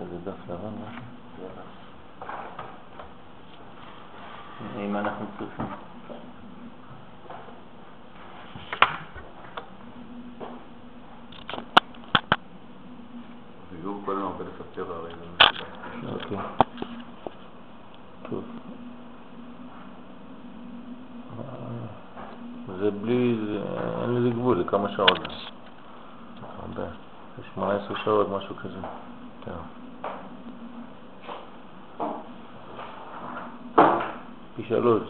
איזה דף לבן משהו? אם אנחנו צריכים. קודם הרבה הרי זה. אוקיי. טוב. זה בלי, אין לזה גבול, זה כמה שעות. הרבה. זה 18 שעות, משהו כזה. כן. פי שלוש.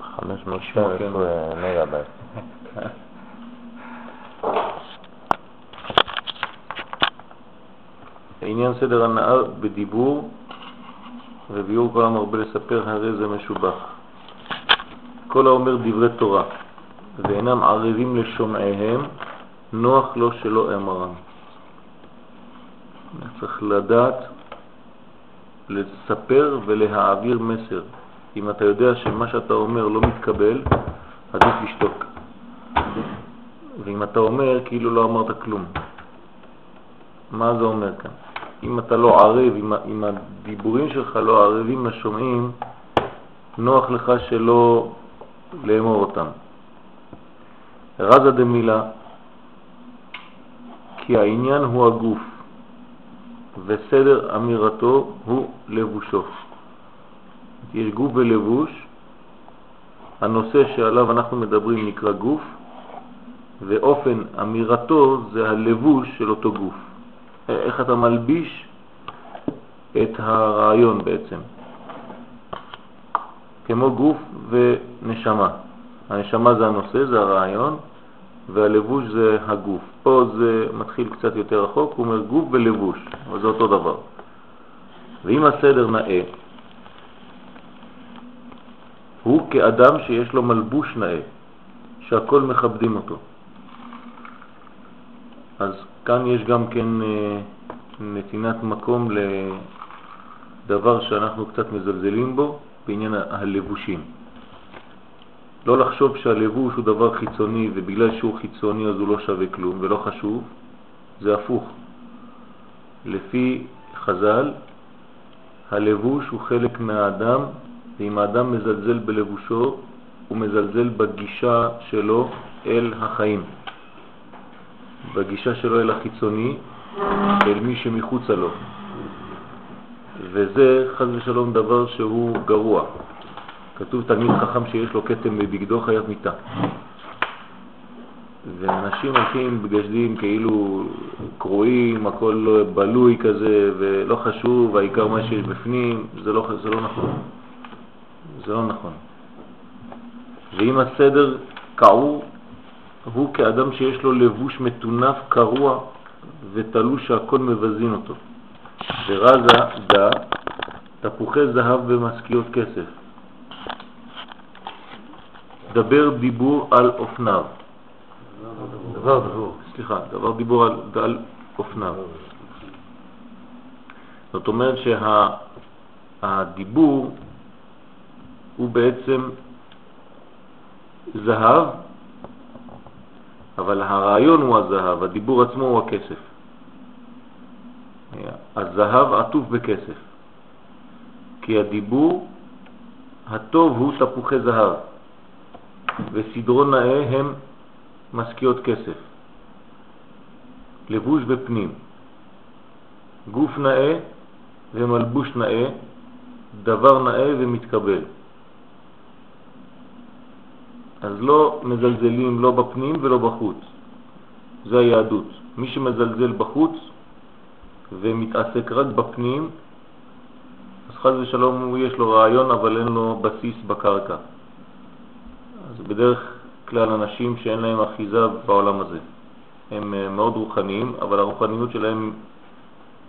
512 מגה-בייט. עניין סדר הנאה בדיבור וביאור כל המרבה לספר הרי זה משובח. כל האומר דברי תורה ואינם ערבים לשומעיהם, נוח לו שלא אמרם. צריך לדעת לספר ולהעביר מסר. אם אתה יודע שמה שאתה אומר לא מתקבל, עדיף לשתוק. ואם אתה אומר, כאילו לא אמרת כלום. מה זה אומר כאן? אם אתה לא ערב, אם, אם הדיבורים שלך לא ערבים לשומעים, נוח לך שלא לאמור אותם. רזה דמילה, כי העניין הוא הגוף, וסדר אמירתו הוא לבושו. יש גוף ולבוש, הנושא שעליו אנחנו מדברים נקרא גוף, ואופן אמירתו זה הלבוש של אותו גוף. איך אתה מלביש את הרעיון בעצם. כמו גוף ונשמה. הנשמה זה הנושא, זה הרעיון, והלבוש זה הגוף. פה זה מתחיל קצת יותר רחוק, הוא אומר גוף ולבוש, אבל זה אותו דבר. ואם הסדר נאה, הוא כאדם שיש לו מלבוש נאה, שהכל מכבדים אותו. אז כאן יש גם כן אה, נתינת מקום לדבר שאנחנו קצת מזלזלים בו, בעניין הלבושים. לא לחשוב שהלבוש הוא דבר חיצוני ובגלל שהוא חיצוני אז הוא לא שווה כלום ולא חשוב, זה הפוך. לפי חז"ל, הלבוש הוא חלק מהאדם, ואם האדם מזלזל בלבושו, הוא מזלזל בגישה שלו אל החיים. בגישה שלו אל החיצוני, אל מי שמחוצה לו. וזה חז ושלום דבר שהוא גרוע. כתוב תלמיד חכם שיש לו כתם בבגדו חייב מיתה. ואנשים הולכים בגשדים כאילו קרועים, הכל לא בלוי כזה ולא חשוב, העיקר מה שיש בפנים, זה לא, זה לא נכון. זה לא נכון. ואם הסדר קעור, הוא כאדם שיש לו לבוש מתונף קרוע ותלוש שהכל מבזין אותו. ורזה דה תפוחי זהב במשכיות כסף. דבר דיבור על אופניו. דבר דיבור. סליחה, דבר דיבור על, על אופניו. זאת אומרת שהדיבור הוא בעצם זהב, אבל הרעיון הוא הזהב, הדיבור עצמו הוא הכסף. הזהב עטוף בכסף, כי הדיבור הטוב הוא תפוחי זהב, וסדרו נאה הם משכיות כסף, לבוש בפנים, גוף נאה ומלבוש נאה, דבר נאה ומתקבל. אז לא מזלזלים לא בפנים ולא בחוץ. זה היהדות. מי שמזלזל בחוץ ומתעסק רק בפנים, אז חז ושלום יש לו רעיון אבל אין לו בסיס בקרקע. אז בדרך כלל אנשים שאין להם אחיזה בעולם הזה. הם אה, מאוד רוחניים, אבל הרוחניות שלהם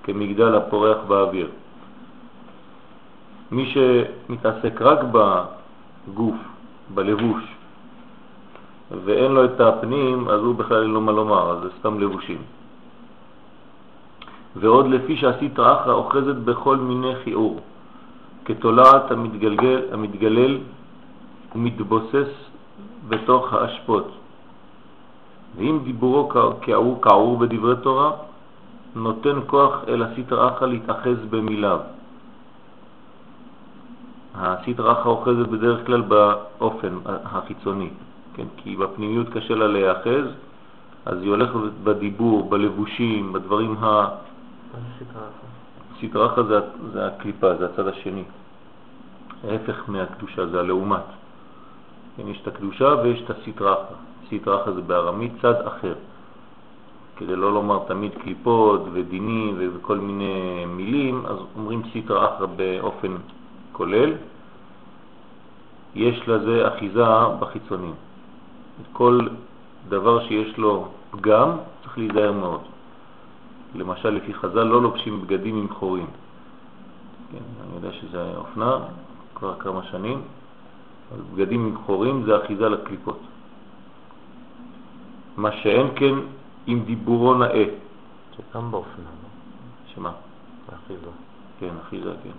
כמגדל הפורח באוויר. מי שמתעסק רק בגוף, בלבוש, ואין לו את הפנים, אז הוא בכלל אין לו מה לומר, אז זה סתם לבושים. ועוד לפי שעשית אחרא אוחזת בכל מיני חיעור, כתולעת המתגלגל, המתגלל ומתבוסס בתוך האשפות. ואם דיבורו כעור, כעור בדברי תורה, נותן כוח אל הסטרא אחא להתאחז במיליו. הסטרא אחא אוחזת בדרך כלל באופן החיצוני, כן? כי בפנימיות קשה לה להיאחז, אז היא הולכת בדיבור, בלבושים, בדברים ה... מה זה זה, הקליפה, זה הצד השני. ההפך מהקדושה, זה הלעומת. כן, יש את הקדושה ויש את. סטרא אחא זה בארמית צד אחר. כדי לא לומר תמיד קליפות ודינים וכל מיני מילים, אז אומרים סטרא אחא באופן כולל. יש לזה אחיזה בחיצונים. כל דבר שיש לו פגם צריך להיזהר מאוד. למשל, לפי חז"ל לא לובשים בגדים עם חורים. כן, אני יודע שזה אופנה כבר כמה שנים, אבל בגדים עם חורים זה אחיזה לקליפות. מה שאין כן עם דיבורו נאה. זה גם באופנה, לא? שמה? האחיזה. כן, אחיזה, כן.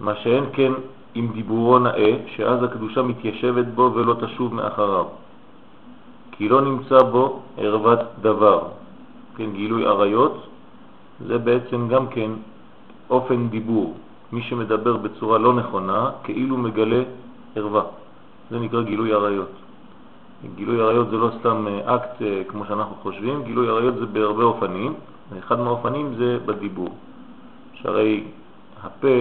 מה שאין כן עם דיבורו נאה, שאז הקדושה מתיישבת בו ולא תשוב מאחריו. כי לא נמצא בו ערוות דבר. כן, גילוי עריות זה בעצם גם כן אופן דיבור. מי שמדבר בצורה לא נכונה, כאילו מגלה ערווה. זה נקרא גילוי עריות. גילוי עריות זה לא סתם אה, אקט אה, כמו שאנחנו חושבים, גילוי עריות זה בהרבה אופנים, אחד מהאופנים זה בדיבור. שהרי הפה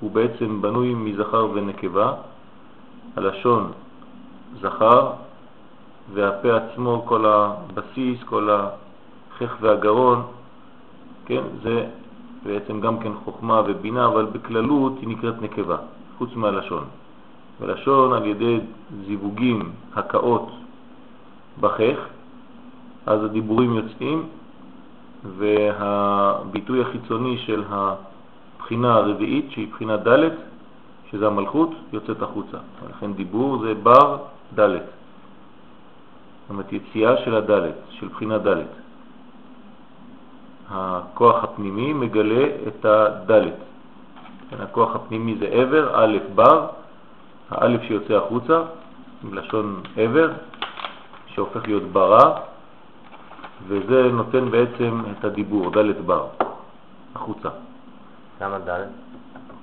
הוא בעצם בנוי מזכר ונקבה, הלשון זכר, והפה עצמו, כל הבסיס, כל החך והגרון, כן, זה בעצם גם כן חוכמה ובינה, אבל בכללות היא נקראת נקבה, חוץ מהלשון. ולשון על ידי זיווגים, הקאות בחך, אז הדיבורים יוצאים, והביטוי החיצוני של הבחינה הרביעית, שהיא בחינה ד', שזה המלכות, יוצאת החוצה. לכן דיבור זה בר ד'. זאת אומרת יציאה של הד', של בחינה ד'. הכוח הפנימי מגלה את הד'. כן, הכוח הפנימי זה עבר, א' בר, האלף שיוצא החוצה, מלשון עבר, שהופך להיות ברא, וזה נותן בעצם את הדיבור, ד' בר, החוצה. למה ד'?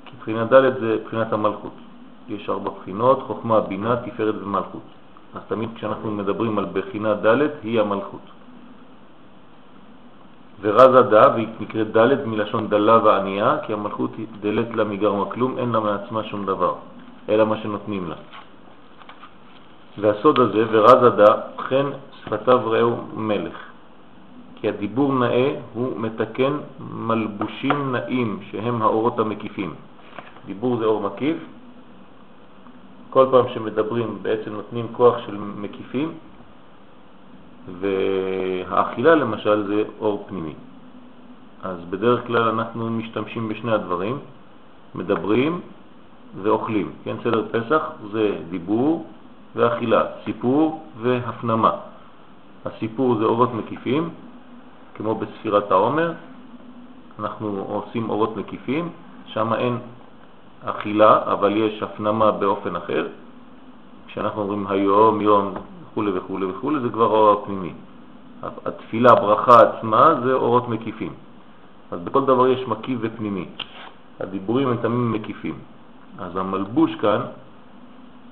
כי בחינת ד' זה בחינת המלכות. יש ארבע בחינות, חוכמה, בינה, תפארת ומלכות. אז תמיד כשאנחנו מדברים על בחינה ד' היא המלכות. ורזה דה, והיא נקראת ד' מלשון דלה וענייה, כי המלכות דלת לה מגרמה כלום, אין לה מעצמה שום דבר, אלא מה שנותנים לה. והסוד הזה, ורזה דה, חן שפתיו ראו מלך. כי הדיבור נאה הוא מתקן מלבושים נאים, שהם האורות המקיפים. דיבור זה אור מקיף, כל פעם שמדברים בעצם נותנים כוח של מקיפים, והאכילה למשל זה אור פנימי. אז בדרך כלל אנחנו משתמשים בשני הדברים, מדברים ואוכלים. כן, סדר פסח זה דיבור ואכילה, סיפור והפנמה. הסיפור זה אורות מקיפים, כמו בספירת העומר, אנחנו עושים אורות מקיפים, שם אין אכילה, אבל יש הפנמה באופן אחר. כשאנחנו אומרים היום, יום וכו' וכו' וכו', זה כבר אור הפנימי. התפילה, הברכה עצמה, זה אורות מקיפים. אז בכל דבר יש מקיף ופנימי. הדיבורים הם תמיד מקיפים. אז המלבוש כאן,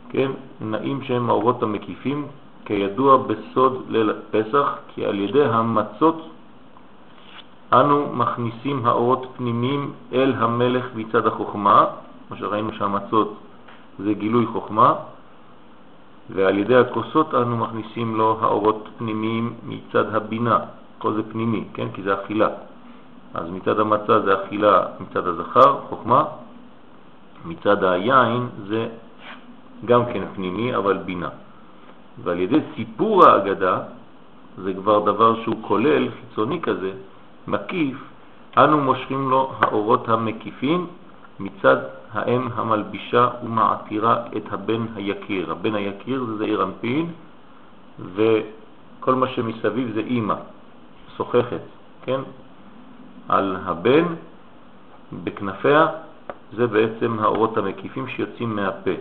כן, נעים שהם האורות המקיפים, כידוע בסוד ליל פסח, כי על ידי המצות אנו מכניסים האורות פנימיים אל המלך מצד החוכמה, כמו שראינו שהמצות זה גילוי חוכמה, ועל ידי הכוסות אנו מכניסים לו האורות פנימיים מצד הבינה, כל זה פנימי, כן? כי זה אכילה. אז מצד המצה זה אכילה מצד הזכר, חוכמה, מצד היין זה גם כן פנימי, אבל בינה. ועל ידי סיפור ההגדה, זה כבר דבר שהוא כולל, חיצוני כזה, מקיף, אנו מושכים לו האורות המקיפים מצד האם המלבישה ומעתירה את הבן היקיר. הבן היקיר זה זעיר אנפין, וכל מה שמסביב זה אימא, שוחכת, כן? על הבן, בכנפיה, זה בעצם האורות המקיפים שיוצאים מהפה.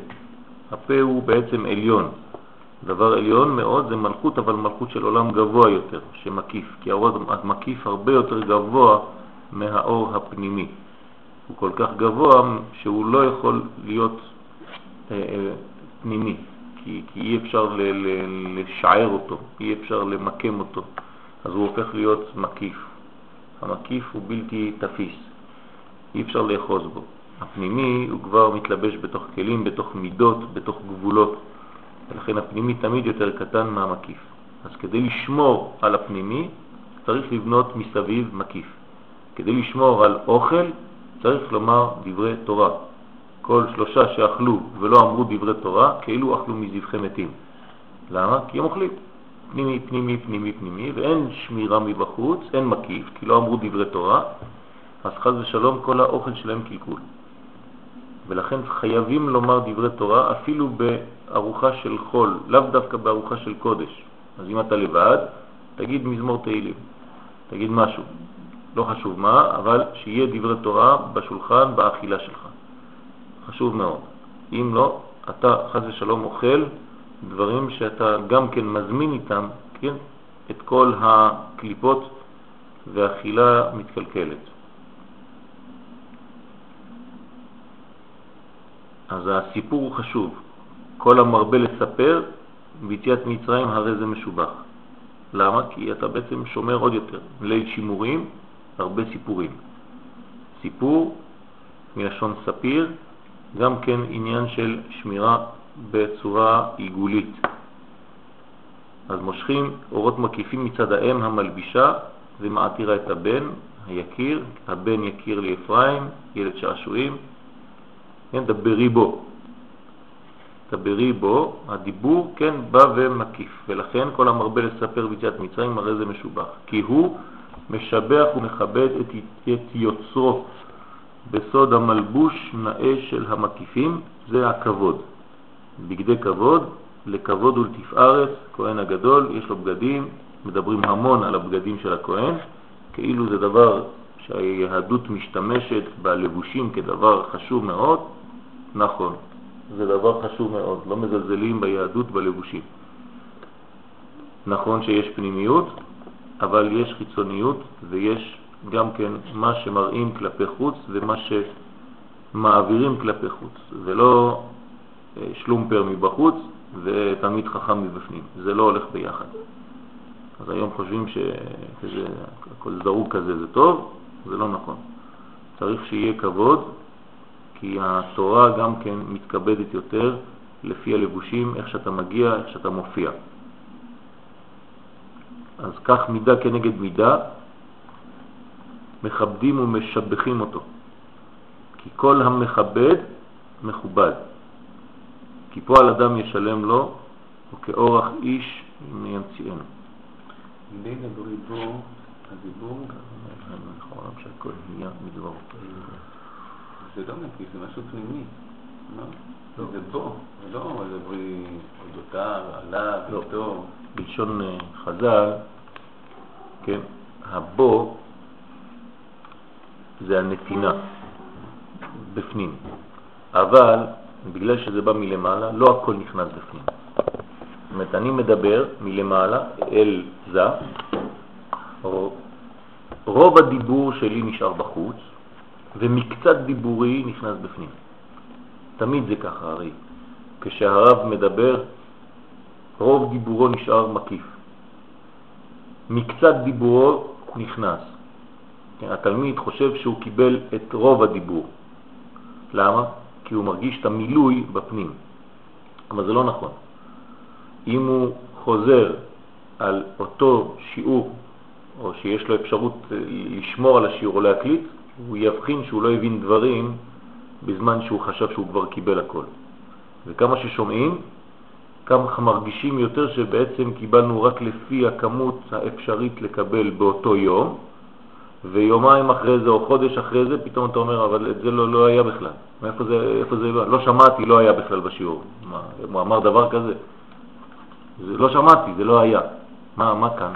הפה הוא בעצם עליון, דבר עליון מאוד זה מלכות, אבל מלכות של עולם גבוה יותר, שמקיף, כי האור המקיף הרבה יותר גבוה מהאור הפנימי. הוא כל כך גבוה שהוא לא יכול להיות אה, אה, פנימי, כי, כי אי אפשר ל, ל, לשער אותו, אי אפשר למקם אותו, אז הוא הופך להיות מקיף. המקיף הוא בלתי תפיס, אי אפשר לאחוז בו. הפנימי הוא כבר מתלבש בתוך כלים, בתוך מידות, בתוך גבולות, ולכן הפנימי תמיד יותר קטן מהמקיף. אז כדי לשמור על הפנימי צריך לבנות מסביב מקיף. כדי לשמור על אוכל צריך לומר דברי תורה. כל שלושה שאכלו ולא אמרו דברי תורה, כאילו אכלו מזבחי מתים. למה? כי הם אוכלים. פנימי, פנימי, פנימי, פנימי, ואין שמירה מבחוץ, אין מקיף, כי לא אמרו דברי תורה, אז חז ושלום כל האוכל שלהם קלקול. ולכן חייבים לומר דברי תורה אפילו בארוחה של חול, לאו דווקא בארוחה של קודש. אז אם אתה לבד, תגיד מזמור תהילים, תגיד משהו, לא חשוב מה, אבל שיהיה דברי תורה בשולחן, באכילה שלך. חשוב מאוד. אם לא, אתה חז ושלום אוכל דברים שאתה גם כן מזמין איתם, כן, את כל הקליפות והאכילה מתקלקלת. אז הסיפור הוא חשוב. כל המרבה לספר, ביציאת מצרים הרי זה משובח. למה? כי אתה בעצם שומר עוד יותר. ליל שימורים, הרבה סיפורים. סיפור מלשון ספיר, גם כן עניין של שמירה בצורה עיגולית. אז מושכים אורות מקיפים מצד האם המלבישה ומעתירה את הבן, היקיר, הבן יקיר לאפרים, ילד שעשועים, כן, דברי בו. דברי בו, הדיבור כן בא ומקיף, ולכן כל המרבה לספר ביציאת מצרים הרי זה משובח, כי הוא משבח ומכבד את, את יוצרו בסוד המלבוש נאה של המקיפים, זה הכבוד. בגדי כבוד, לכבוד ולתפארת, כהן הגדול, יש לו בגדים, מדברים המון על הבגדים של הכהן, כאילו זה דבר שהיהדות משתמשת בלבושים כדבר חשוב מאוד, נכון, זה דבר חשוב מאוד, לא מזלזלים ביהדות בלבושים. נכון שיש פנימיות, אבל יש חיצוניות ויש גם כן מה שמראים כלפי חוץ ומה שמעבירים כלפי חוץ, ולא אה, שלומפר מבחוץ ותמיד חכם מבפנים, זה לא הולך ביחד. אז היום חושבים שהכל זרוק כזה זה טוב, זה לא נכון. צריך שיהיה כבוד כי התורה גם כן מתכבדת יותר לפי הלבושים, איך שאתה מגיע, איך שאתה מופיע. אז כך מידה כנגד מידה, מכבדים ומשבחים אותו. כי כל המכבד מכובד. כי פועל אדם ישלם לו, וכאורח איש ימציאנו. בין הדיבור, הדיבור, נכון, שהכל נהיה מדברו. זה לא מקיף, זה משהו פנימי, לא? לא. זה זה לא מדברי אודותיו, עליו, לא. איתו. בלשון אה, חז"ל, כן, הבו זה הנתינה בפנים, אבל בגלל שזה בא מלמעלה, לא הכל נכנס בפנים. זאת אומרת, אני מדבר מלמעלה אל זה, רוב הדיבור שלי נשאר בחוץ, ומקצת דיבורי נכנס בפנים. תמיד זה ככה, הרי כשהרב מדבר, רוב דיבורו נשאר מקיף. מקצת דיבורו נכנס. כן, התלמיד חושב שהוא קיבל את רוב הדיבור. למה? כי הוא מרגיש את המילוי בפנים. אבל זה לא נכון. אם הוא חוזר על אותו שיעור, או שיש לו אפשרות אה, לשמור על השיעור או להקליט, הוא יבחין שהוא לא הבין דברים בזמן שהוא חשב שהוא כבר קיבל הכל. וכמה ששומעים, כמה מרגישים יותר שבעצם קיבלנו רק לפי הכמות האפשרית לקבל באותו יום, ויומיים אחרי זה או חודש אחרי זה, פתאום אתה אומר, אבל את זה לא, לא היה בכלל. מאיפה זה, איפה זה לא? לא שמעתי, לא היה בכלל בשיעור. מה, הוא אמר דבר כזה? זה, לא שמעתי, זה לא היה. מה, מה כאן?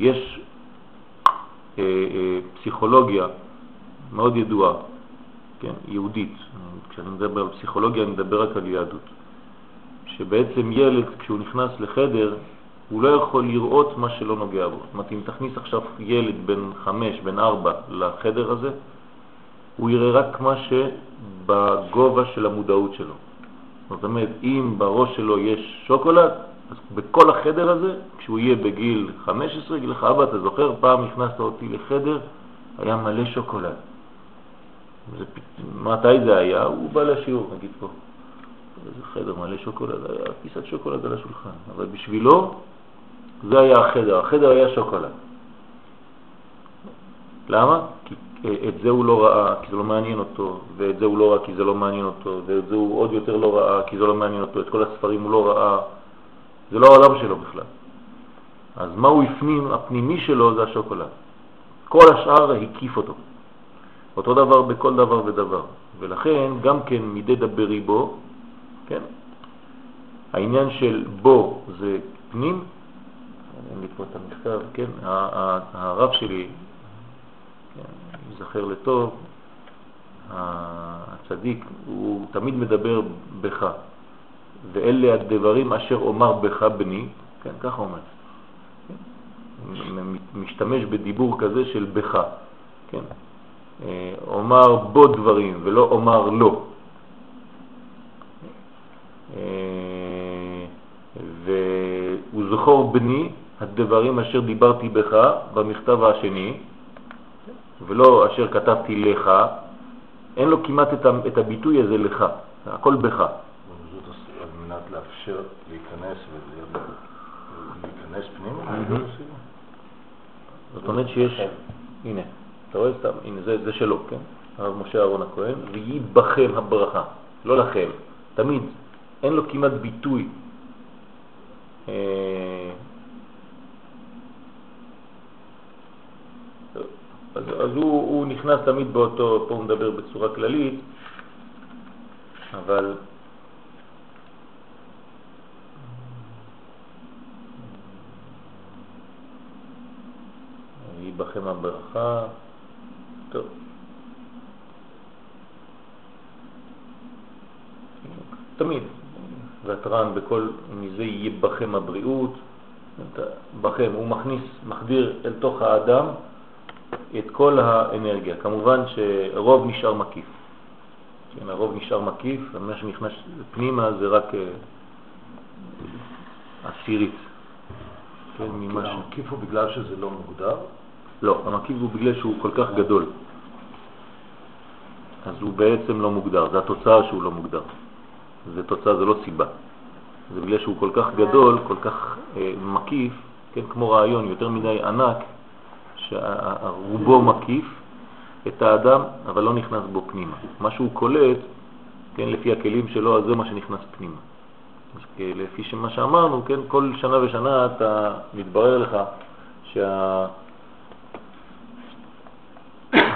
יש אה, אה, פסיכולוגיה מאוד ידועה, כן, יהודית. כשאני מדבר על פסיכולוגיה אני מדבר רק על יהדות. שבעצם ילד כשהוא נכנס לחדר הוא לא יכול לראות מה שלא נוגע בו. זאת אומרת, אם תכניס עכשיו ילד בן חמש, בן ארבע לחדר הזה, הוא יראה רק מה שבגובה של המודעות שלו. זאת אומרת, אם בראש שלו יש שוקולד, אז בכל החדר הזה, כשהוא יהיה בגיל 15, יגיד לך, אבא, אתה זוכר, פעם נכנסת אותי לחדר, היה מלא שוקולד. זה, מתי זה היה? הוא בא לשיעור, נגיד פה. איזה חדר מלא שוקולד, היה פיסת שוקולד על השולחן. אבל בשבילו זה היה החדר, החדר היה שוקולד. למה? כי את זה הוא לא ראה, כי זה לא מעניין אותו, ואת זה הוא לא ראה כי זה לא מעניין אותו, ואת זה הוא עוד יותר לא ראה כי זה לא מעניין אותו, את כל הספרים הוא לא ראה, זה לא העולם שלו בכלל. אז מה הוא הפנים, הפנימי שלו זה השוקולד. כל השאר הקיף אותו. אותו דבר בכל דבר ודבר. ולכן גם כן מדי דברי בו, כן? העניין של בו זה פנים, אני לי פה את המכתב, כן? הרב שלי, כן, זכר לטוב, הצדיק, הוא תמיד מדבר בך, ואלה הדברים אשר אומר בך בני, כן, ככה אומר. כן? משתמש בדיבור כזה של בך, כן? אה, אומר בו דברים ולא אומר לא. והוא זכור בני הדברים אשר דיברתי בך במכתב השני, ולא אשר כתבתי לך, אין לו כמעט את הביטוי הזה לך, הכל בך. על מנת לאפשר להיכנס ולהיכנס פנימה? זאת אומרת שיש, הנה, אתה רואה סתם, הנה זה, זה שלו, כן? הרב משה אהרון הכהן, ויהי בכם הברכה, לא לכם, תמיד, אין לו כמעט ביטוי. אה, אז, אז הוא, הוא נכנס תמיד באותו, פה הוא מדבר בצורה כללית, אבל יהי בכם הברכה. טוב. תמיד, ותרן בכל מזה יהיה בכם הבריאות, בכם, הוא מכניס, מחדיר אל תוך האדם את כל האנרגיה. כמובן שרוב נשאר מקיף. כן, הרוב נשאר מקיף, ומה שנכנס פנימה זה רק אה, עשירית. כן, ממה ש... המקיף הוא בגלל שזה לא מוגדר? לא, המקיף הוא בגלל שהוא כל כך גדול. אז הוא בעצם לא מוגדר, זה התוצאה שהוא לא מוגדר. זה תוצאה, זה לא סיבה. זה בגלל שהוא כל כך גדול, כל כך אה, מקיף, כן, כמו רעיון יותר מדי ענק, שרובו מקיף את האדם, אבל לא נכנס בו פנימה. מה שהוא קולט, כן, לפי הכלים שלו, אז זה מה שנכנס פנימה. אז לפי מה שאמרנו, כן, כל שנה ושנה אתה מתברר לך שה...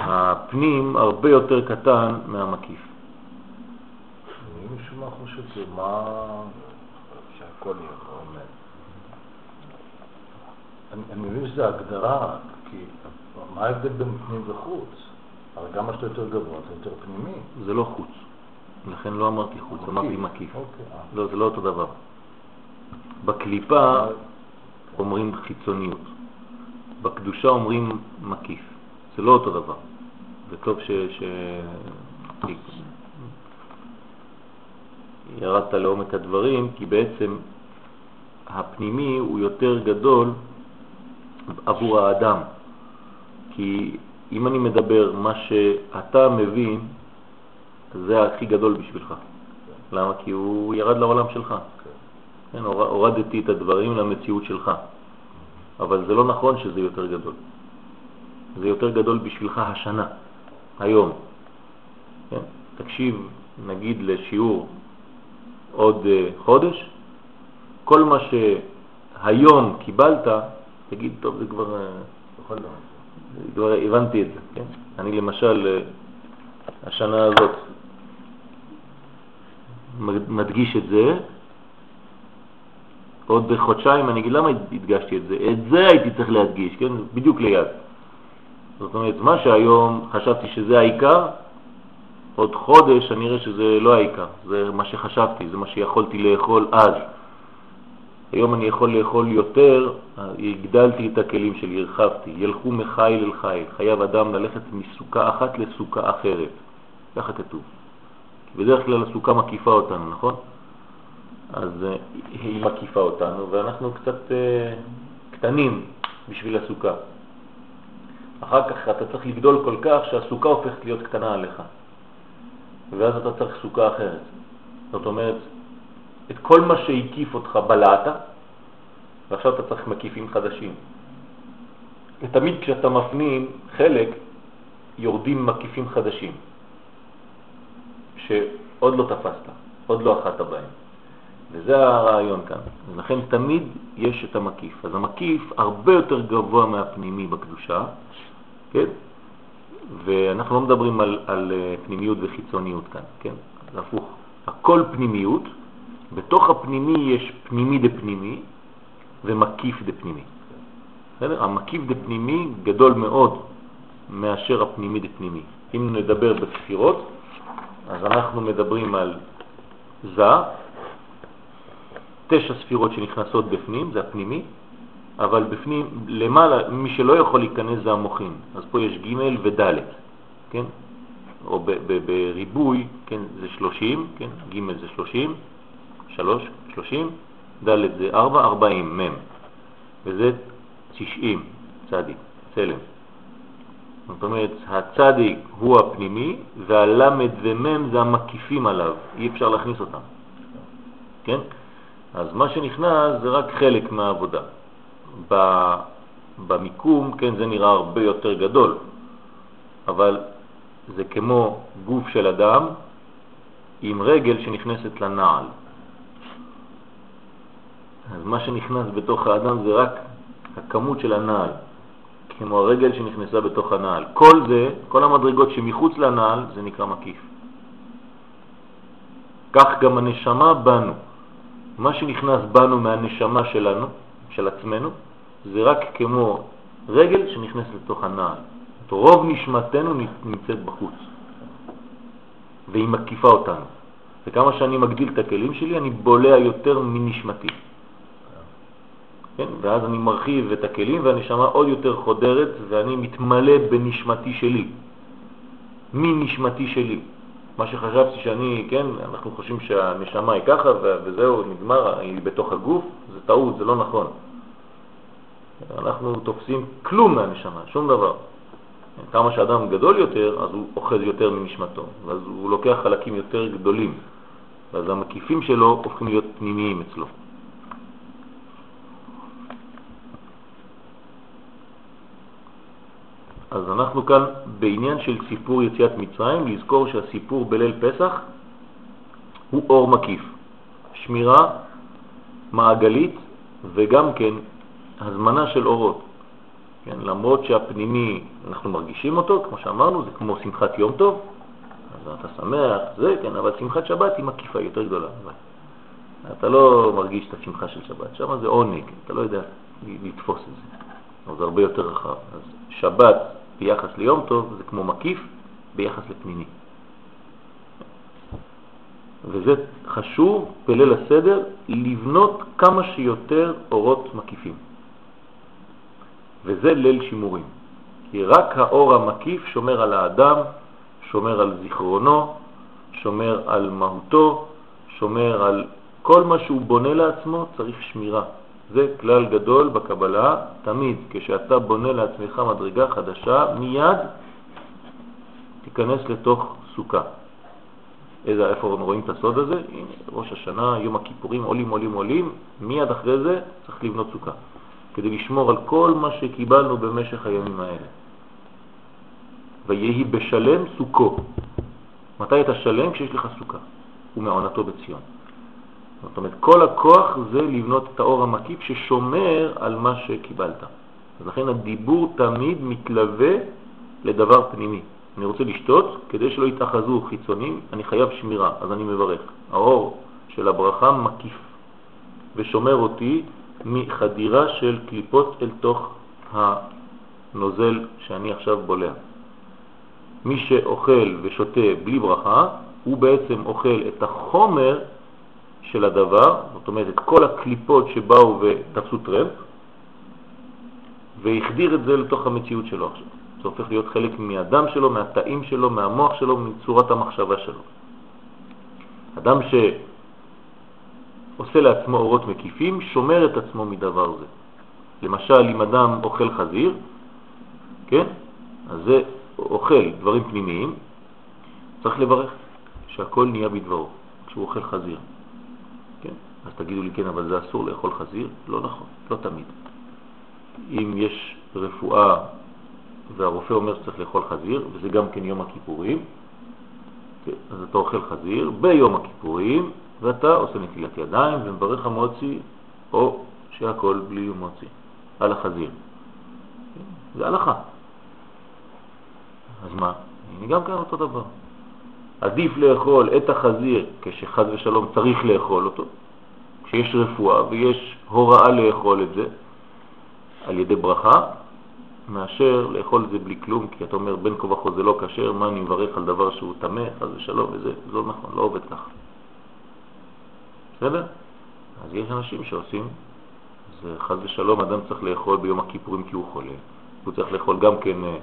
הפנים הרבה יותר קטן מהמקיף. אני משום מה חושב שמה... שהכל יהיה עומד. אני מבין שזו הגדרה, כי מה ההבדל בין פנים וחוץ? הרי גם מה שאתה יותר גבוה זה יותר פנימי. זה לא חוץ, לכן לא אמרתי חוץ, אמרתי מקיף. אוקיי, אה. לא, זה לא אותו דבר. בקליפה אומרים חיצוניות, בקדושה אומרים מקיף, זה לא אותו דבר. וטוב ש... ש... ירדת לעומק הדברים, כי בעצם הפנימי הוא יותר גדול עבור האדם. כי אם אני מדבר מה שאתה מבין, זה הכי גדול בשבילך. למה? כי הוא ירד לעולם שלך. כן, הורדתי את הדברים למציאות שלך. אבל זה לא נכון שזה יותר גדול. זה יותר גדול בשבילך השנה. היום. כן? תקשיב, נגיד, לשיעור עוד uh, חודש, כל מה שהיום קיבלת, תגיד, טוב, זה כבר... Uh, כבר הבנתי את זה, כן? אני למשל, uh, השנה הזאת מדגיש את זה, עוד חודשיים אני אגיד למה הדגשתי את זה, את זה הייתי צריך להדגיש, כן? בדיוק ליד. זאת אומרת, מה שהיום חשבתי שזה העיקר, עוד חודש אני אראה שזה לא העיקר, זה מה שחשבתי, זה מה שיכולתי לאכול אז. היום אני יכול לאכול יותר, הגדלתי את הכלים שלי, הרחבתי, ילכו מחיל אל חיל, חייב אדם ללכת מסוכה אחת לסוכה אחרת, ככה כתוב. בדרך כלל הסוכה מקיפה אותנו, נכון? אז אה, היא מקיפה אותנו ואנחנו קצת אה, קטנים בשביל הסוכה. אחר כך אתה צריך לגדול כל כך שהסוכה הופכת להיות קטנה עליך, ואז אתה צריך סוכה אחרת. זאת אומרת, את כל מה שהקיף אותך בלעת, ועכשיו אתה צריך מקיפים חדשים. ותמיד כשאתה מפנים חלק, יורדים מקיפים חדשים, שעוד לא תפסת, עוד לא אחת בהם. וזה הרעיון כאן. לכן תמיד יש את המקיף. אז המקיף הרבה יותר גבוה מהפנימי בקדושה, כן? ואנחנו לא מדברים על, על אה, פנימיות וחיצוניות כאן, כן? זה הפוך. הכל פנימיות, בתוך הפנימי יש פנימי דפנימי ומקיף דפנימי. בסדר? המקיף דפנימי גדול מאוד מאשר הפנימי דפנימי. אם נדבר בספירות, אז אנחנו מדברים על זה, תשע ספירות שנכנסות בפנים, זה הפנימי, אבל בפנים, למעלה, מי שלא יכול להיכנס זה המוחין. אז פה יש ג' וד', כן? או בריבוי, כן, זה 30, כן? ג' זה 30, 3, 30, ד' זה 4, 40, מ', וזה 90, צדיק, צלם. זאת אומרת, הצדיק הוא הפנימי, והלמד ומם זה המקיפים עליו, אי אפשר להכניס אותם. כן? אז מה שנכנס זה רק חלק מהעבודה. במיקום, כן, זה נראה הרבה יותר גדול, אבל זה כמו גוף של אדם עם רגל שנכנסת לנעל. אז מה שנכנס בתוך האדם זה רק הכמות של הנעל, כמו הרגל שנכנסה בתוך הנעל. כל זה, כל המדרגות שמחוץ לנעל, זה נקרא מקיף. כך גם הנשמה בנו. מה שנכנס בנו מהנשמה שלנו, של עצמנו, זה רק כמו רגל שנכנס לתוך הנעל. רוב נשמתנו נמצאת בחוץ, והיא מקיפה אותנו. וכמה שאני מגדיל את הכלים שלי, אני בולע יותר מנשמתי. כן? ואז אני מרחיב את הכלים והנשמה עוד יותר חודרת ואני מתמלא בנשמתי שלי, מנשמתי שלי. מה שחשבתי שאני, כן, אנחנו חושבים שהנשמה היא ככה וזהו, נגמר, היא בתוך הגוף, זה טעות, זה לא נכון. אנחנו תופסים כלום מהנשמה, שום דבר. כמה שאדם גדול יותר, אז הוא אוחז יותר מנשמתו, ואז הוא לוקח חלקים יותר גדולים, ואז המקיפים שלו הופכים להיות פנימיים אצלו. אז אנחנו כאן בעניין של סיפור יציאת מצרים, לזכור שהסיפור בליל פסח הוא אור מקיף, שמירה מעגלית וגם כן הזמנה של אורות. כן, למרות שהפנימי, אנחנו מרגישים אותו, כמו שאמרנו, זה כמו שמחת יום טוב, אז אתה שמח, זה, כן, אבל שמחת שבת היא מקיפה, יותר גדולה. אתה לא מרגיש את השמחה של שבת, שם זה עונג, אתה לא יודע לתפוס את זה, אבל זה הרבה יותר רחב. אז שבת ביחס ליום טוב זה כמו מקיף ביחס לפנימי. וזה חשוב בליל הסדר לבנות כמה שיותר אורות מקיפים. וזה ליל שימורים. כי רק האור המקיף שומר על האדם, שומר על זיכרונו, שומר על מהותו, שומר על כל מה שהוא בונה לעצמו, צריך שמירה. זה כלל גדול בקבלה, תמיד כשאתה בונה לעצמך מדרגה חדשה, מיד תיכנס לתוך סוכה. איזה, איפה רואים את הסוד הזה? הנה, ראש השנה, יום הכיפורים, עולים, עולים, עולים, מיד אחרי זה צריך לבנות סוכה, כדי לשמור על כל מה שקיבלנו במשך הימים האלה. ויהי בשלם סוכו. מתי אתה שלם? כשיש לך סוכה, ומעונתו בציון. זאת אומרת, כל הכוח זה לבנות את האור המקיף ששומר על מה שקיבלת. אז לכן הדיבור תמיד מתלווה לדבר פנימי. אני רוצה לשתות, כדי שלא יתאחזו חיצונים, אני חייב שמירה, אז אני מברך. האור של הברכה מקיף ושומר אותי מחדירה של קליפות אל תוך הנוזל שאני עכשיו בולע. מי שאוכל ושותה בלי ברכה, הוא בעצם אוכל את החומר של הדבר, זאת אומרת את כל הקליפות שבאו ותפסו טרמפ, והחדיר את זה לתוך המציאות שלו עכשיו. זה הופך להיות חלק מהדם שלו, מהתאים שלו, מהמוח שלו, מצורת המחשבה שלו. אדם שעושה לעצמו אורות מקיפים, שומר את עצמו מדבר זה. למשל, אם אדם אוכל חזיר, כן? אז זה אוכל דברים פנימיים, צריך לברך שהכל נהיה בדברו, כשהוא אוכל חזיר. אז תגידו לי, כן, אבל זה אסור לאכול חזיר? לא נכון, לא תמיד. אם יש רפואה והרופא אומר שצריך לאכול חזיר, וזה גם כן יום הכיפורים, אז אתה אוכל חזיר ביום הכיפורים, ואתה עושה נטילת ידיים ומברך המוציא, או שהכל בלי מוציא, על החזיר. זה הלכה. אז מה? הנה גם כאן אותו דבר. עדיף לאכול את החזיר כשחז ושלום צריך לאכול אותו, כשיש רפואה ויש הוראה לאכול את זה על ידי ברכה, מאשר לאכול את זה בלי כלום, כי אתה אומר בין כה זה לא כשר, מה אני מברך על דבר שהוא טמא, חס ושלום, וזה לא נכון, לא עובד ככה. בסדר? אז יש אנשים שעושים, זה חס ושלום, אדם צריך לאכול ביום הכיפורים כי הוא חולה, הוא צריך לאכול גם כן אה,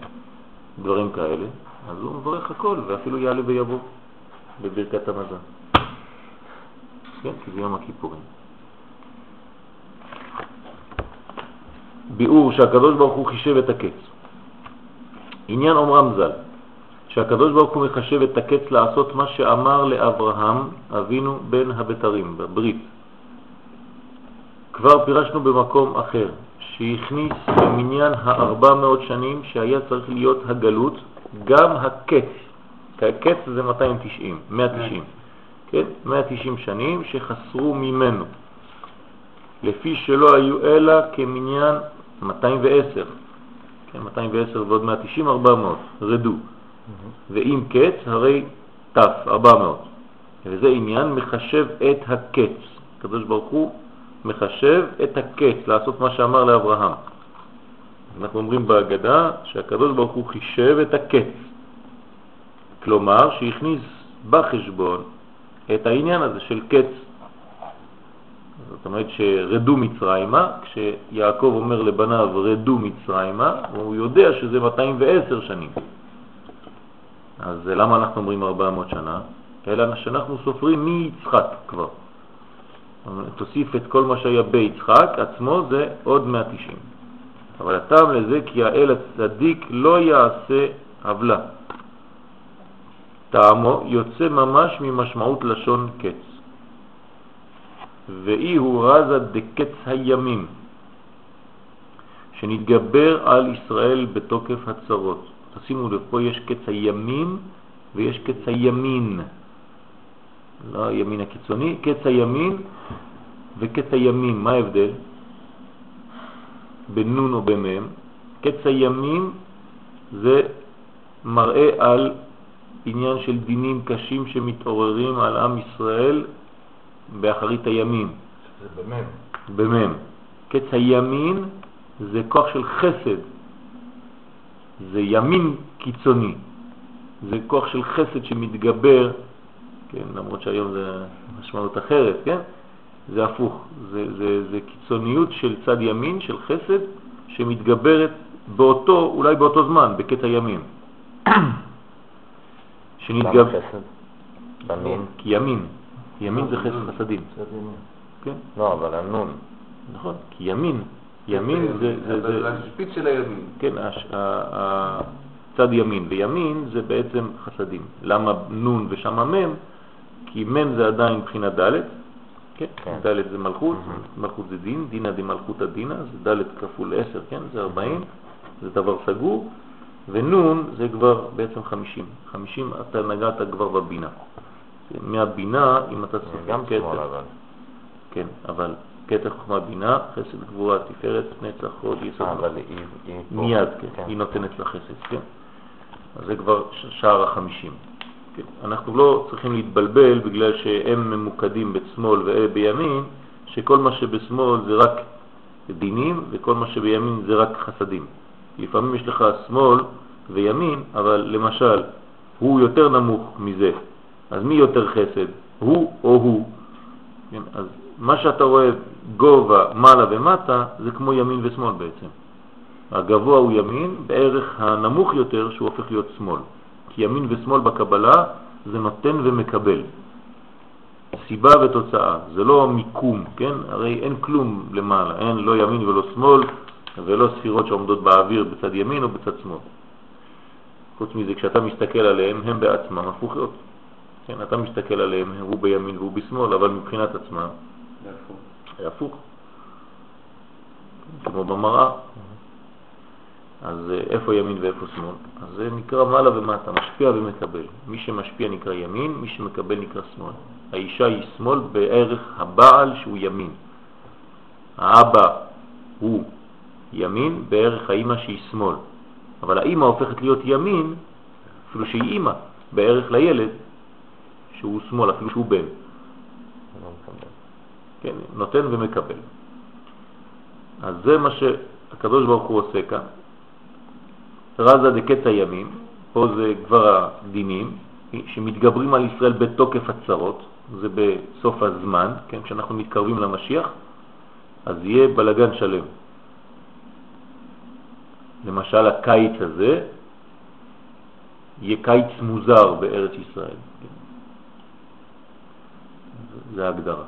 דברים כאלה, אז הוא מברך הכל, ואפילו יעלה ויבוא בברכת המזון. כן, כי זה יום הכיפורים. ביאור שהקדוש ברוך הוא חישב את הקץ. עניין אומרם ז"ל, שהקדוש ברוך הוא מחשב את הקץ לעשות מה שאמר לאברהם אבינו בן הבתרים, בברית. כבר פירשנו במקום אחר, שהכניס במניין ה-400 שנים שהיה צריך להיות הגלות, גם הקץ, הקץ זה 290, 190, כן? 190 שנים שחסרו ממנו, לפי שלא היו אלא כמניין 210, כן, 210 ועוד 190, 400, רדו. ואם קץ, הרי תף, 400. וזה עניין מחשב את הקץ. הקדוש ברוך הוא מחשב את הקץ, לעשות מה שאמר לאברהם. אנחנו אומרים בהגדה שהקדוש ברוך הוא חישב את הקץ. כלומר, שהכניס בחשבון את העניין הזה של קץ זאת אומרת שרדו מצרימה, כשיעקב אומר לבניו רדו מצרימה, הוא יודע שזה 210 שנים. אז למה אנחנו אומרים 400 שנה? אלא שאנחנו סופרים מיצחק כבר. תוסיף את כל מה שהיה ביצחק עצמו, זה עוד 190. אבל הטעם לזה כי האל הצדיק לא יעשה עוולה. טעמו יוצא ממש ממשמעות לשון קץ. ואי הוא רזה דקץ הימים, שנתגבר על ישראל בתוקף הצרות. תשימו לב, פה יש קץ הימים ויש קץ הימין. לא הימין הקיצוני, קץ הימין וקץ הימים, מה ההבדל? בנון או במם. קץ הימים זה מראה על עניין של דינים קשים שמתעוררים על עם ישראל באחרית הימין. זה במם. במם. קץ הימין זה כוח של חסד, זה ימין קיצוני, זה כוח של חסד שמתגבר, כן, למרות שהיום זה משמעות אחרת, כן? זה הפוך, זה, זה, זה קיצוניות של צד ימין, של חסד, שמתגברת באותו, אולי באותו זמן, בקטע ימין. שנתגבר... למה חסד? במין? כי ימין. ימין זה חסד חסדים. כן. לא, אבל הנון. נכון, כי ימין, ימין זה... זה השפיץ של הימין. כן, צד ימין, וימין זה בעצם חסדים. למה נון ושם מם? כי מם זה עדיין מבחינת ד', כן? כן. ד' זה מלכות, מלכות זה דין, דינא דמלכותא דינא, זה ד' כפול 10, כן? זה 40, זה דבר סגור, ונון זה כבר בעצם 50. 50 אתה נגעת כבר בבינה. מהבינה, אם אתה צריך גם שמאל אבל. כן, אבל קטע חוכמה בינה, חסד גבורה, תפארת, נצח, הוד, יסוד. אה, אבל היא... מיד, כן, כן, היא נותנת לה חסד, כן. אז זה כבר שער החמישים. כן. אנחנו לא צריכים להתבלבל בגלל שהם ממוקדים בשמאל ובימין, שכל מה שבשמאל זה רק דינים וכל מה שבימין זה רק חסדים. לפעמים יש לך שמאל וימין, אבל למשל, הוא יותר נמוך מזה, אז מי יותר חסד, הוא או הוא? כן, אז מה שאתה רואה גובה מעלה ומטה זה כמו ימין ושמאל בעצם. הגבוה הוא ימין, בערך הנמוך יותר שהוא הופך להיות שמאל. כי ימין ושמאל בקבלה זה נותן ומקבל. סיבה ותוצאה, זה לא מיקום, כן? הרי אין כלום למעלה, אין לא ימין ולא שמאל ולא ספירות שעומדות באוויר בצד ימין או בצד שמאל. חוץ מזה, כשאתה מסתכל עליהם, הם בעצמם הפוכות. כן, אתה מסתכל עליהם, הוא בימין והוא בשמאל, אבל מבחינת עצמם, זה הפוך. כמו במראה. אז אה, איפה ימין ואיפה שמאל? אז זה נקרא מעלה ומטה, משפיע ומקבל. מי שמשפיע נקרא ימין, מי שמקבל נקרא שמאל. האישה היא שמאל בערך הבעל שהוא ימין. האבא הוא ימין בערך האימא שהיא שמאל. אבל האימא הופכת להיות ימין, אפילו שהיא אימא, בערך לילד שהוא שמאל, אפילו שהוא בן. כן, נותן ומקבל. אז זה מה שהקדוש ברוך הוא עושה כאן. רזה דקץ הימים, פה זה כבר הדינים, שמתגברים על ישראל בתוקף הצרות, זה בסוף הזמן, כן, כשאנחנו מתקרבים למשיח, אז יהיה בלגן שלם. למשל הקיץ הזה יהיה קיץ מוזר בארץ ישראל. זה ההגדרה.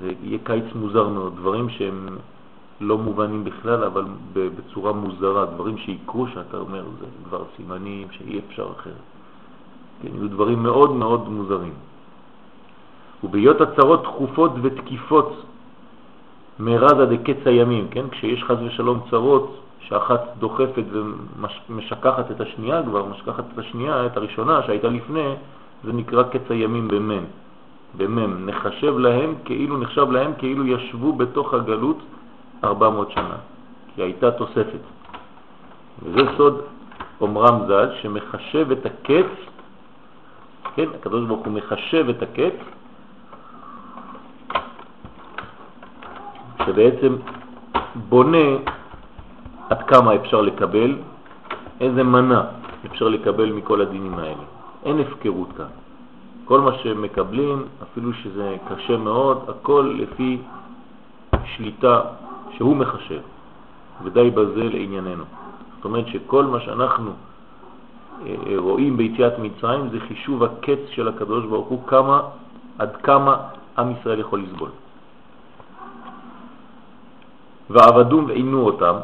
זה יהיה קיץ מוזר מאוד, דברים שהם לא מובנים בכלל, אבל בצורה מוזרה, דברים שיקרו שאתה אומר, זה כבר סימנים שאי אפשר אחרת. כן, יהיו דברים מאוד מאוד מוזרים. ובהיות הצרות תכופות ותקיפות מרזה דקץ הימים, כן? כשיש חז ושלום צרות, שאחת דוחפת ומשכחת את השנייה כבר, משכחת את השנייה, את הראשונה שהייתה לפני, זה נקרא קץ הימים במם. במם. נחשב להם כאילו, נחשב להם כאילו ישבו בתוך הגלות 400 שנה, כי הייתה תוספת. וזה סוד אומרם ז"ל, שמחשב את הקץ, כן, הקדוש ברוך הוא מחשב את הקץ, שבעצם בונה עד כמה אפשר לקבל, איזה מנה אפשר לקבל מכל הדינים האלה. אין הפקרות כאן. כל מה שמקבלים, אפילו שזה קשה מאוד, הכל לפי שליטה שהוא מחשב, ודי בזה לענייננו. זאת אומרת שכל מה שאנחנו אה, אה, רואים ביציאת מצרים זה חישוב הקץ של הקדוש ברוך הוא, כמה, עד כמה עם ישראל יכול לסבול. ועבדום ועינו אותם,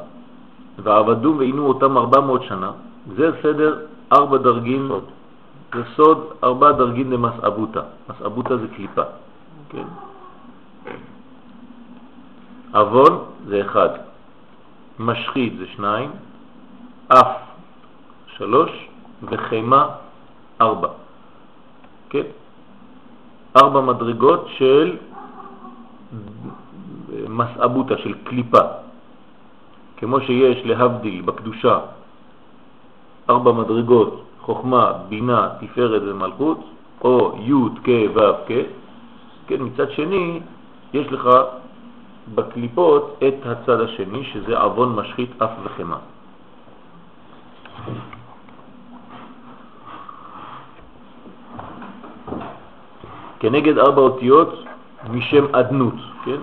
ועבדום ועינו אותם 400 שנה, זה סדר ארבע דרגים, סוד. זה סוד ארבע דרגים למסעבותה, מסעבותה זה קליפה, כן? אבון זה אחד, משחית זה שניים, אף שלוש וחמה ארבע. כן? ארבע מדרגות של מסעבותה, של קליפה. כמו שיש להבדיל בקדושה ארבע מדרגות, חוכמה, בינה, תפארת ומלכות, או י' כ' ו' כ', כן, מצד שני יש לך בקליפות את הצד השני, שזה עוון משחית אף וחמה. כנגד ארבע אותיות משם עדנות, כן?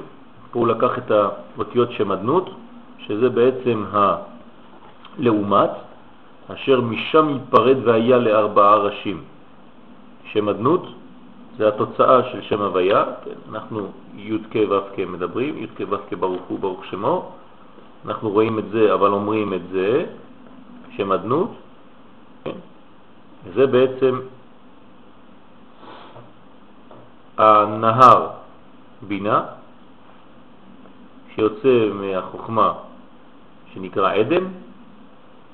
פה הוא לקח את האותיות שם עדנות, שזה בעצם הלעומת, אשר משם ייפרד והיה לארבעה ראשים. שם עדנות זה התוצאה של שם הוויה, כן, אנחנו י' כ' ו' כ' מדברים, י' כ' ו' כ' ברוך הוא ברוך שמו, אנחנו רואים את זה אבל אומרים את זה, שם אדנות, כן, זה בעצם הנהר בינה שיוצא מהחוכמה שנקרא עדן,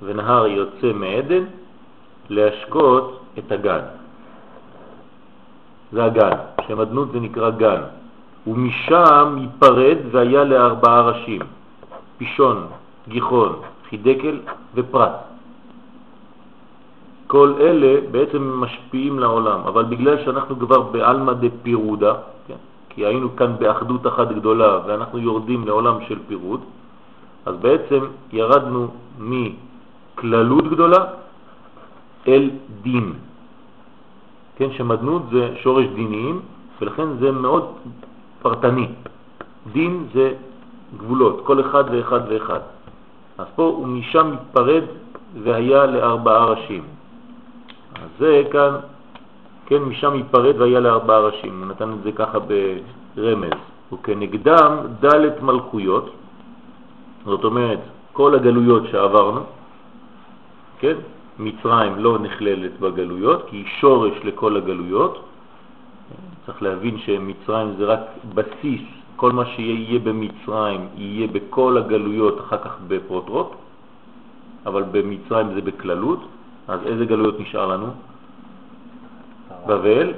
ונהר יוצא מעדן להשקות את הגן. זה הגן, שם אדנות זה נקרא גן, ומשם ייפרד והיה לארבעה ראשים, פישון, גיחון, חידקל ופרט. כל אלה בעצם משפיעים לעולם, אבל בגלל שאנחנו כבר בעלמא דפירודה, כן, כי היינו כאן באחדות אחת גדולה ואנחנו יורדים לעולם של פירוד, אז בעצם ירדנו מכללות גדולה אל דין. כן, שמדנות זה שורש דיניים, ולכן זה מאוד פרטני. דין זה גבולות, כל אחד ואחד ואחד. אז פה הוא משם מתפרד והיה לארבעה ראשים. אז זה כאן, כן, משם מתפרד והיה לארבעה ראשים. הוא נתן את זה ככה ברמז. וכנגדם דלת מלכויות, זאת אומרת, כל הגלויות שעברנו, כן, מצרים לא נכללת בגלויות, כי היא שורש לכל הגלויות. צריך להבין שמצרים זה רק בסיס, כל מה שיהיה במצרים יהיה בכל הגלויות, אחר כך בפרוטרוט, אבל במצרים זה בכללות. אז איזה גלויות נשאר לנו? בבל,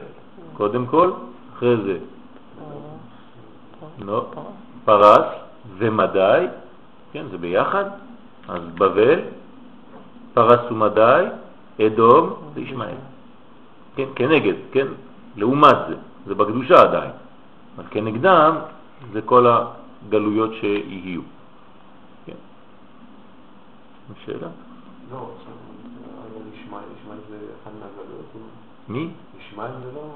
קודם כל, אחרי זה לא, פרס ומדי, כן, זה ביחד, אז בבל, פרס ומדי, אדום וישמעאל. כן, כנגד, כן, לעומת זה, זה בקדושה עדיין, אבל כנגדם זה כל הגלויות שיהיו. כן. שאלה? לא, ישמעאל זה אחד מהגלויות. מי? ישמעאל זה לא...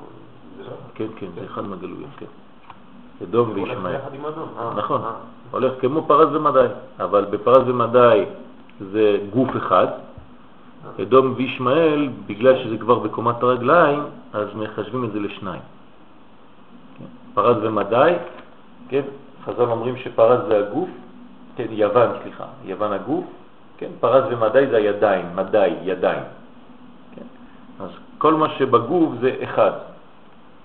כן, כן, זה אחד מהגלויות, כן. אדום וישמעאל. אה, נכון, אה. הולך כמו פרס ומדי, אבל בפרס ומדי זה גוף אחד, אדום וישמעאל, בגלל שזה כבר בקומת הרגליים, אז מחשבים את זה לשניים. פרס ומדי, כן? חז"ל אומרים שפרס זה הגוף, כן, יוון, סליחה, יוון הגוף, כן? פרס ומדי זה הידיים, מדי, ידיים. כן? אז כל מה שבגוף זה אחד,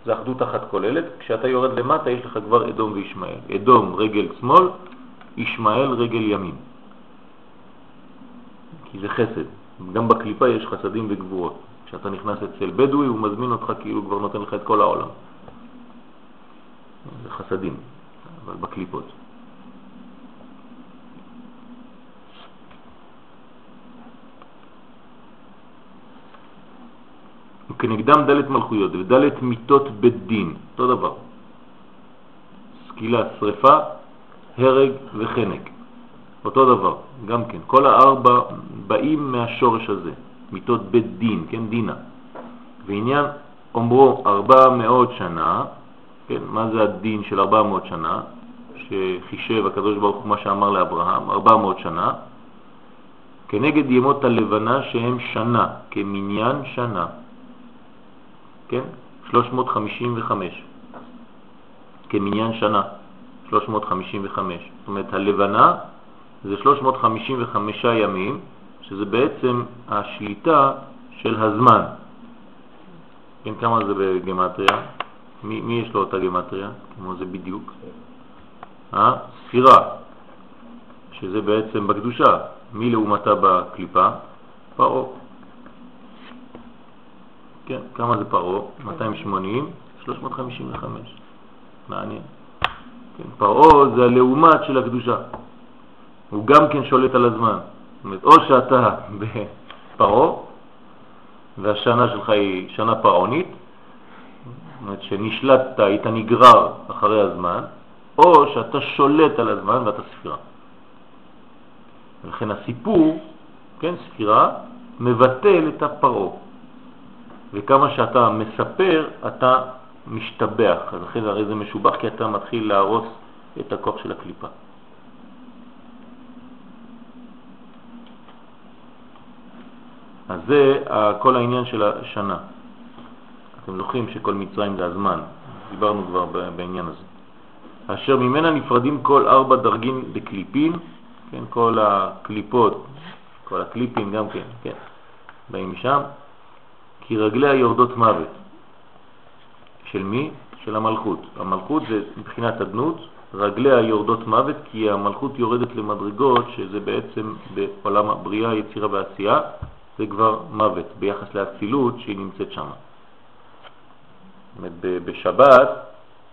זה אחדות אחת כוללת. כשאתה יורד למטה יש לך כבר אדום וישמעאל. אדום רגל שמאל, ישמעאל רגל ימין. כי זה חסד. גם בקליפה יש חסדים וגבורות. כשאתה נכנס אצל בדואי הוא מזמין אותך כאילו כבר נותן לך את כל העולם. זה חסדים, אבל בקליפות. וכנגדם דלת מלכויות ודלת מיטות בית דין, אותו דבר. סקילה, שריפה, הרג וחנק. אותו דבר, גם כן. כל הארבע באים מהשורש הזה, מיטות בית דין, כן, דינה. ועניין אומרו ארבע מאות שנה, כן, מה זה הדין של ארבע מאות שנה? שחישב הקדוש ברוך הוא מה שאמר לאברהם, ארבע מאות שנה, כנגד ימות הלבנה שהם שנה, כמניין שנה. כן? 355, כמניין שנה, 355. זאת אומרת, הלבנה זה 355 ימים, שזה בעצם השליטה של הזמן. כן, כמה זה בגמטריה? מי, מי יש לו אותה גמטריה? כמו זה בדיוק? אה? ספירה, שזה בעצם בקדושה. מי לעומתה בקליפה? פרעה. כן, כמה זה פרעה? 280, 355. מעניין. כן, פרעה זה הלעומת של הקדושה. הוא גם כן שולט על הזמן. זאת אומרת, או שאתה בפרעה, והשנה שלך היא שנה פרעונית, זאת אומרת שנשלטת, היית נגרר אחרי הזמן, או שאתה שולט על הזמן ואתה ספירה. ולכן הסיפור, כן, ספירה, מבטל את הפרעה. וכמה שאתה מספר, אתה משתבח. אז אחרי זה הרי זה משובח כי אתה מתחיל להרוס את הכוח של הקליפה. אז זה כל העניין של השנה. אתם זוכרים שכל מצרים זה הזמן, דיברנו כבר בעניין הזה. אשר ממנה נפרדים כל ארבע דרגים בקליפים, כן, כל הקליפות, כל הקליפים גם כן, כן, באים משם, כי רגליה יורדות מוות. של מי? של המלכות. המלכות זה מבחינת אדנות, רגליה יורדות מוות כי המלכות יורדת למדרגות שזה בעצם בעולם הבריאה, יצירה ועשייה, זה כבר מוות ביחס לאצילות שהיא נמצאת שם. בשבת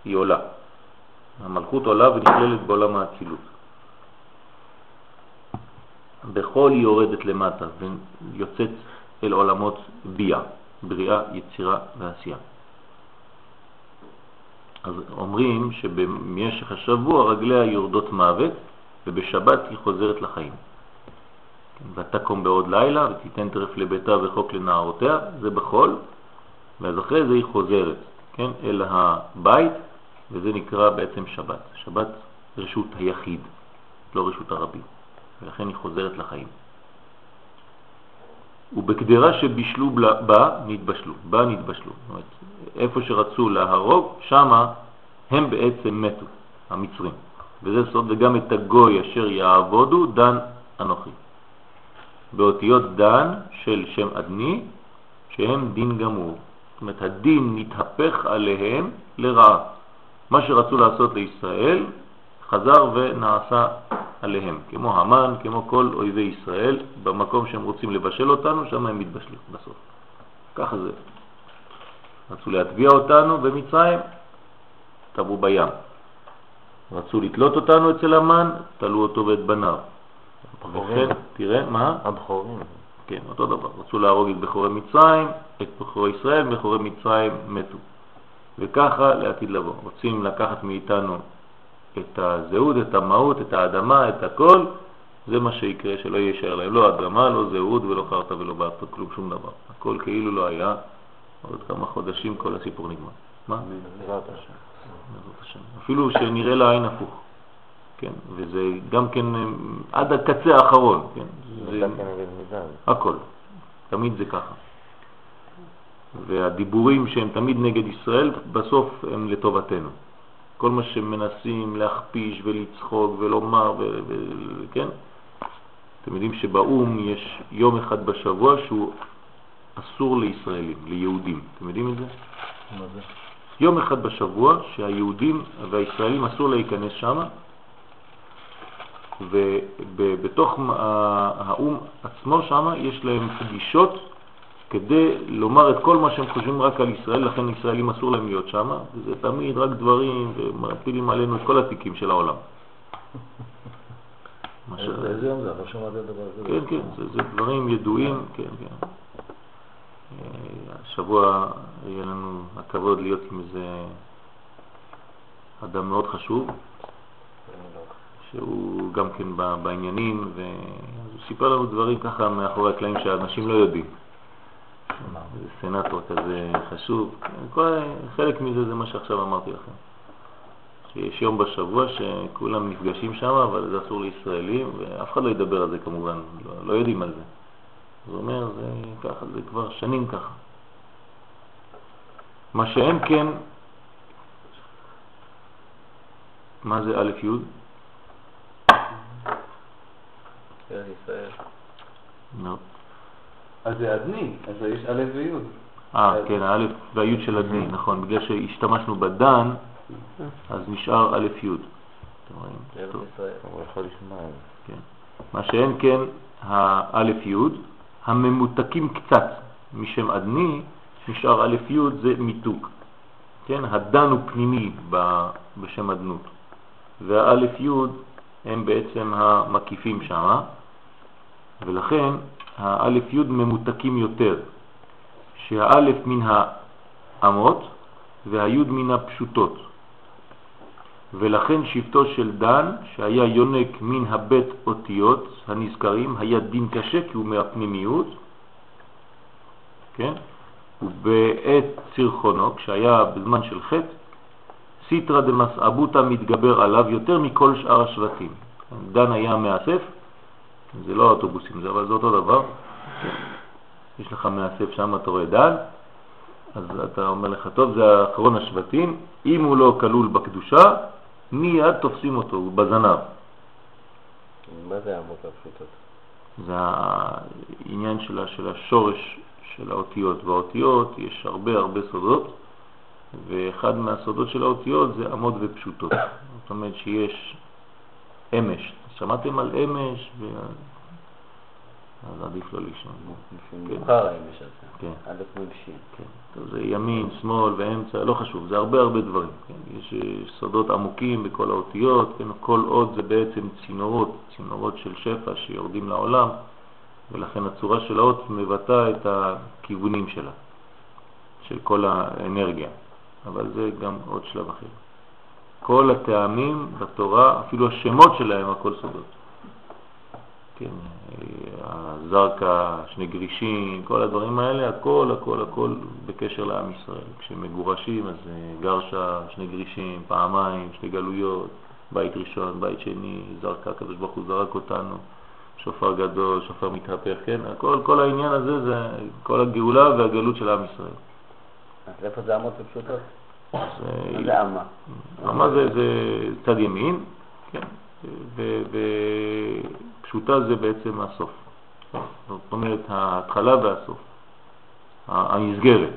היא עולה. המלכות עולה ונכללת בעולם האצילות. בחול היא יורדת למטה ויוצאת אל עולמות ביאה. בריאה, יצירה ועשייה. אז אומרים שבמשך השבוע רגליה יורדות מוות, ובשבת היא חוזרת לחיים. ותקום בעוד לילה ותיתן טרף לביתה וחוק לנערותיה, זה בחול, ואז אחרי זה היא חוזרת כן, אל הבית, וזה נקרא בעצם שבת. שבת רשות היחיד, לא רשות הרבים, ולכן היא חוזרת לחיים. ובקדרה שבישלו בה נתבשלו, בה נתבשלו. זאת אומרת, איפה שרצו להרוג, שמה הם בעצם מתו, המצרים. וזה סוד, וגם את הגוי אשר יעבודו דן אנוכי. באותיות דן של שם אדני, שהם דין גמור. זאת אומרת, הדין נתהפך עליהם לרעה. מה שרצו לעשות לישראל חזר ונעשה עליהם, כמו המן, כמו כל אויבי ישראל, במקום שהם רוצים לבשל אותנו, שם הם מתבשלים בסוף. ככה זה. רצו להטביע אותנו במצרים, טבעו בים. רצו לתלות אותנו אצל המן, תלו אותו ואת בניו. הבכורים. תראה, מה? הבכורים. כן, אותו דבר. רצו להרוג את בכורי מצרים, את בכורי ישראל, בכורי מצרים מתו. וככה לעתיד לבוא. רוצים לקחת מאיתנו את הזהות, את המהות, את האדמה, את הכל, זה מה שיקרה, שלא יישאר להם לא אדמה, לא זהות ולא חרטה ולא בארצות, כלום, שום דבר. הכל כאילו לא היה, עוד כמה חודשים כל הסיפור נגמר. מה? בעזרת השם. בעזרת השם. אפילו שנראה לעין הפוך, כן, וזה גם כן עד הקצה האחרון, כן, זה מידה. הכל, תמיד זה ככה. והדיבורים שהם תמיד נגד ישראל, בסוף הם לטובתנו. כל מה שמנסים להכפיש ולצחוק ולומר, ו- ו- כן? אתם יודעים שבאו"ם יש יום אחד בשבוע שהוא אסור לישראלים, ליהודים. אתם יודעים את זה? מה זה? יום אחד בשבוע שהיהודים והישראלים אסור להיכנס שם, ובתוך האו"ם עצמו שם יש להם פגישות כדי לומר את כל מה שהם חושבים רק על ישראל, לכן ישראלים אסור להם להיות שם, וזה תמיד רק דברים, ומפילים עלינו את כל התיקים של העולם. איזה יום זה? לא שמעתי דבר כזה. כן, כן, זה, זה דברים ידועים, כן, כן. אה, השבוע יהיה לנו הכבוד להיות עם איזה אדם מאוד חשוב, שהוא גם כן בעניינים, והוא סיפר לנו דברים ככה מאחורי הקלעים שאנשים לא יודעים. זה סנטור כזה חשוב, כל, חלק מזה זה מה שעכשיו אמרתי לכם. שיש יום בשבוע שכולם נפגשים שם, אבל זה אסור לישראלים, ואף אחד לא ידבר על זה כמובן, לא, לא יודעים על זה. הוא אומר, זה ככה, זה כבר שנים ככה. מה שאין כן, מה זה א' י'? ארץ ישראל. לא. אז זה אדני, אז יש א' וי'. אה, כן, האלף והיוד של הדני, נכון, בגלל שהשתמשנו בדן, אז נשאר א' י'. אתם רואים? כן. מה שאין כן, האלף י' הממותקים קצת משם אדני, נשאר א' י' זה מיתוק. כן, הדן הוא פנימי ב- בשם אדנות, והאלף י' הם בעצם המקיפים שם, ולכן האלף י' ממותקים יותר, שהאלף מן האמות והי' מן הפשוטות. ולכן שבטו של דן, שהיה יונק מן הבית אותיות הנזכרים, היה דין קשה כי הוא מהפנימיות, כן? ובעת צרחונו, כשהיה בזמן של חטא, סיטרא דמסעבותא מתגבר עליו יותר מכל שאר השבטים. דן היה מאסף, זה לא האוטובוסים, זה, אבל זה אותו דבר. יש לך מאסף שם, אתה רואה דן, אז אתה אומר לך, טוב, זה אחרון השבטים, אם הוא לא כלול בקדושה, מיד תופסים אותו, הוא בזנב. מה זה אמות הפשוטות? זה העניין של, ה- של השורש של האותיות. והאותיות יש הרבה הרבה סודות, ואחד מהסודות של האותיות זה אמות ופשוטות. זאת אומרת שיש אמש. שמעתם על אמש? ו... אז עדיף לא לישון. נבחר האמש הזה. כן. מול שין. כן. טוב, זה ימין, שמאל ואמצע, לא חשוב, זה הרבה הרבה דברים. כן? יש אה, סודות עמוקים בכל האותיות, כן? כל עוד זה בעצם צינורות, צינורות של שפע שיורדים לעולם, ולכן הצורה של האות מבטא את הכיוונים שלה, של כל האנרגיה. אבל זה גם עוד שלב אחר. כל הטעמים בתורה, אפילו השמות שלהם, הכל סודות. כן, הזרקה, שני גרישים, כל הדברים האלה, הכל, הכל, הכל בקשר לעם ישראל. כשמגורשים אז אה, גרשה, שני גרישים, פעמיים, שני גלויות, בית ראשון, בית שני, זרקה, הקדוש ברוך הוא זרק אותנו, שופר גדול, שופר מתהפך, כן, הכל, כל העניין הזה זה כל הגאולה והגלות של עם ישראל. אז איפה זה אמות ופשוטות? אה, זה אמה? רמה זה, צד ימין, כן, ופשוטה זה בעצם הסוף. זאת אומרת, ההתחלה והסוף, המסגרת.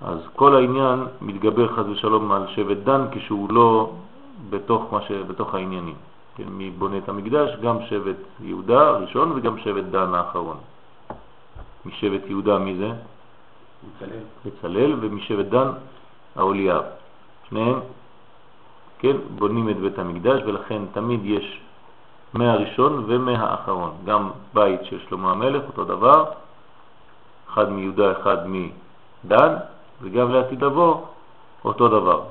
אז כל העניין מתגבר חז ושלום על שבט דן כשהוא לא בתוך, מה ש... בתוך העניינים. כן, מי בונה את המקדש? גם שבט יהודה הראשון וגם שבט דן האחרון. משבט יהודה מי זה? בצלאל, ומשבט דן האוליאב. שניהם, כן, בונים את בית המקדש, ולכן תמיד יש מהראשון ומהאחרון. גם בית של שלמה המלך, אותו דבר, אחד מיהודה, אחד מדן, וגם לעתיד לבוא, אותו דבר.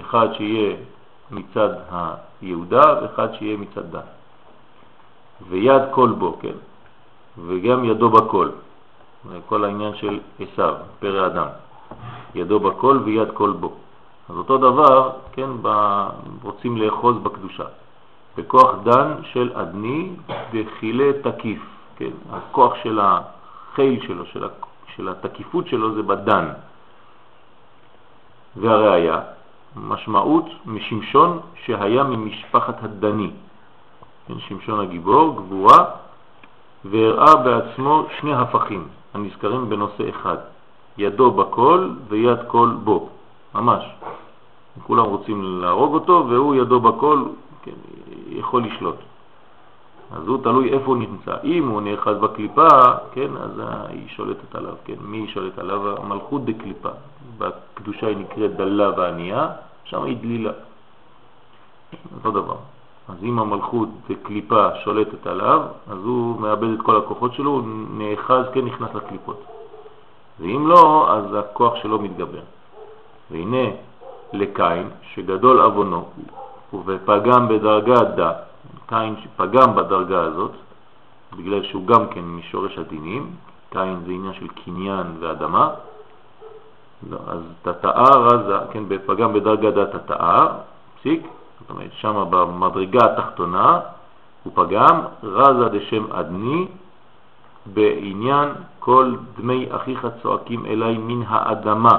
אחד שיהיה מצד היהודה, ואחד שיהיה מצד דן. ויד כל בו, כן, וגם ידו בכל. כל העניין של עשיו, פרא אדם. ידו בכל ויד כל בו. אז אותו דבר, כן, ב... רוצים לאחוז בקדושה. בכוח דן של אדני דחילה תקיף, כן, הכוח של החיל שלו, של, ה... של התקיפות שלו זה בדן. והראיה, משמעות משמשון שהיה ממשפחת הדני. כן, שמשון הגיבור, גבורה, והראה בעצמו שני הפכים הנזכרים בנושא אחד, ידו בכל ויד כל בו, ממש. כולם רוצים להרוג אותו והוא ידו בכל, כן, יכול לשלוט. אז הוא תלוי איפה הוא נמצא. אם הוא נאחז בקליפה, כן, אז היא שולטת עליו, כן, מי שולט עליו? המלכות דקליפה. בקדושה היא נקראת דלה וענייה, שם היא דלילה. אותו דבר. אז אם המלכות דקליפה שולטת עליו, אז הוא מאבד את כל הכוחות שלו, הוא נאחז, כן, נכנס לקליפות. ואם לא, אז הכוח שלו מתגבר. והנה לקין, שגדול אבונו, ופגם בדרגה דה, קין שפגם בדרגה הזאת, בגלל שהוא גם כן משורש הדינים, קין זה עניין של קניין ואדמה, לא, אז תתאה רזה, כן, פגם בדרגה דה תתאה, פסיק, זאת אומרת, שם במדרגה התחתונה הוא פגם, רזה דשם אדני, בעניין כל דמי אחיך צועקים אליי מן האדמה,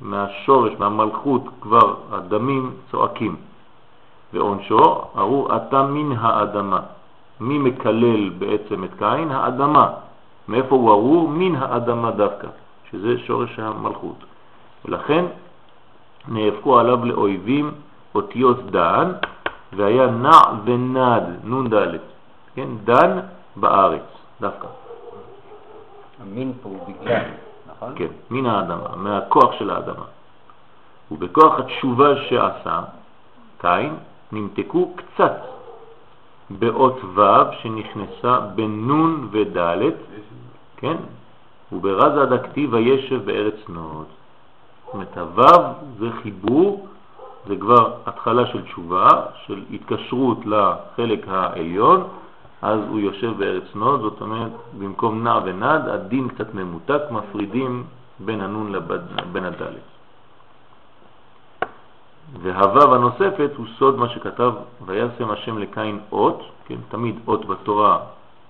מהשורש, מהמלכות, כבר הדמים צועקים. ועונשו, הראו אתה מן האדמה. מי מקלל בעצם את קין? האדמה. מאיפה הוא ארור? מן האדמה דווקא, שזה שורש המלכות. ולכן נאבקו עליו לאויבים אותיות דן, והיה נע ונד, נון ד', כן, דן בארץ, דווקא. המין פה הוא בגלל, נכון? כן, מן האדמה, מהכוח של האדמה. ובכוח התשובה שעשה, קין, נמתקו קצת באות ו' שנכנסה בנון וד', כן, וברזה עד הכתיב הישב בארץ נוד. זאת אומרת, הו' זה חיבור, זה כבר התחלה של תשובה, של התקשרות לחלק העליון, אז הוא יושב בארץ נוד, זאת אומרת, במקום נע ונד, הדין קצת ממותק, מפרידים בין הנון לבין הדלת. והוו הנוספת הוא סוד מה שכתב, וישם השם לקין אות, כן, תמיד אות בתורה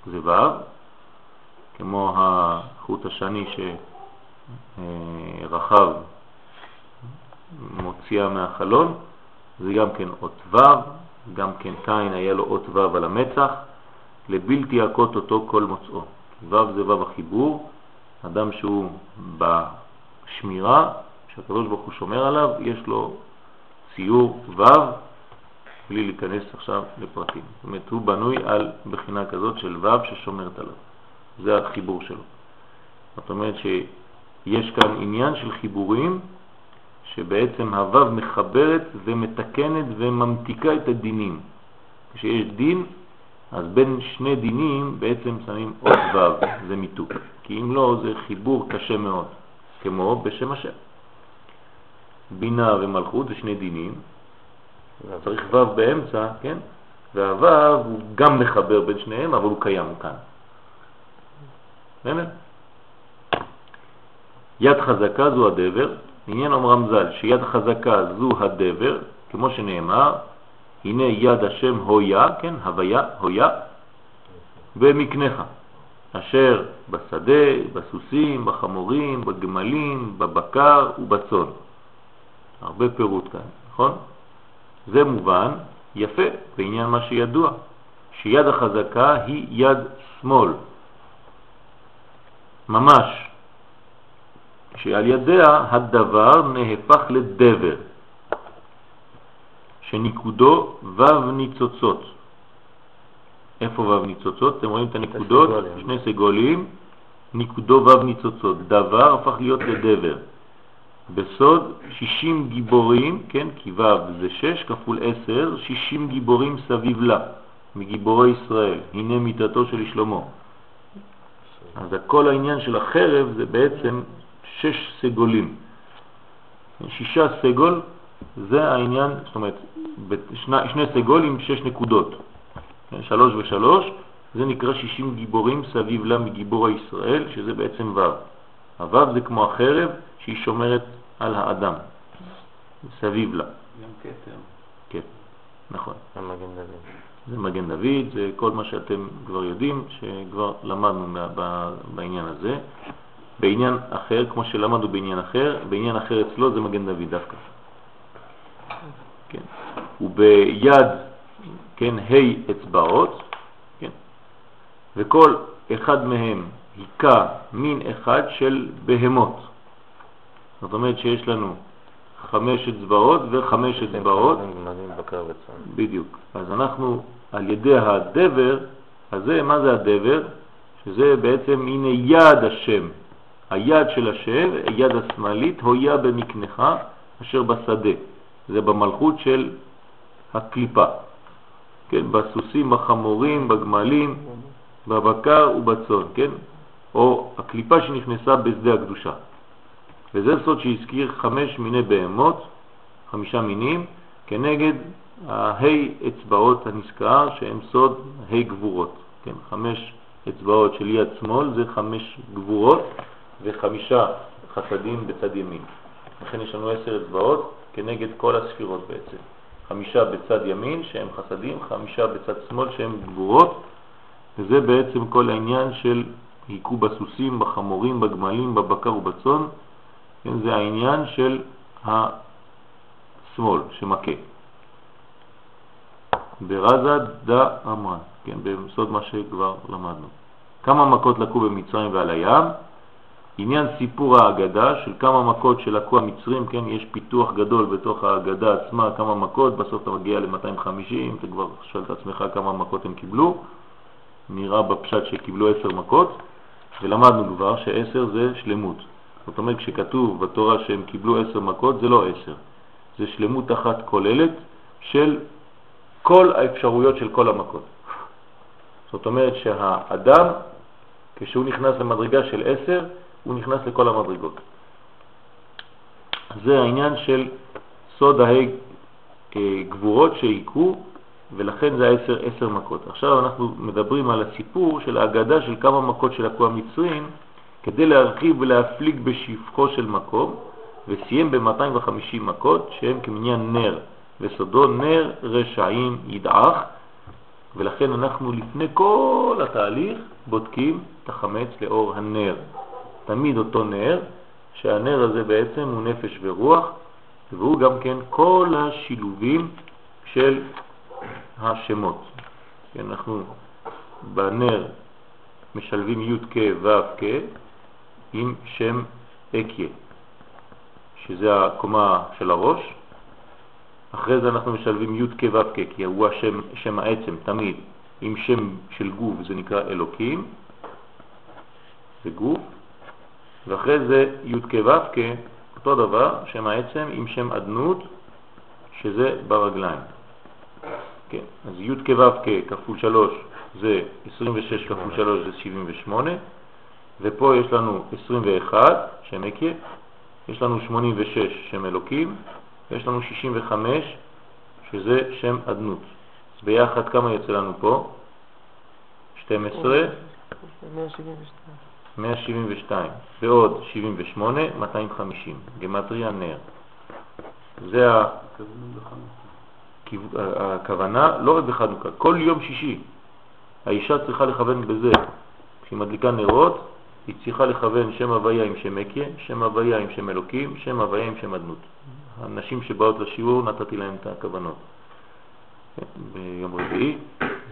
זה וו, כמו החוט השני שרחב מוציאה מהחלון, זה גם כן אות וו, גם כן קין היה לו אות וו על המצח, לבלתי הכות אותו כל מוצאו. וו זה וו החיבור, אדם שהוא בשמירה, שהקדוש ברוך הוא שומר עליו, יש לו ציור וו, בלי להיכנס עכשיו לפרטים. זאת אומרת, הוא בנוי על בחינה כזאת של וו ששומרת עליו. זה החיבור שלו. זאת אומרת שיש כאן עניין של חיבורים שבעצם הוו מחברת ומתקנת וממתיקה את הדינים. כשיש דין, אז בין שני דינים בעצם שמים עוד וו, זה מיתוק. כי אם לא, זה חיבור קשה מאוד, כמו בשם השם. בינה ומלכות, זה שני דינים, צריך ו' באמצע, כן? והו' הוא גם מחבר בין שניהם, אבל הוא קיים כאן. באמת? יד חזקה זו הדבר, עניין אומר רמז"ל שיד חזקה זו הדבר, כמו שנאמר, הנה יד השם הויה, כן, הוויה, הויה, במקנך, אשר בשדה, בסוסים, בחמורים, בגמלים, בבקר ובצון. הרבה פירוט כאן, נכון? זה מובן יפה בעניין מה שידוע, שיד החזקה היא יד שמאל, ממש, שעל ידיה הדבר נהפך לדבר, שניקודו וו ניצוצות. איפה וו ניצוצות? אתם רואים את הנקודות? סגולים. שני סגולים, ניקודו וו ניצוצות. דבר הפך להיות לדבר. בסוד 60 גיבורים, כן, כי ו' זה 6 כפול 10, 60 גיבורים סביב לה, מגיבורי ישראל. הנה מיטתו של שלמה. אז כל העניין של החרב זה בעצם שש סגולים. שישה סגול זה העניין, זאת אומרת, שני, שני סגול עם שש נקודות. שלוש ושלוש, זה נקרא שישים גיבורים סביב לה מגיבור הישראל, שזה בעצם ו'. הו' זה כמו החרב שהיא שומרת על האדם, סביב לה. גם כתר. כן, נכון. המגן דוד. זה מגן דוד, זה כל מה שאתם כבר יודעים, שכבר למדנו בעניין הזה. בעניין אחר, כמו שלמדנו בעניין אחר, בעניין אחר אצלו זה מגן דוד דווקא. כן. וביד, כן, ה' אצבעות, כן, וכל אחד מהם היכה מין אחד של בהמות. זאת אומרת שיש לנו חמש אצבעות וחמש אצבעות, בקר וצאן. בדיוק. אז אנחנו על ידי הדבר הזה, מה זה הדבר? שזה בעצם הנה יד השם, היד של השם, היד השמאלית, הויה במקנך אשר בשדה. זה במלכות של הקליפה. כן, בסוסים, בחמורים, בגמלים, בבקר ובצאן, כן? או הקליפה שנכנסה בשדה הקדושה. וזה סוד שהזכיר חמש מיני בהמות, חמישה מינים, כנגד ההי אצבעות הנזכר שהם סוד ה' גבורות. כן, חמש אצבעות של יד שמאל זה חמש גבורות וחמישה חסדים בצד ימין. לכן יש לנו עשר אצבעות כנגד כל הספירות בעצם. חמישה בצד ימין שהם חסדים, חמישה בצד שמאל שהם גבורות, וזה בעצם כל העניין של היכו בסוסים, בחמורים, בגמלים, בבקר ובצאן. כן, זה העניין של השמאל שמכה. ברזה דה אמן, כן, בסוד מה שכבר למדנו. כמה מכות לקו במצרים ועל הים, עניין סיפור ההגדה של כמה מכות שלקו המצרים, כן, יש פיתוח גדול בתוך ההגדה עצמה, כמה מכות, בסוף אתה מגיע ל-250, אתה כבר שואל את עצמך כמה מכות הם קיבלו, נראה בפשט שקיבלו עשר מכות, ולמדנו כבר שעשר זה שלמות. זאת אומרת, כשכתוב בתורה שהם קיבלו עשר מכות, זה לא עשר, זה שלמות אחת כוללת של כל האפשרויות של כל המכות. זאת אומרת שהאדם, כשהוא נכנס למדרגה של עשר, הוא נכנס לכל המדרגות. זה העניין של סוד ההי אה, שהיכו, ולכן זה עשר, עשר מכות. עכשיו אנחנו מדברים על הסיפור של ההגדה של כמה מכות שלקו המצרים, כדי להרחיב ולהפליג בשפחו של מקום, וסיים ב-250 מכות שהם כמניין נר, וסודו נר רשעים ידעך, ולכן אנחנו לפני כל התהליך בודקים את החמץ לאור הנר. תמיד אותו נר, שהנר הזה בעצם הוא נפש ורוח, והוא גם כן כל השילובים של השמות. כן, אנחנו בנר משלבים י' כ' ו' כ' עם שם אקיה, שזה הקומה של הראש. אחרי זה אנחנו משלבים י' כ' ו' כ', כי הוא השם, שם העצם תמיד, עם שם של גוף, זה נקרא אלוקים, זה גוף, ואחרי זה י' כ' ו' כ', אותו דבר, שם העצם עם שם אדנות, שזה ברגליים. כן, אז י' כ' ו' כ' כפול 3 זה 26 כפול 3 זה 78, ופה יש לנו 21, שם אקיה, יש לנו 86 שם אלוקים, ויש לנו 65 שזה שם אדנות. ביחד כמה יוצא לנו פה? 12, 172, ועוד 78, 250, גמטריה נר. זה הכוונה, לא רק בחנוכה, כל יום שישי האישה צריכה לכוון בזה. כשהיא מדליקה נרות, היא צריכה לכוון שם הוויה עם שם מקיה, שם הוויה עם שם אלוקים, שם הוויה עם שם אדנות. הנשים שבאות לשיעור נתתי להן את הכוונות כן, ביום רביעי,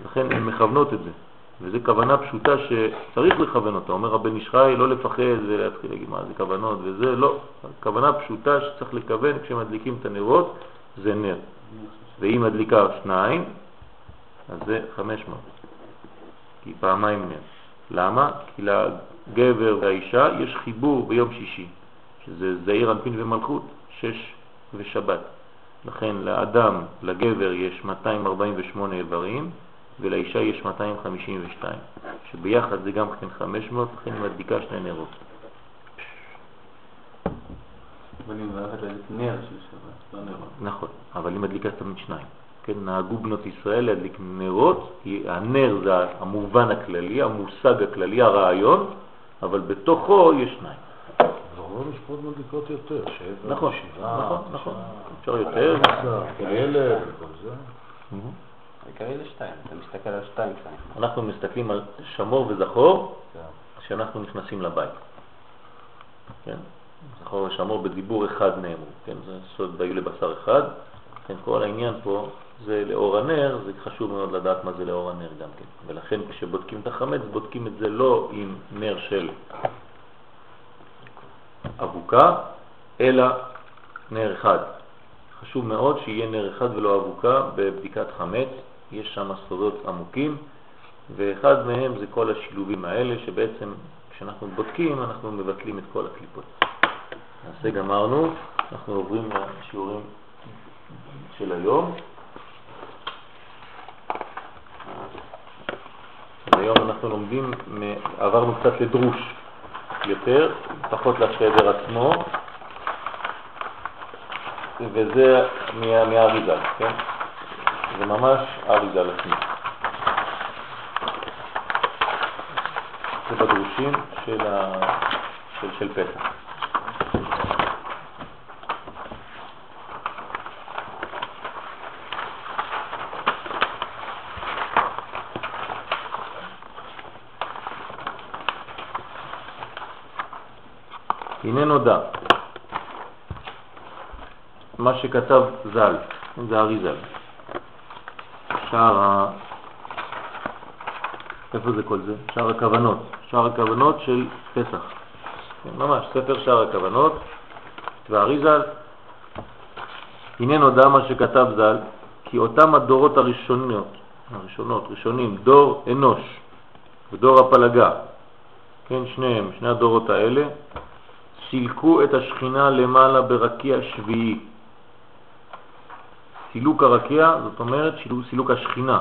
לכן הן מכוונות את זה. וזו כוונה פשוטה שצריך לכוון אותה. אומר הבן איש חי לא לפחד ולהתחיל להגיד מה זה כוונות וזה, לא. כוונה פשוטה שצריך לכוון כשמדליקים את הנרות זה נר. ואם מדליקה שניים, אז זה 500. כי פעמיים נר. למה? כי לגבר והאישה יש חיבור ביום שישי, שזה זעיר אנפין ומלכות, שש ושבת. לכן לאדם, לגבר יש 248 איברים, ולאישה יש 252, שביחד זה גם כן 500, לכן היא מדליקה שני נרות. לא נרות. נכון, אבל היא מדליקה תמיד שניים. כן, נהגו בנות ישראל להדליק נרות, הנר זה המובן הכללי, המושג הכללי, הרעיון, אבל בתוכו יש שניים. ברור משפחות מדליקות יותר, שבע, נכון, שבעה, נכון, נכון. אפשר יותר. עשר, כאלה, וכל זה. העיקרי זה שתיים, אתה מסתכל על שתיים כשאתה נכנס. אנחנו מסתכלים על שמור וזכור כן. כשאנחנו נכנסים לבית. כן? זכור ושמור בדיבור אחד נאמרו, כן? זה סוד והיו לבשר אחד. לכן כל העניין פה זה לאור הנר, זה חשוב מאוד לדעת מה זה לאור הנר גם כן. ולכן כשבודקים את החמץ, בודקים את זה לא עם נר של אבוקה, אלא נר אחד. חשוב מאוד שיהיה נר אחד ולא אבוקה בבדיקת חמץ, יש שם סודות עמוקים, ואחד מהם זה כל השילובים האלה, שבעצם כשאנחנו בודקים אנחנו מבטלים את כל הקליפות. אז זה גמרנו, אנחנו עוברים לשיעורים של היום. היום אנחנו לומדים, עברנו קצת לדרוש יותר, פחות לסדר עצמו, וזה מה- מהאריזה, כן? זה ממש אריזה עצמי. זה בדרושים של, ה... של, של פסח. הנה נודע מה שכתב ז"ל, זה ארי ז"ל. שער ה... איפה זה כל זה? שער הכוונות. שער הכוונות של פסח. כן, ממש, ספר שער הכוונות, והארי ז"ל. הנה נודע מה שכתב ז"ל, כי אותם הדורות הראשונות, הראשונות, ראשונים, דור אנוש ודור הפלגה, כן, שניהם, שני הדורות האלה, סילקו את השכינה למעלה ברקיע שביעי. סילוק הרקיע, זאת אומרת סילוק, השכינה.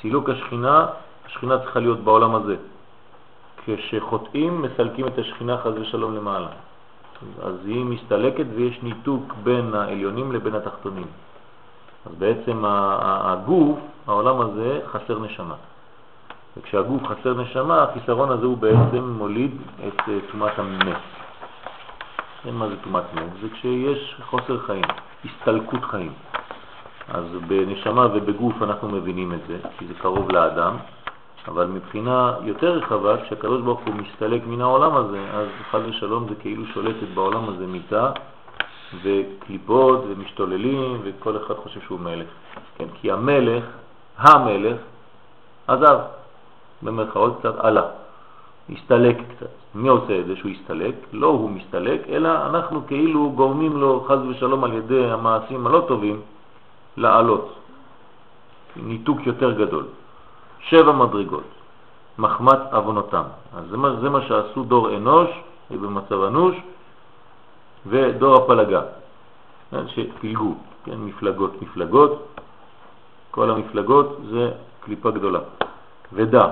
סילוק השכינה, השכינה צריכה להיות בעולם הזה. כשחוטאים מסלקים את השכינה חז ושלום למעלה. אז היא מסתלקת ויש ניתוק בין העליונים לבין התחתונים. אז בעצם הגוף, העולם הזה, חסר נשמה. וכשהגוף חסר נשמה, החיסרון הזה הוא בעצם מוליד את אה, תומת המס. אין מה זה תומת מס, זה כשיש חוסר חיים, הסתלקות חיים. אז בנשמה ובגוף אנחנו מבינים את זה, כי זה קרוב לאדם, אבל מבחינה יותר רחבה, כשהקדוש ברוך הוא מסתלק מן העולם הזה, אז חד ושלום זה כאילו שולטת בעולם הזה מיטה וקליפות ומשתוללים וכל אחד חושב שהוא מלך. כן, כי המלך, המלך, עזב, במרכאות קצת עלה, הסתלק קצת. מי עושה את זה שהוא הסתלק? לא הוא מסתלק, אלא אנחנו כאילו גורמים לו חז ושלום על ידי המעשים הלא טובים לעלות. ניתוק יותר גדול. שבע מדרגות, מחמת אבונותם. אז זה מה, זה מה שעשו דור אנוש במצב אנוש ודור הפלגה, כן, שפילגו, כן, מפלגות, מפלגות, כל המפלגות זה קליפה גדולה. ודע,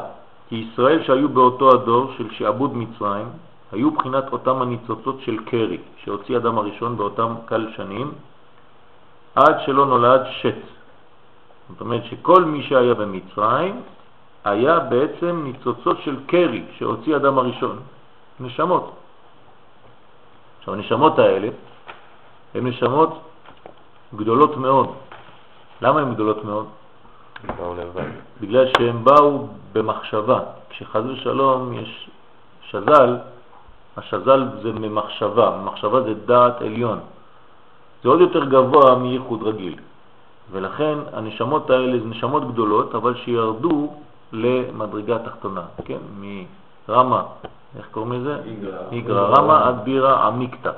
כי ישראל שהיו באותו הדור של שעבוד מצרים, היו בחינת אותם הניצוצות של קרי שהוציא אדם הראשון באותם קל שנים עד שלא נולד שץ. זאת אומרת שכל מי שהיה במצרים היה בעצם ניצוצות של קרי שהוציא אדם הראשון, נשמות. עכשיו הנשמות האלה הן נשמות גדולות מאוד. למה הן גדולות מאוד? בגלל שהם באו במחשבה. כשחז ושלום יש שזל, השזל זה ממחשבה, מחשבה זה דעת עליון. זה עוד יותר גבוה מייחוד רגיל. ולכן הנשמות האלה זה נשמות גדולות, אבל שירדו למדרגה תחתונה, כן? מרמה, איך קוראים לזה? איגרא רמה עד בירה עמיקתא.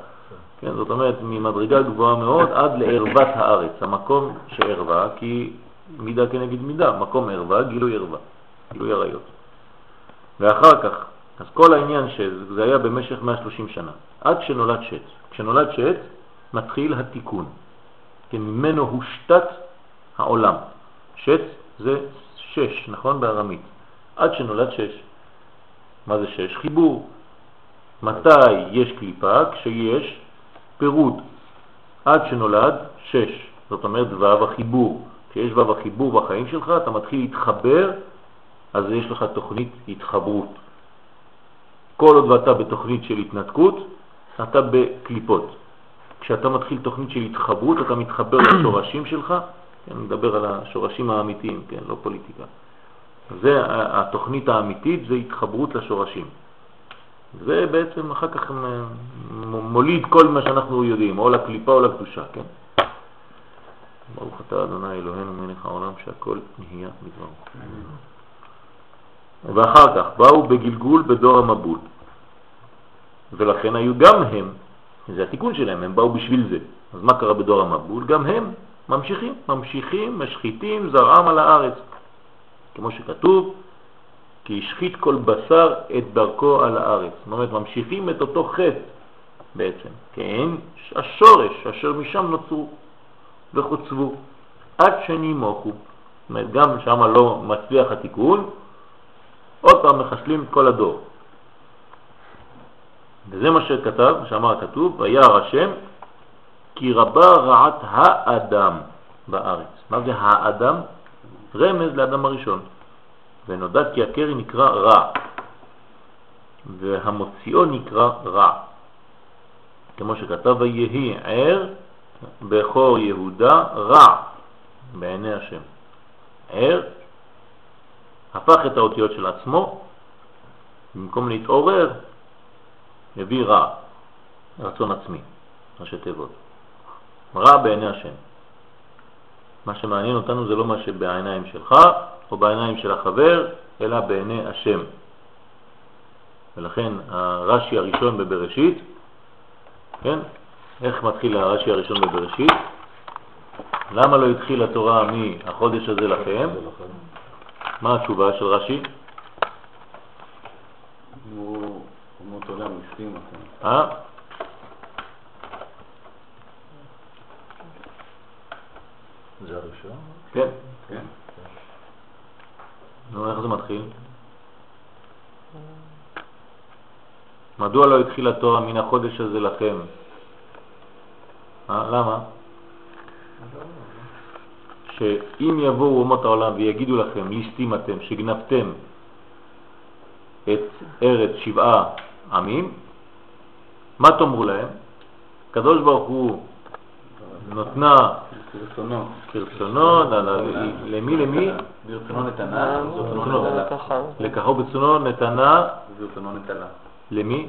כן, זאת אומרת, ממדרגה גבוהה מאוד עד לערוות הארץ, המקום שערווה, כי מידה כנגד מידה, מקום ערווה, גילוי ערווה, גילוי עריות. ואחר כך, אז כל העניין שזה היה במשך 130 שנה, עד שנולד שץ. כשנולד שץ, מתחיל התיקון. כן, ממנו הושתת העולם. שץ זה שש, נכון? בארמית. עד שנולד שש. מה זה שש? חיבור. מתי יש קליפה? כשיש פירוד. עד שנולד שש. זאת אומרת ו' החיבור. כשיש ו' החיבור בחיים שלך, אתה מתחיל להתחבר, אז יש לך תוכנית התחברות. כל עוד ואתה בתוכנית של התנתקות, אתה בקליפות. כשאתה מתחיל תוכנית של התחברות, אתה מתחבר לשורשים שלך, כן, אני מדבר על השורשים האמיתיים, כן, לא פוליטיקה. זה התוכנית האמיתית, זה התחברות לשורשים. זה בעצם אחר כך מוליד כל מה שאנחנו יודעים, או לקליפה או לקדושה, כן? ברוך אתה אדוני אלוהינו מלך העולם שהכל נהיה מדברו. ואחר כך באו בגלגול בדור המבול, ולכן היו גם הם, זה התיקון שלהם, הם באו בשביל זה. אז מה קרה בדור המבול? גם הם ממשיכים, ממשיכים, משחיתים זרעם על הארץ. כמו שכתוב, כי השחית כל בשר את דרכו על הארץ. זאת אומרת, ממשיכים את אותו חטא בעצם, כן? השורש אשר משם נוצרו וחוצבו, עד שנימוכו. זאת אומרת, גם שם לא מצליח התיקון, עוד פעם מחסלים את כל הדור. וזה מה שכתב, שאמר הכתוב, וירא השם כי רבה רעת האדם בארץ. מה זה האדם? רמז לאדם הראשון. ונודע כי הקרי נקרא רע, והמוציאו נקרא רע. כמו שכתב ויהי ער בכור יהודה רע בעיני השם. ער הפך את האותיות של עצמו, במקום להתעורר, הביא רע, רצון עצמי, ראשי תיבות. רע בעיני השם. מה שמעניין אותנו זה לא מה שבעיניים שלך או בעיניים של החבר, אלא בעיני השם. ולכן הרש"י הראשון בבראשית, כן? איך מתחיל הרש"י הראשון בבראשית? למה לא התחיל התורה מהחודש הזה לכם? מה התשובה של רש"י? אומות עולם הסכים לכם. אה? זה הראשון? כן. כן. נו, איך זה מתחיל? מדוע לא התחיל התורה מן החודש הזה לכם? אה, למה? שאם יבואו אומות העולם ויגידו לכם, ליסטים אתם, שגנבתם את ארץ שבעה עמים, מה תאמרו להם? קדוש ברוך הוא נותנה. כרצונו, למי למי? ברצונו נתנה, ברצונו. נטלה. לקחו ברצונו נתנה ברצונו נטלה. למי?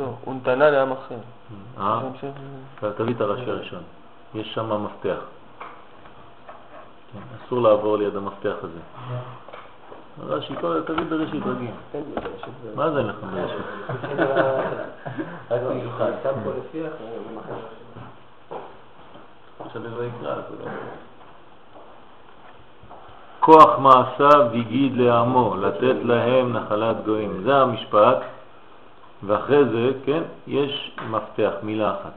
לא, הוא נתנה לעם אחר. אה? תביא את הרש"י הראשון, יש שם מפתח. כן, אסור לעבור ליד המפתח הזה. רש"י, כל- תביא בראשית רגיל. מה זה לך בראשית? רק מיוחד. עכשיו זה יקרא, זה לא... כוח מעשיו הגיד לעמו, לתת להם נחלת גויים. זה המשפט, ואחרי זה, כן, יש מפתח, מילה אחת.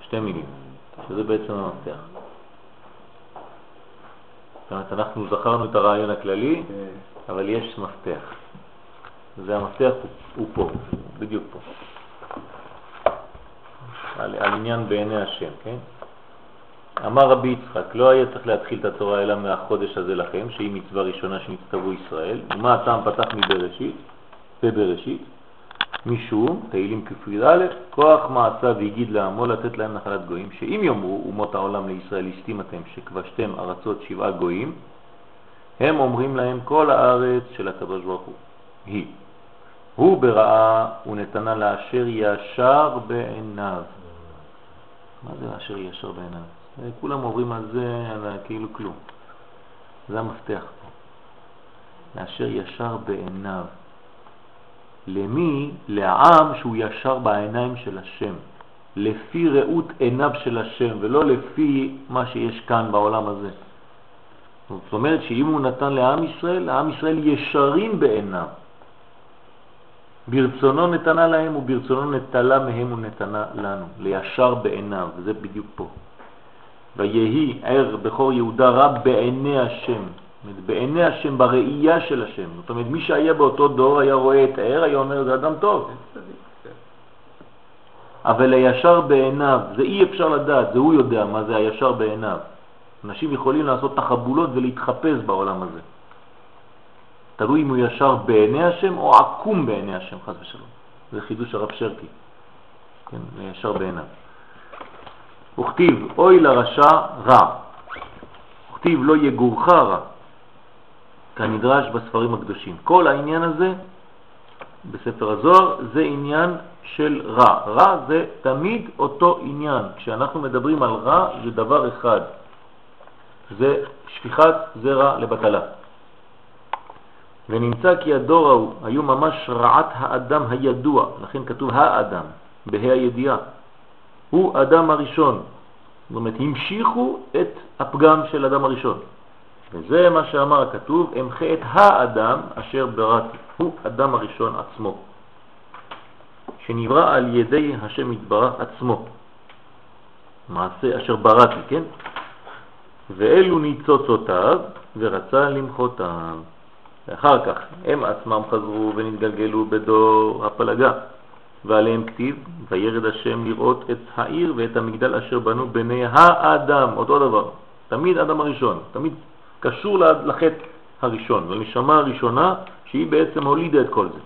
שתי מילים, שזה בעצם המפתח. זאת אומרת, אנחנו זכרנו את הרעיון הכללי, כן. אבל יש מפתח. זה המפתח הוא, הוא פה, בדיוק פה. על, על עניין בעיני השם, כן? אמר רבי יצחק, לא היה צריך להתחיל את התורה אלא מהחודש הזה לכם, שהיא מצווה ראשונה שנצטוו ישראל. ומה הטעם פתח מבראשית? בבראשית. משום, תהילים כ"א, כוח מעשה והגיד לעמו לתת להם נחלת גויים, שאם יאמרו אומות העולם לישראל הסתים אתם שכבשתם ארצות שבעה גויים, הם אומרים להם כל הארץ של הקדוש ברוך הוא היא. הוא בראה ונתנה לאשר ישר בעיניו. מה זה לאשר ישר בעיניו? כולם עוברים על זה על כאילו כלום. זה המפתח פה. לאשר ישר בעיניו. למי? לעם שהוא ישר בעיניים של השם. לפי ראות עיניו של השם, ולא לפי מה שיש כאן בעולם הזה. זאת אומרת שאם הוא נתן לעם ישראל, לעם ישראל ישרים בעיניו. ברצונו נתנה להם וברצונו נטלה מהם ונתנה לנו, לישר בעיניו, וזה בדיוק פה. ויהי ער בכור יהודה רב בעיני השם, בעיני השם, בראייה של השם. זאת אומרת, מי שהיה באותו דור היה רואה את הער, היה אומר, זה אדם טוב. אבל הישר בעיניו, זה אי אפשר לדעת, זה הוא יודע מה זה הישר בעיניו. אנשים יכולים לעשות תחבולות ולהתחפש בעולם הזה. תלוי אם הוא ישר בעיני השם או עקום בעיני השם, חס ושלום. זה חידוש הרב שרקי, כן, ישר בעיניו. וכתיב, אוי לרשע רע. וכתיב, לא יגורך רע, כנדרש בספרים הקדושים. כל העניין הזה בספר הזוהר זה עניין של רע. רע זה תמיד אותו עניין. כשאנחנו מדברים על רע זה דבר אחד, זה שפיכת זרע לבטלה. ונמצא כי הדור ההוא היו ממש רעת האדם הידוע, לכן כתוב האדם, בה"א הידיעה. הוא אדם הראשון. זאת אומרת, המשיכו את הפגם של אדם הראשון. וזה מה שאמר הכתוב, אמחה את האדם אשר בראתי. הוא אדם הראשון עצמו, שנברא על ידי השם יתברך עצמו. מעשה אשר בראתי, כן? ואלו ניצוצותיו ורצה למחותם. ואחר כך הם עצמם חזרו ונתגלגלו בדור הפלגה, ועליהם כתיב, וירד השם לראות את העיר ואת המגדל אשר בנו בני האדם, אותו דבר, תמיד אדם הראשון, תמיד קשור לחטא הראשון, לנשמה הראשונה שהיא בעצם הולידה את כל זה.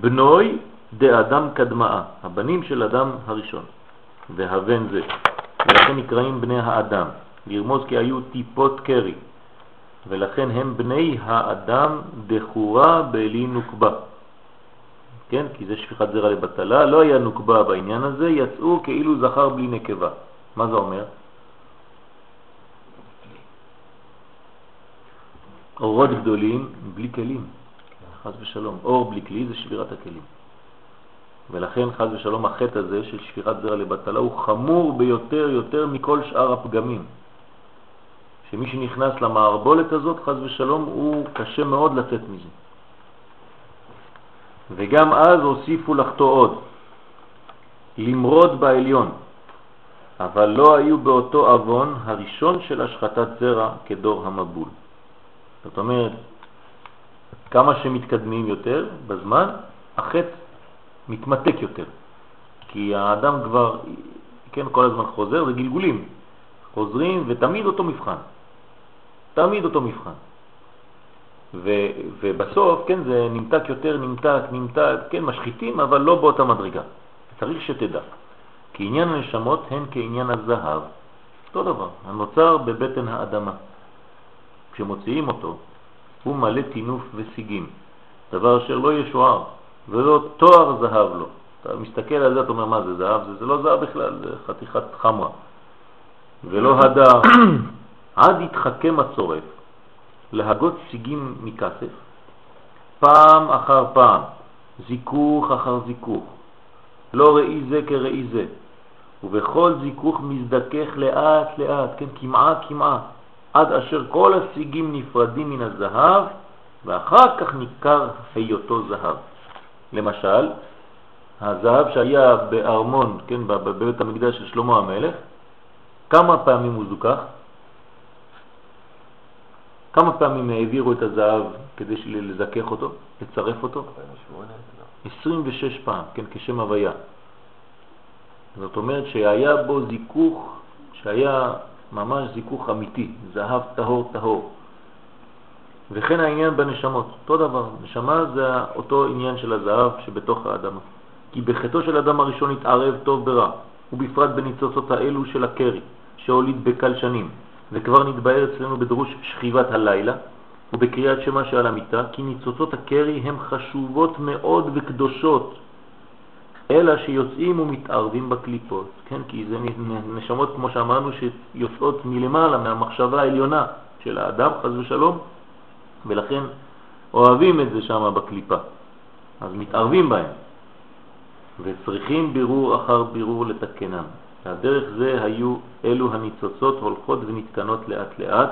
בנוי דאדם קדמאה, הבנים של אדם הראשון, והבן זה, ולכן נקראים בני האדם, לרמוז כי היו טיפות קרי, ולכן הם בני האדם דחורה בלי נוקבה. כן, כי זה שפיכת זרע לבטלה, לא היה נוקבה בעניין הזה, יצאו כאילו זכר בלי נקבה. מה זה אומר? אורות גדולים בלי כלים, חז ושלום. אור בלי כלי זה שבירת הכלים. ולכן חז ושלום החטא הזה של שפיכת זרע לבטלה הוא חמור ביותר יותר מכל שאר הפגמים. שמי שנכנס למערבולת הזאת, חז ושלום, הוא קשה מאוד לצאת מזה. וגם אז הוסיפו לחטוא עוד, למרוד בעליון, אבל לא היו באותו אבון הראשון של השחטת זרע כדור המבול. זאת אומרת, כמה שמתקדמים יותר בזמן, החטא מתמתק יותר. כי האדם כבר, כן, כל הזמן חוזר, זה גלגולים. חוזרים ותמיד אותו מבחן. תמיד אותו מבחן. ו, ובסוף, כן, זה נמתק יותר, נמתק, נמתק, כן, משחיתים, אבל לא באותה מדרגה. צריך שתדע. כי עניין הנשמות הן כעניין הזהב. אותו דבר, הנוצר בבטן האדמה. כשמוציאים אותו, הוא מלא תינוף וסיגים, דבר אשר לא ישוער, ולא תואר זהב לו. אתה מסתכל על זה, אתה אומר, מה זה זהב? זה, זה לא זהב בכלל, זה חתיכת חמרה. ולא הדר, עד יתחכם הצורף להגות סיגים מכסף, פעם אחר פעם, זיכוך אחר זיכוך, לא ראי זה כראי זה, ובכל זיכוך מזדכך לאט לאט, כן, כמעה כמעה, עד אשר כל הסיגים נפרדים מן הזהב, ואחר כך ניכר היותו זהב. למשל, הזהב שהיה בארמון, כן, בבית המקדש של שלמה המלך, כמה פעמים הוא זוכח? כמה פעמים העבירו את הזהב כדי לזכך אותו, לצרף אותו? 26 פעם, כן, כשם הוויה. זאת אומרת שהיה בו זיכוך, שהיה ממש זיכוך אמיתי, זהב טהור טהור. וכן העניין בנשמות, אותו דבר, נשמה זה אותו עניין של הזהב שבתוך האדמה. כי בחטאו של אדם הראשון התערב טוב ברע, ובפרט בניצוצות האלו של הקרי, שהוליד בקל שנים, וכבר נתבהר אצלנו בדרוש שכיבת הלילה, ובקריאת שמה שעל המיטה, כי ניצוצות הקרי הן חשובות מאוד וקדושות, אלא שיוצאים ומתערבים בקליפות, כן? כי זה נשמות, כמו שאמרנו, שיוצאות מלמעלה, מהמחשבה העליונה של האדם, חז ושלום, ולכן אוהבים את זה שם בקליפה, אז מתערבים בהם, וצריכים בירור אחר בירור לתקנם. והדרך זה היו אלו הניצוצות הולכות ונתקנות לאט לאט,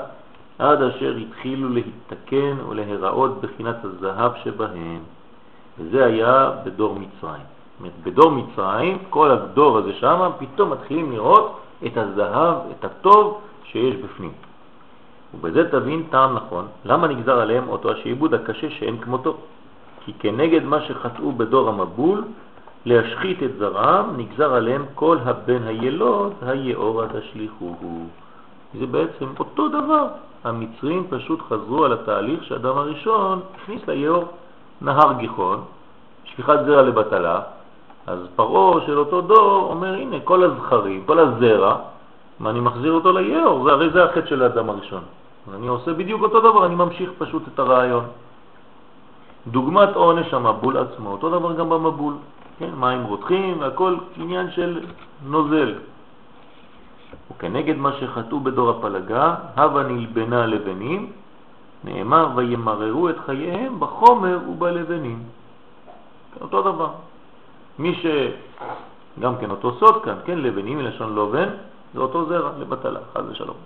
עד אשר התחילו להתתקן ולהיראות בחינת הזהב שבהם. וזה היה בדור מצרים. בדור מצרים, כל הדור הזה שם, פתאום מתחילים לראות את הזהב, את הטוב שיש בפנים. ובזה תבין טעם נכון, למה נגזר עליהם אותו השעבוד הקשה שאין כמותו. כי כנגד מה שחטאו בדור המבול, להשחית את זרעם, נגזר עליהם כל הבן הילוד, היאורה תשליכוהו. זה בעצם אותו דבר. המצרים פשוט חזרו על התהליך שהאדם הראשון הכניס ליאור נהר גיחון, שפיכת זרע לבטלה, אז פרעה של אותו דור אומר, הנה, כל הזכרים, כל הזרע, מה אני מחזיר אותו ליאור, זה, הרי זה החטא של האדם הראשון. אני עושה בדיוק אותו דבר, אני ממשיך פשוט את הרעיון. דוגמת עונש המבול עצמו, אותו דבר גם במבול, כן, מים רותחים, והכל עניין של נוזל. וכנגד מה שחטאו בדור הפלגה, הווה נלבנה לבנים, נאמר וימררו את חייהם בחומר ובלבנים. אותו דבר. מי ש... גם כן אותו סוד כאן, כן, לבנים מלשון לובן, זה אותו זרע לבטלה, חז ושלום.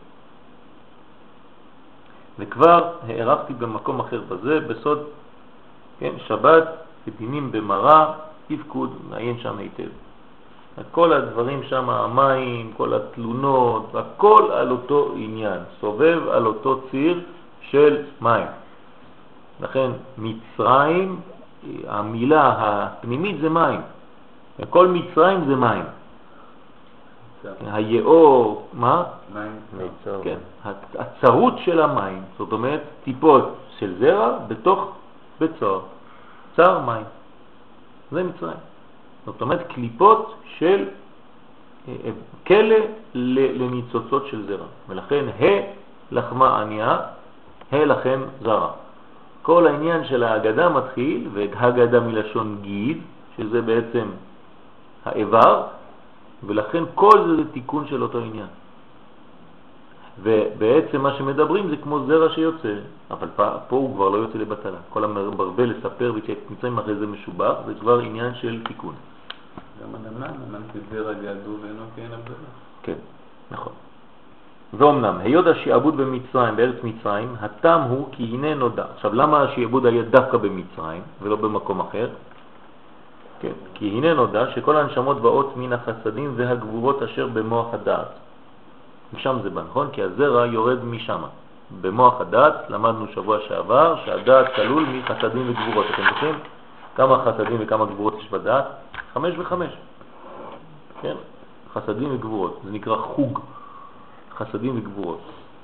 וכבר הערכתי במקום אחר בזה, בסוד, כן, שבת, לבינים במרה, תפקוד, מעיין שם היטב. כל הדברים שם, המים, כל התלונות, הכל על אותו עניין, סובב על אותו ציר של מים. לכן מצרים, המילה הפנימית זה מים, וכל מצרים זה מים. היאור, מה? מים. מיצר. כן, הצרות של המים, זאת אומרת טיפות של זרע בתוך בצור, צר מים, זה מצרים. זאת אומרת קליפות של אה, אה, כלא ל- לניצוצות של זרע, ולכן ה' לחמה ענייה, ה' לכם זרע. כל העניין של ההגדה מתחיל, והגדה מלשון גיד, שזה בעצם האיבר, ולכן כל זה זה תיקון של אותו עניין. ובעצם מה שמדברים זה כמו זרע שיוצא, אבל פה, פה הוא כבר לא יוצא לבטלה. כל המרבה לספר מצרים אחרי זה משובח, זה כבר עניין של תיקון. גם אדמה, אדם כזרע געדו ואינו כן הבדלה. כן, נכון. ואומנם, היות השעבוד במצרים, בארץ מצרים, הטעם הוא כי הנה נודע. עכשיו, למה השעבוד היה דווקא במצרים ולא במקום אחר? כן, כי הנה נודע שכל הנשמות באות מן החסדים והגבורות אשר במוח הדעת. משם זה בא, נכון? כי הזרע יורד משם. במוח הדעת, למדנו שבוע שעבר, שהדעת כלול מחסדים וגבורות. אתם זוכרים? כמה חסדים וכמה גבורות יש בדעת? חמש וחמש. כן? חסדים וגבורות. זה נקרא חוג. חסדים וגבורות.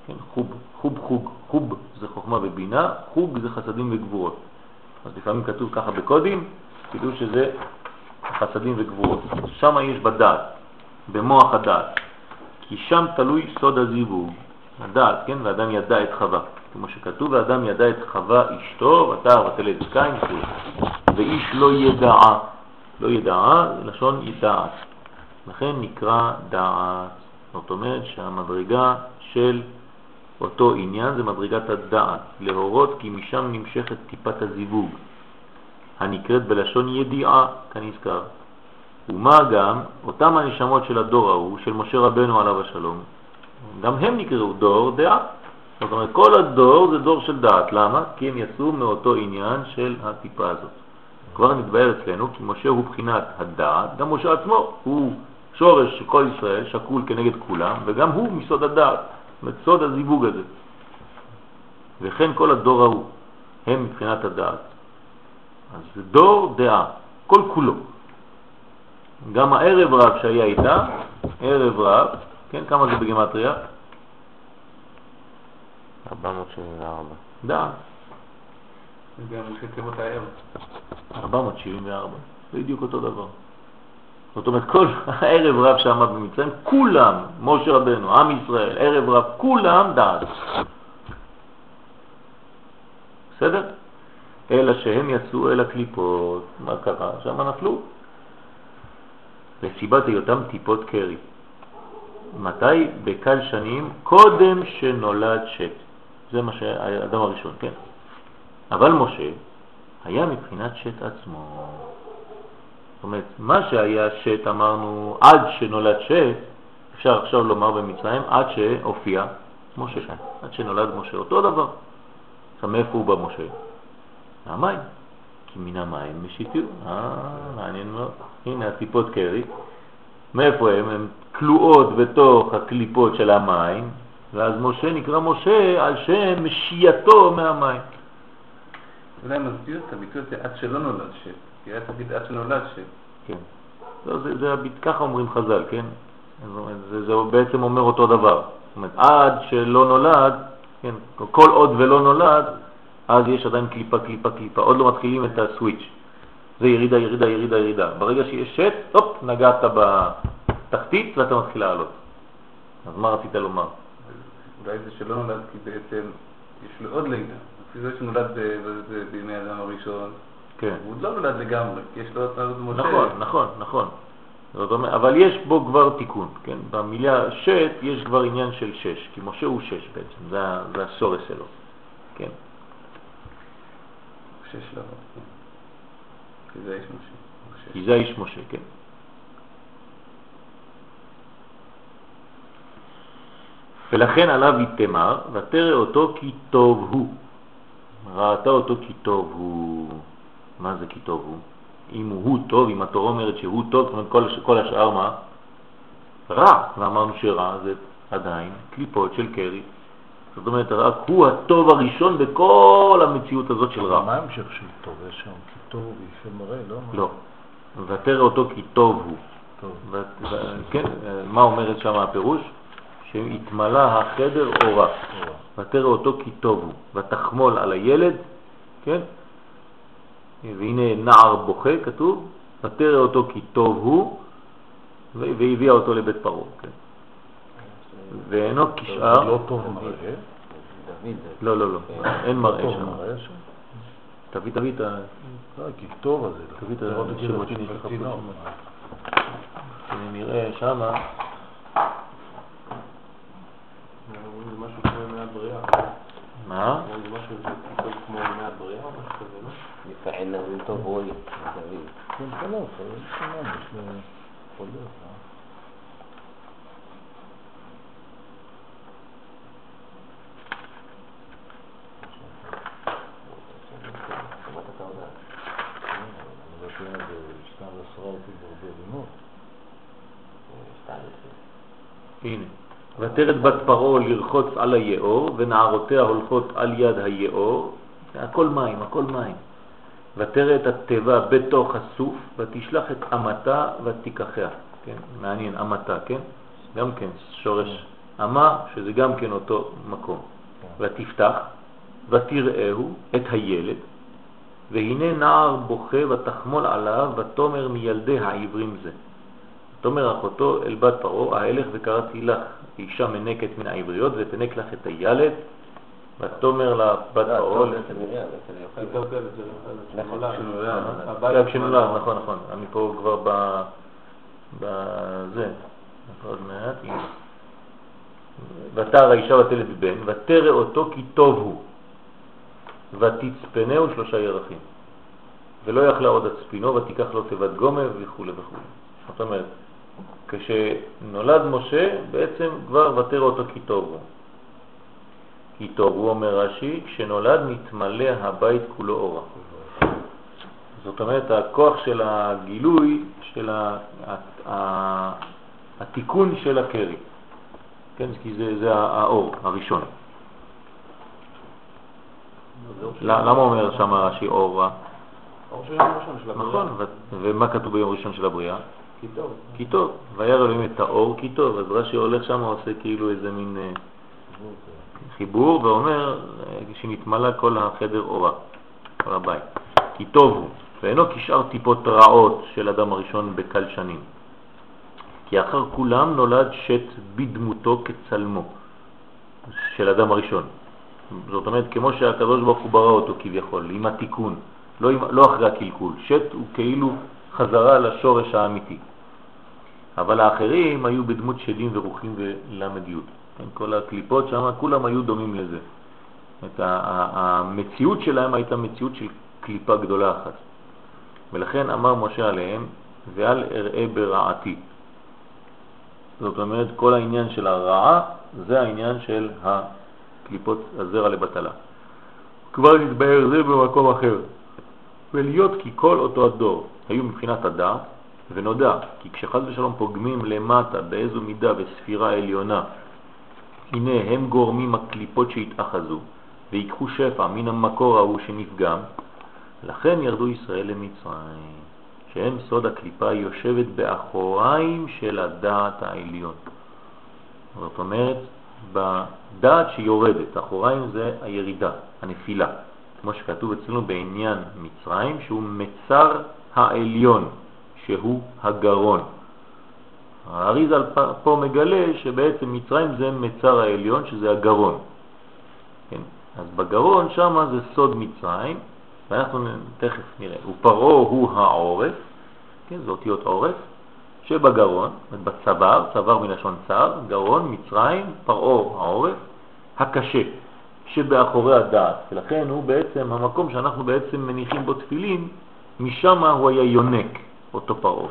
כן? חוב, חוב חוג. חוב זה חוכמה ובינה, חוג זה חסדים וגבורות. אז לפעמים כתוב ככה בקודים, תדעו שזה חסדים וגבורות. שם יש בדעת, במוח הדעת. כי שם תלוי סוד הזיווג, הדעת, כן? ואדם ידע את חווה. כמו שכתוב, ואדם ידע את חווה אשתו, ותער ותלד קין, ואיש לא ידעה. לא ידעה, לשון ידעת. לכן נקרא דעת. זאת אומרת שהמדרגה של אותו עניין זה מדרגת הדעת, להורות כי משם נמשכת טיפת הזיווג, הנקראת בלשון ידיעה, כנזכר. ומה גם, אותם הנשמות של הדור ההוא, של משה רבנו עליו השלום, גם הם נקראו דור דעה. זאת אומרת, כל הדור זה דור של דעת. למה? כי הם יצאו מאותו עניין של הטיפה הזאת. כבר נתבהר אצלנו, כי משה הוא בחינת הדעת, גם משה עצמו הוא שורש של כל ישראל, שקול כנגד כולם, וגם הוא מסוד הדעת, מסוד הזיווג הזה. וכן כל הדור ההוא, הם מבחינת הדעת. אז זה דור דעה, כל כולו. גם הערב רב שהיה איתה, ערב רב, כן, כמה זה בגימטריה? 474. דעת. זה גם ראשי תיבות הערב. 474, בדיוק אותו דבר. זאת אומרת, כל הערב רב שעמד במצרים, כולם, משה רבנו, עם ישראל, ערב רב, כולם דעת. בסדר? אלא שהם יצאו אל הקליפות, מה קרה? שם נפלו. לסיבת היותם טיפות קרי. מתי? בקל שנים קודם שנולד שת. זה מה שהאדם הראשון, כן? אבל משה היה מבחינת שת עצמו. זאת אומרת, מה שהיה שת, אמרנו, עד שנולד שת, אפשר עכשיו לומר במצרים, עד שהופיע משה, עד שנולד משה, אותו דבר. עכשיו מאיפה הוא בא משה? מהמים, כי מן המים משיתו. אה, מעניין מאוד. הנה הטיפות קרי. מאיפה הם? הן כלואות בתוך הקליפות של המים, ואז משה נקרא משה על שם משייתו מהמים. אולי מסביר את הביטוי הזה עד שלא נולד שת. כי היה תגיד עד שנולד שת. כן. לא, זה, זה, הביט- ככה אומרים חז"ל, כן? זה, זה בעצם אומר אותו דבר. זאת אומרת, עד שלא נולד, כן, כל עוד ולא נולד, אז יש עדיין קליפה, קליפה, קליפה. עוד לא מתחילים את הסוויץ'. זה ירידה, ירידה, ירידה, ירידה. ברגע שיש שט, הופ, נגעת בתחתית ואתה מתחיל לעלות. אז מה רצית לומר? אולי זה שלא נולד כי בעצם יש לו עוד לידה. לפי זה שנולד בימי האדם הראשון, כן. הוא עוד לא נולד לגמרי, יש לו עוד משה. נכון, נכון, נכון. זאת אומרת, אבל יש בו כבר תיקון, כן? במילה שט יש כבר עניין של שש, כי משה הוא שש בעצם, זה, זה הסורס שלו? שש שלבות. כן. כי זה יש משה. כי זה האיש משה, כן. ולכן עליו יתמר, ותרא אותו כי טוב הוא. ראתה אותו כי טוב הוא. מה זה כי טוב הוא? אם הוא טוב, אם התורה אומרת שהוא טוב, זאת אומרת כל, כל השאר מה? רע, ואמרנו שרע זה עדיין קליפות של קרי. זאת אומרת, רק הוא הטוב הראשון בכל המציאות הזאת של רע. מה ההמשך של טוב? יש שם כי טוב ויפה מראה, לא? לא. ותרא אותו כי טוב הוא. טוב. כן, מה אומרת שם הפירוש? שהתמלא החדר אורה. ותרא אותו כי טוב הוא. ותחמול על הילד, כן? והנה נער בוכה, כתוב, ותרא אותו כי טוב הוא, והביאה אותו לבית פרעה, כן? ואינו זה כשאר, לא טוב מראה. לא, לא, לא, אין מראה טוב שם. מראה שם. תביא, תביא את ה... לא, כי טוב הזה. תביא את לך פה בתינוק. נראה שמה, זה משהו כמו ימי הבריאה. מה? זה משהו שקצת כמו ימי הבריאה או משהו כזה, לא? יפעל נביא טוב רואי, דוד. כן, כן, לא, זה שונה, יש לו... יכול להיות, אה? שמעת את ההודעה? כן, אבל לדעתי זה שתיים עשרה אותי כבר ברינות. שתיים עשרה. הנה. ותרת בת פרעה לרחוץ על היאור, ונערותיה הולכות על יד היאור, הכל מים, הכל מים. ותרא את התיבה בתוך הסוף, ותשלח את אמתה ותיקחיה. כן, מעניין, אמתה, כן? גם כן, שורש אמה, שזה גם כן אותו מקום. ותפתח, ותראהו את הילד, והנה נער בוכה ותחמול עליו, ותאמר מילדי העברים זה. תאמר אחותו אל בת פרעה, ההלך וקראתי לך אישה מנקת מן העבריות, ותנק לך את הילד, ותאמר לה בת לא, פרעה, טוב, אצל מרים, אצל יוחנן. יותר קל, זה שנולד. שנולד. כן, כשנולד, נכון, נכון, אני פה כבר ב... בזה, עוד מעט. ותרא האישה ותלד בן, ותרא אותו כי טוב הוא, ותצפנהו שלושה ירחים. ולא יכלה עוד הצפינו, ותיקח לו תיבת גומה וכו' וכו'. זאת אומרת, כשנולד משה, בעצם כבר ותרא אותו כי טוב הוא. כי טוב הוא, אומר רש"י, כשנולד נתמלא הבית כולו אורה. זאת אומרת, הכוח של הגילוי, של ה, התיקון של הקרי. כן, כי זה, זה האור הראשון. למה אומר שם רש"י אור רע? אור של יום ראשון של הבריאה. נכון, ומה כתוב ביום ראשון של הבריאה? כי טוב. כי טוב, וירא אלוהים את האור כי טוב, אז רש"י הולך שם עושה כאילו איזה מין אה, חיבור ואומר אה, שנתמלא כל החדר אורה, כל הבית. כי טוב הוא, ואינו כשאר טיפות רעות של אדם הראשון בקל שנים. כי אחר כולם נולד שת בדמותו כצלמו של אדם הראשון. זאת אומרת, כמו שהקדוש ברוך הוא ברא אותו כביכול, עם התיקון, לא, עם, לא אחרי הקלקול. שת הוא כאילו חזרה לשורש האמיתי. אבל האחרים היו בדמות שדים ורוחים ולמד י'. כן, כל הקליפות שם, כולם היו דומים לזה. את המציאות שלהם הייתה מציאות של קליפה גדולה אחת. ולכן אמר משה עליהם, ואל אראה ברעתי. זאת אומרת, כל העניין של הרעה זה העניין של הקליפות הזרע לבטלה. כבר נתבהר זה במקום אחר. ולהיות כי כל אותו הדור היו מבחינת הדעת, ונודע כי כשחז ושלום פוגמים למטה באיזו מידה וספירה עליונה, הנה הם גורמים הקליפות שהתאחזו, ויקחו שפע מן המקור ההוא שנפגם, לכן ירדו ישראל למצרים, שהם סוד הקליפה יושבת באחוריים של הדעת העליון. זאת אומרת, בדעת שיורדת, אחוריים זה הירידה, הנפילה, כמו שכתוב אצלנו בעניין מצרים, שהוא מצר העליון, שהוא הגרון. האריזל פה מגלה שבעצם מצרים זה מצר העליון, שזה הגרון. כן? אז בגרון שם זה סוד מצרים, ואנחנו תכף נראה. ופרעה הוא העורף, כן, זה אותיות עורף, שבגרון, בצוואר, צוואר מלשון צר, גרון, מצרים, פרעה העורף, הקשה, שבאחורי הדעת. ולכן הוא בעצם המקום שאנחנו בעצם מניחים בו תפילין, משם הוא היה יונק, אותו פרעה.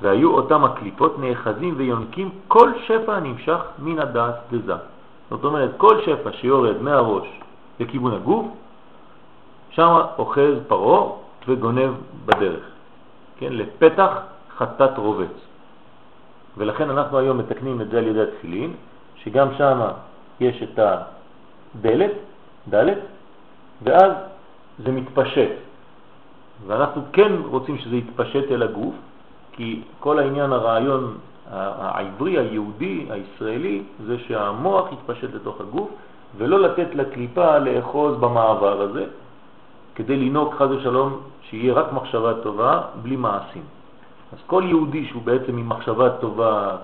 והיו אותם הקליפות נאחזים ויונקים כל שפע נמשך מן הדעת לזה. זאת אומרת, כל שפע שיורד מהראש לכיוון הגוף, שם אוחז פרעה וגונב בדרך, כן, לפתח חטאת רובץ. ולכן אנחנו היום מתקנים את זה על ידי התפילין, שגם שם יש את הדלת, דלת, ואז זה מתפשט. ואנחנו כן רוצים שזה יתפשט אל הגוף, כי כל העניין, הרעיון העברי, היהודי, הישראלי, זה שהמוח יתפשט לתוך הגוף, ולא לתת לקליפה לאחוז במעבר הזה, כדי לנהוג חז ושלום שיהיה רק מחשבה טובה, בלי מעשים. אז כל יהודי שהוא בעצם עם מחשבה טובה,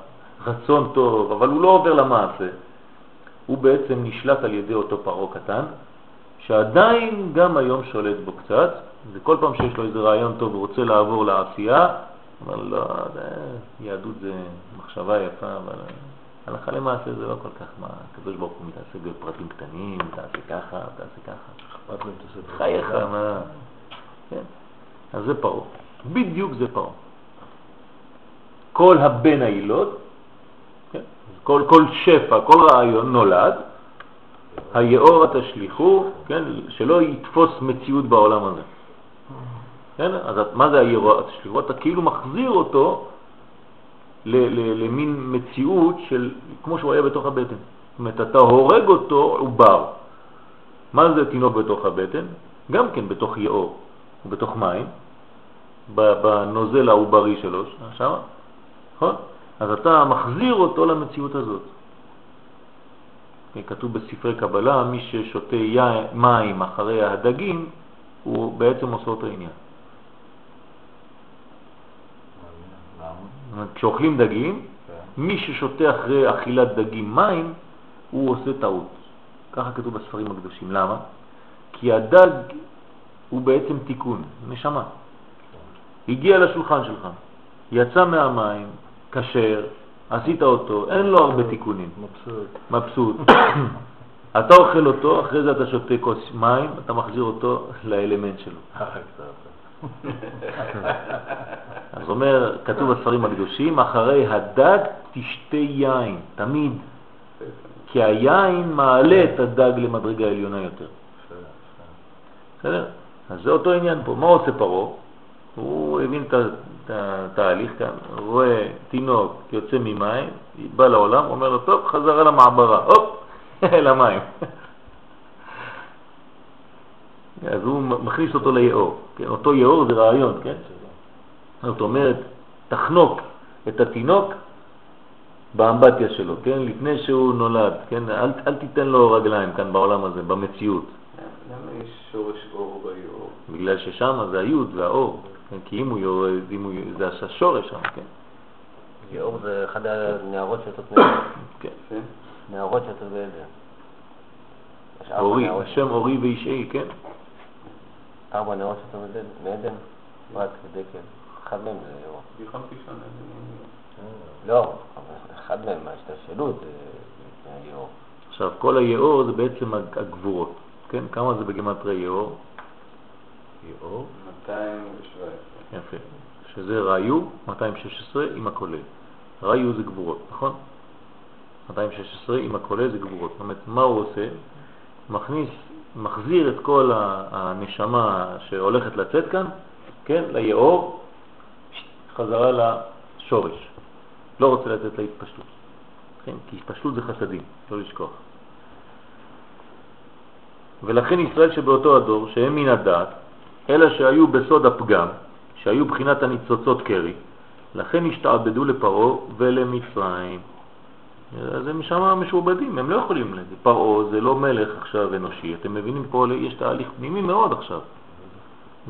רצון טוב, אבל הוא לא עובר למעשה, הוא בעצם נשלט על ידי אותו פרעה קטן, שעדיין גם היום שולט בו קצת, וכל פעם שיש לו איזה רעיון טוב ורוצה לעבור לעשייה, אומר לא, זה, יהדות זה מחשבה יפה, אבל הלכה למעשה זה לא כל כך מה, הקדוש ברוך הוא מתעסק בפרטים קטנים, תעשה ככה, תעשה ככה. אכפת לו אם תעשה חייך, מה? כן. אז זה פרעה. בדיוק זה פרעה. כל הבן העילות, כן? כל, כל שפע, כל רעיון נולד, היאור התשליחו, כן? שלא יתפוס מציאות בעולם הזה. כן? אז את- מה זה היאור התשליחו? אתה כאילו מחזיר אותו למין מציאות של כמו שהוא היה בתוך הבטן. זאת אומרת, אתה הורג אותו עובר. מה זה תינוק בתוך הבטן? גם כן בתוך יאור, הוא בתוך מים, בנוזל העוברי שלו, שם, נכון? אז אתה מחזיר אותו למציאות הזאת. כתוב בספרי קבלה, מי ששותה מים אחרי הדגים, הוא בעצם עושה אותו עניין. למה? זאת אומרת, כשאוכלים דגים, כן. מי ששותה אחרי אכילת דגים מים, הוא עושה טעות. ככה כתוב בספרים הקדושים. למה? כי הדג הוא בעצם תיקון, נשמה. הגיע לשולחן שלך, יצא מהמים, כשר, עשית אותו, אין לו הרבה תיקונים, מבסוט. מבסוט. אתה אוכל אותו, אחרי זה אתה שותה כוס מים, אתה מחזיר אותו לאלמנט שלו. אז אומר, כתוב בספרים הקדושים, אחרי הדג תשתה יין, תמיד. כי היין מעלה את הדג למדרגה עליונה יותר. בסדר? אז זה אותו עניין פה. מה עושה פרעה? הוא הבין את התהליך כאן, רואה תינוק יוצא ממים, בא לעולם, אומר לו, טוב, חזרה למעברה, הופ, למים. אז הוא מכניס אותו ליאור. כן? אותו יאור זה רעיון, כן? זאת אומרת, תחנוק את התינוק באמבטיה שלו, כן? לפני שהוא נולד, כן? אל, אל תיתן לו רגליים כאן בעולם הזה, במציאות. למה יש שורש אור ביאור? בגלל ששם זה היוד והאור, כן? כי אם הוא יורד, אם הוא, זה השורש שם, כן? יאור זה אחד הנערות שיוצאות מעבר. כן. נערות שיוצאות. יש ארבע אורי, השם אורי ואישי, כן? ארבע נערות שיוצאות מעדן- רק דקל. אחד מהם זה שם, איזה- לא, אבל אחד מהם, ההשתלשלות זה זה היאור. עכשיו, כל היאור זה בעצם הג- הגבורות, כן? כמה זה בגימטרי יאור? יאור, 217. יפה. שזה ראיו, 216 עם הכולל. ראיו זה גבורות, נכון? 216 עם הכולל זה גבורות. זאת אומרת, מה הוא עושה? מכניס, מחזיר את כל הנשמה שהולכת לצאת כאן, כן, ליאור, חזרה לשורש. לא רוצה לתת להתפשטות. כן, כי התפשטות זה חסדים, לא לשכוח. ולכן ישראל שבאותו הדור, שהם מן הדת, אלא שהיו בסוד הפגם, שהיו בחינת הניצוצות קרי, לכן השתעבדו לפרעה ולמצרים. אז הם שם משועבדים, הם לא יכולים לזה. פרעה זה לא מלך עכשיו אנושי, אתם מבינים פה, יש תהליך פנימי מאוד עכשיו.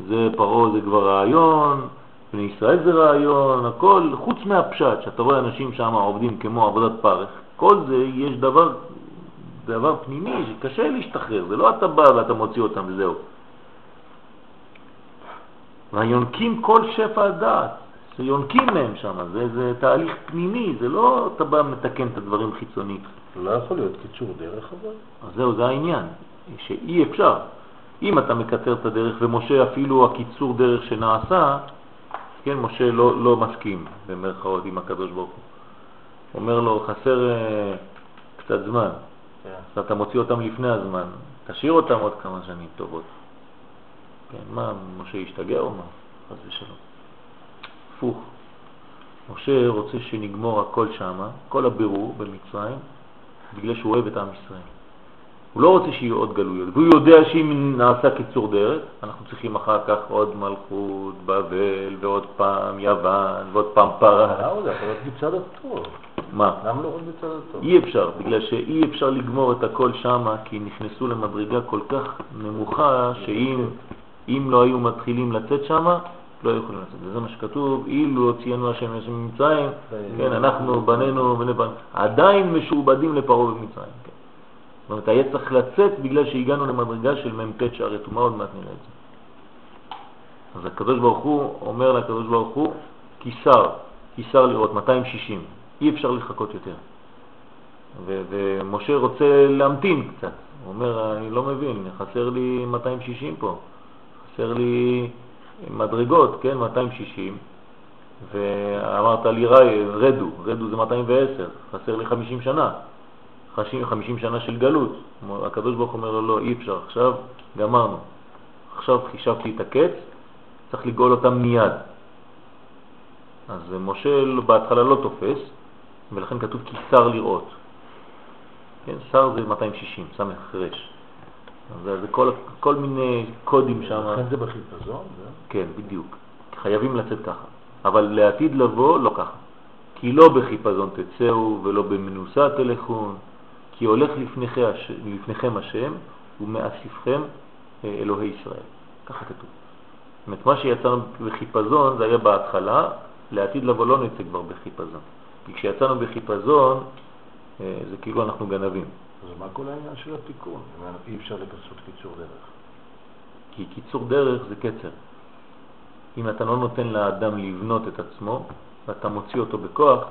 זה פרעה זה כבר רעיון, בני ישראל זה רעיון, הכל, חוץ מהפשט, שאתה רואה אנשים שם עובדים כמו עבודת פרך, כל זה יש דבר, דבר פנימי שקשה להשתחרר, זה לא אתה בא ואתה מוציא אותם וזהו. ויונקים כל שפע הדעת, שיונקים מהם שם, זה, זה תהליך פנימי, זה לא אתה בא מתקן את הדברים חיצונית. לא יכול להיות קיצור דרך אבל. אז זהו, זה העניין, שאי אפשר. אם אתה מקצר את הדרך, ומשה אפילו הקיצור דרך שנעשה, כן, משה לא, לא מסכים, במרכאות, עם הקדוש ברוך הוא. אומר לו, חסר אה, קצת זמן, כן. אז אתה מוציא אותם לפני הזמן, תשאיר אותם עוד כמה שנים טובות. כן, מה, משה השתגע או מה? חס ושלום. הפוך. משה רוצה שנגמור הכל שמה, כל הבירור במצרים, בגלל שהוא אוהב את עם ישראל. הוא לא רוצה שיהיו עוד גלויות, והוא יודע שאם נעשה קיצור דרך, אנחנו צריכים אחר כך עוד מלכות, בבל, ועוד פעם יוון, ועוד פעם פרס. למה זה יכול להיות מצד הטוב? מה? למה לא עוד מצד הטוב? אי אפשר, בגלל שאי אפשר לגמור את הכל שמה, כי נכנסו למדרגה כל כך נמוכה, שאם אם לא היו מתחילים לצאת שמה, לא יכולים לצאת. וזה מה שכתוב, אילו הוציאנו השם השם ממצרים, כן, אנחנו בנינו בני בנינו, עדיין משועבדים לפרעה במצרים. זאת אומרת, היה צריך לצאת בגלל שהגענו למדרגה של מ"ט שערי טומאה, עוד מעט נראה את זה. אז הקדוש ברוך הוא אומר לקדוש ברוך הוא, כיסר, כיסר לראות, 260, אי אפשר לחכות יותר. ומשה רוצה להמתין קצת, הוא אומר, אני לא מבין, חסר לי 260 פה, חסר לי מדרגות, כן, 260, ואמרת לי רדו, רדו זה 210, חסר לי 50 שנה, 50, 50 שנה של גלות. הקדוש ברוך אומר לו, לא, אי אפשר, עכשיו גמרנו, עכשיו חישבתי את הקץ, צריך לגאול אותם מיד. אז משה בהתחלה לא תופס, ולכן כתוב כי שר לראות. כן, שר זה 260, סמך רש. אז זה כל, כל מיני קודים שם. לכן זה בחיפזון? כן, בדיוק. חייבים לצאת ככה. אבל לעתיד לבוא, לא ככה. כי לא בחיפזון תצאו ולא במנוסה תלכון, כי הולך לפניכם. לפניכם השם ומאסיפכם אה, אלוהי ישראל. ככה כתוב. זאת אומרת, מה שיצאנו בחיפזון זה היה בהתחלה, לעתיד לבוא לא נצא כבר בחיפזון. כי כשיצאנו בחיפזון, אה, זה כאילו אנחנו גנבים. אז מה כל העניין של התיקון? אי אפשר לעשות קיצור דרך. כי קיצור דרך זה קצר. אם אתה לא נותן לאדם לבנות את עצמו, ואתה מוציא אותו בכוח,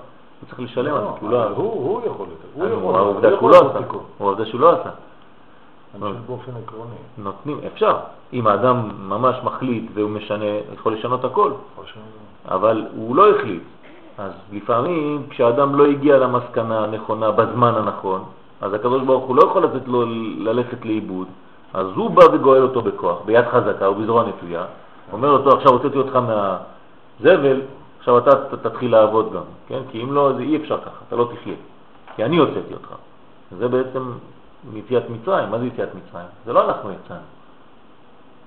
הוא צריך לשלם על זה, כי הוא לא... אבל הוא הוא יכול לתת. הוא אז יכול- העובדה הוא שהוא לא עשה. תיקון. העובדה שהוא לא עשה. חושב באופן עקרוני. נותנים, אפשר. אם האדם ממש מחליט והוא משנה, יכול לשנות הכל. אבל הוא לא החליט. אז לפעמים כשאדם לא הגיע למסקנה הנכונה בזמן הנכון, אז הקדוש ברוך הוא לא יכול לתת לו ללכת לאיבוד, אז הוא בא וגואל אותו בכוח, ביד חזקה ובזרוע נטויה, אומר לו, "טוב, עכשיו הוצאתי אותך מהזבל, עכשיו אתה תתחיל לעבוד גם, כן? כי אם לא, זה אי אפשר ככה, אתה לא תחיה, כי אני הוצאתי אותך. זה בעצם יציאת מצרים, מה זה יציאת מצרים? זה לא אנחנו יצאנו.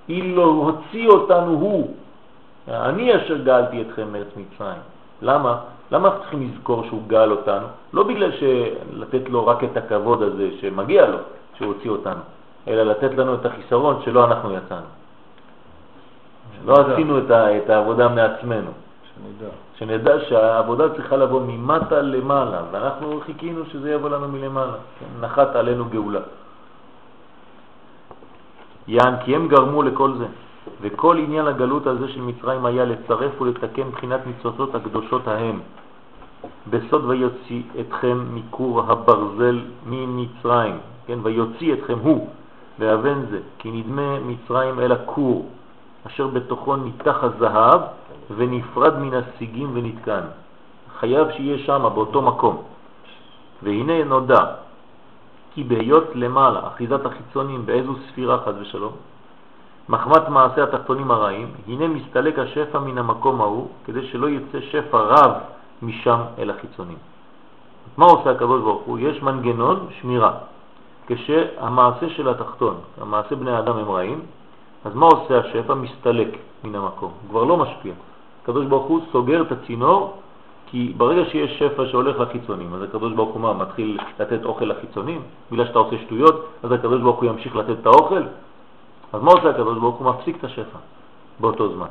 אילו הוציא אותנו הוא. אני אשר גאלתי אתכם מארץ מצרים. למה? למה אנחנו צריכים לזכור שהוא גאל אותנו? לא בגלל לתת לו רק את הכבוד הזה שמגיע לו, שהוא הוציא אותנו, אלא לתת לנו את החיסרון שלא אנחנו יצאנו. לא עשינו את, ה, את העבודה מעצמנו. שנדע. שנדע שהעבודה צריכה לבוא ממטה למעלה, ואנחנו חיכינו שזה יבוא לנו מלמעלה. כן? נחת עלינו גאולה. יען כי הם גרמו לכל זה, וכל עניין הגלות הזה של מצרים היה לצרף ולתקן מבחינת מצוותות הקדושות ההם. בסוד ויוציא אתכם מכור הברזל ממצרים, כן, ויוציא אתכם הוא, ואבן זה, כי נדמה מצרים אל הכור, אשר בתוכו ניתח הזהב ונפרד מן השיגים ונתקן. חייב שיהיה שם, באותו מקום. והנה נודע, כי בהיות למעלה, אחיזת החיצונים, באיזו ספירה חד ושלום, מחמת מעשה התחתונים הרעים, הנה מסתלק השפע מן המקום ההוא, כדי שלא יצא שפע רב משם אל החיצונים. מה עושה הקדוש ברוך הוא? יש מנגנון שמירה. כשהמעשה של התחתון, המעשה בני האדם הם רעים, אז מה עושה השפע? מסתלק מן המקום, כבר לא משפיע. הקדוש ברוך הוא סוגר את הצינור, כי ברגע שיש שפע שהולך לחיצונים, אז הקדוש ברוך הוא מה, מתחיל לתת אוכל לחיצונים? בגלל שאתה עושה שטויות, אז הקדוש ברוך הוא ימשיך לתת את האוכל? אז מה עושה הקדוש ברוך הוא? מפסיק את השפע באותו זמן.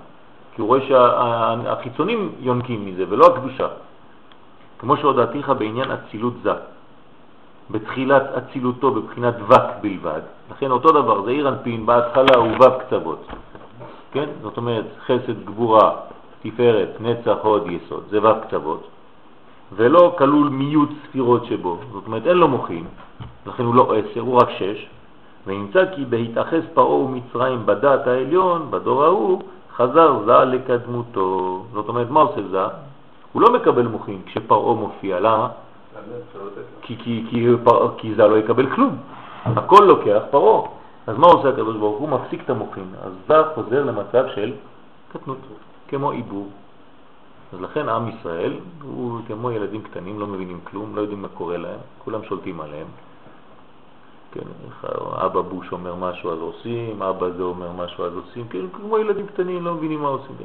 כי הוא רואה שהחיצונים יונקים מזה ולא הקדושה. כמו שהודעתיך בעניין אצילות זה. בתחילת אצילותו בבחינת וק בלבד, לכן אותו דבר, זה עיר אנפין, בהתחלה הוא וו קצוות, כן? זאת אומרת חסד, גבורה, תפארת, נצח, הוד, יסוד, זה וו קצוות, ולא כלול מיעוט ספירות שבו, זאת אומרת אין לו מוחים, לכן הוא לא עשר, הוא רק שש, ונמצא כי בהתאחס פרעה ומצרים בדעת העליון, בדור ההוא, חזר זה לקדמותו. זאת אומרת, מה עושה זה? הוא לא מקבל מוחים כשפרעה מופיע, למה? כי, כי, כי, פר, כי זה לא יקבל כלום. הכל לוקח פרעה. אז מה עושה הקדוש ברוך הוא? מפסיק את המוחים. אז זה חוזר למצב של קטנות, כמו עיבור. אז לכן עם ישראל הוא כמו ילדים קטנים, לא מבינים כלום, לא יודעים מה קורה להם, כולם שולטים עליהם. כן, אבא בוש אומר משהו אז עושים, אבא זה אומר משהו אז עושים, כאילו כמו ילדים קטנים לא מבינים מה עושים.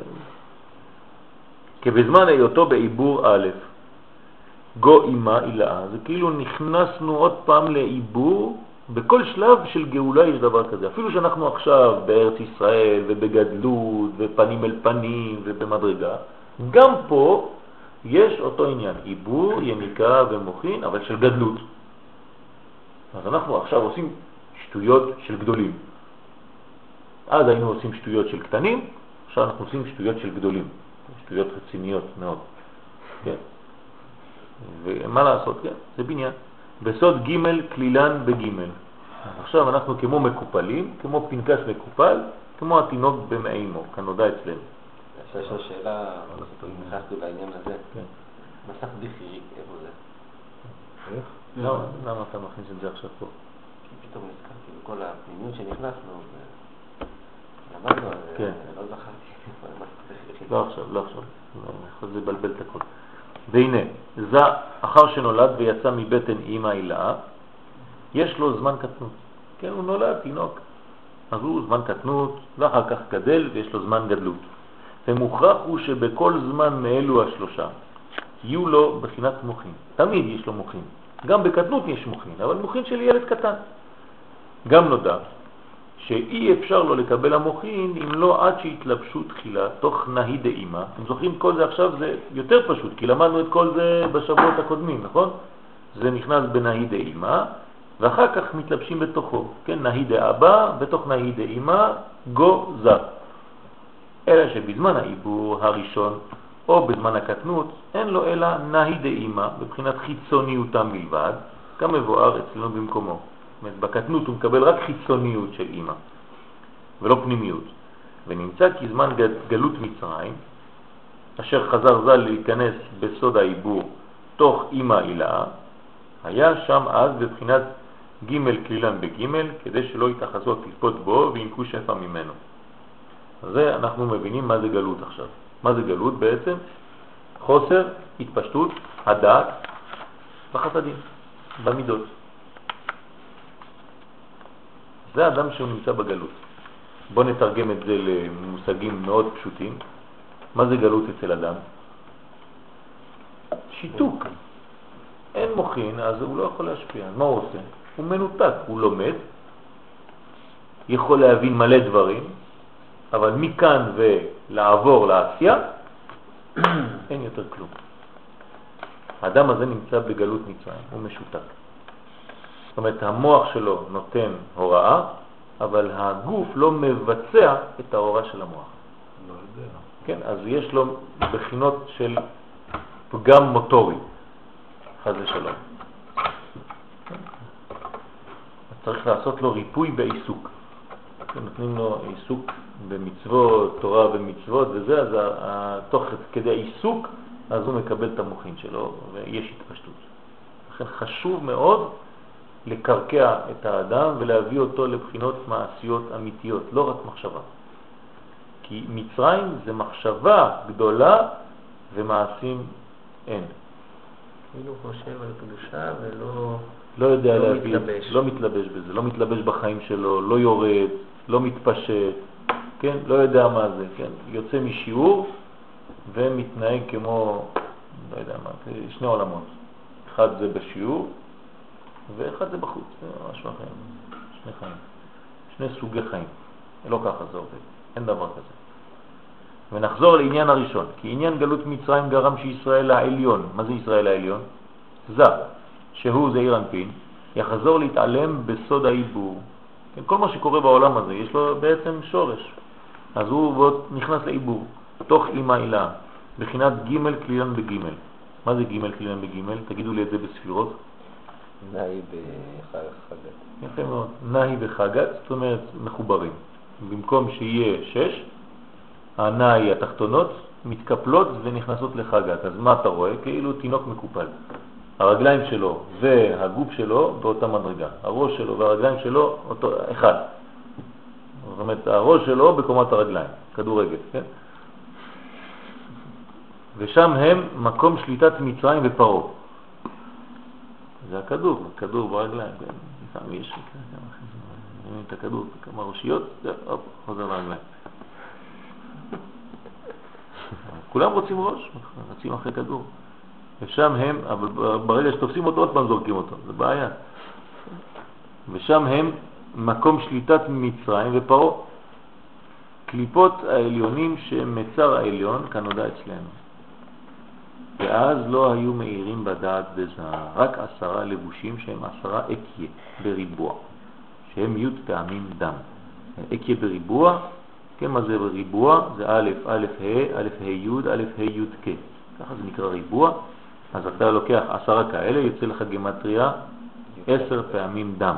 כי בזמן היותו בעיבור א', גו אימה אילאה, זה כאילו נכנסנו עוד פעם לעיבור, בכל שלב של גאולה יש דבר כזה. אפילו שאנחנו עכשיו בארץ ישראל ובגדלות ופנים אל פנים ובמדרגה, גם פה יש אותו עניין, עיבור, יניקה ומוחין, אבל של גדלות. אז אנחנו עכשיו עושים שטויות של גדולים. אז היינו עושים שטויות של קטנים, עכשיו אנחנו עושים שטויות של גדולים, שטויות רציניות מאוד. כן. ומה לעשות, כן, זה בניין. בסוד ג' כלילן בג'. עכשיו אנחנו כמו מקופלים, כמו פנקס מקופל, כמו התינוק במעימו, כנודע אצלנו. יש לו שאלה, נכנסנו לעניין הזה. כן. מסך בכירי, איפה זה? איך? לא, למה אתה מכניס את זה עכשיו פה? כי פתאום נזכרתי בכל הפנימיות שנכנסנו, למדנו כן. לא זכרתי. לא עכשיו, לא עכשיו. לא, יכול לבלבל את הכל. והנה, זה אחר שנולד ויצא מבטן אימא הילאה, יש לו זמן קטנות. כן, הוא נולד תינוק. אז הוא זמן קטנות, ואחר כך גדל ויש לו זמן גדלות. ומוכרח הוא שבכל זמן מאלו השלושה יהיו לו בחינת מוחין. תמיד יש לו מוחין. גם בקטנות יש מוחין, אבל מוחין של ילד קטן. גם נודע שאי אפשר לו לקבל המוחין אם לא עד שהתלבשו תחילה תוך נהי דאימה. אתם זוכרים כל זה עכשיו זה יותר פשוט, כי למדנו את כל זה בשבועות הקודמים, נכון? זה נכנס בנהי דאימה, ואחר כך מתלבשים בתוכו, כן? נהי דאבא, בתוך נהי דאימה, גו זה. אלא שבזמן העיבור הראשון, או בזמן הקטנות, אין לו אלא נהי דאימה, בבחינת חיצוניותם בלבד, גם מבואר אצלנו במקומו. אומרת, בקטנות הוא מקבל רק חיצוניות של אימא, ולא פנימיות. ונמצא כי זמן גלות מצרים, אשר חזר ז"ל להיכנס בסוד העיבור תוך אימא אילאה, היה שם אז בבחינת ג' כלילן בג', כדי שלא יתחזו הקליפות בו וינקו שפע ממנו. זה אנחנו מבינים מה זה גלות עכשיו. מה זה גלות בעצם? חוסר התפשטות הדעת בחסדים, במידות. זה אדם שהוא נמצא בגלות. בוא נתרגם את זה למושגים מאוד פשוטים. מה זה גלות אצל אדם? שיתוק. אין מוכין, אז הוא לא יכול להשפיע. מה הוא עושה? הוא מנותק, הוא לומד, יכול להבין מלא דברים, אבל מכאן ולעבור לעשייה, אין יותר כלום. האדם הזה נמצא בגלות מצרים, הוא משותק. אומרת, המוח שלו נותן הוראה, אבל הגוף לא מבצע את ההוראה של המוח. לא יודע. כן, אז יש לו בחינות של פגם מוטורי, חז ושלום. צריך לעשות לו ריפוי בעיסוק. כן, נותנים לו עיסוק במצוות, תורה ומצוות וזה, אז תוך כדי העיסוק, אז הוא מקבל את המוחין שלו ויש התפשטות. לכן חשוב מאוד לקרקע את האדם ולהביא אותו לבחינות מעשיות אמיתיות, לא רק מחשבה. כי מצרים זה מחשבה גדולה ומעשים אין. כאילו חושב על קדושה ולא... לא יודע לא להביא, מתלבש. לא מתלבש בזה, לא מתלבש בחיים שלו, לא יורד, לא מתפשט, כן? לא יודע מה זה, כן? יוצא משיעור ומתנהג כמו, לא יודע מה, שני עולמות. אחד זה בשיעור ואחד זה בחוץ, זה משהו אחר, שני חיים, שני סוגי חיים. לא ככה זה עובד, אין דבר כזה. ונחזור לעניין הראשון, כי עניין גלות מצרים גרם שישראל העליון, מה זה ישראל העליון? זה, שהוא זעיר אנפין, יחזור להתעלם בסוד העיבור. כן, כל מה שקורה בעולם הזה, יש לו בעצם שורש. אז הוא נכנס לעיבור, תוך אימא אילה, בחינת ג' כלילן בג'. מה זה ג' כלילן בג'? תגידו לי את זה בספירות. נאי בחגת. יפה מאוד. נהי וחגת, זאת אומרת מחוברים. במקום שיהיה שש, הנאי התחתונות מתקפלות ונכנסות לחגת. אז מה אתה רואה? כאילו תינוק מקופל. הרגליים שלו והגוף שלו באותה מדרגה. הראש שלו והרגליים שלו אותו אחד. זאת אומרת, הראש שלו בקומת הרגליים, כדורגל, כן? ושם הם מקום שליטת מצרים ופרעה. זה הכדור, הכדור ברגליים, כן? לפעמים יש רואים את הכדור, כמה ראשיות, הופ, חוזר לרגליים. כולם רוצים ראש, רצים אחרי כדור. ושם הם, אבל ברגע שתופסים אותו, עוד פעם זורקים אותו, זה בעיה. ושם הם מקום שליטת מצרים ופרעה. קליפות העליונים שהם מצר העליון, כנודע אצלנו. ואז לא היו מאירים בדעת בזהר, רק עשרה לבושים שהם עשרה אקיה בריבוע, שהם י' פעמים דם. אקיה בריבוע, כן, מה זה בריבוע? זה א', א', ה', א', ה', י', א', ה', י', כ'. ככה זה נקרא ריבוע. אז אתה לוקח עשרה כאלה, יוצא לך גמטריה עשר פעמים דם,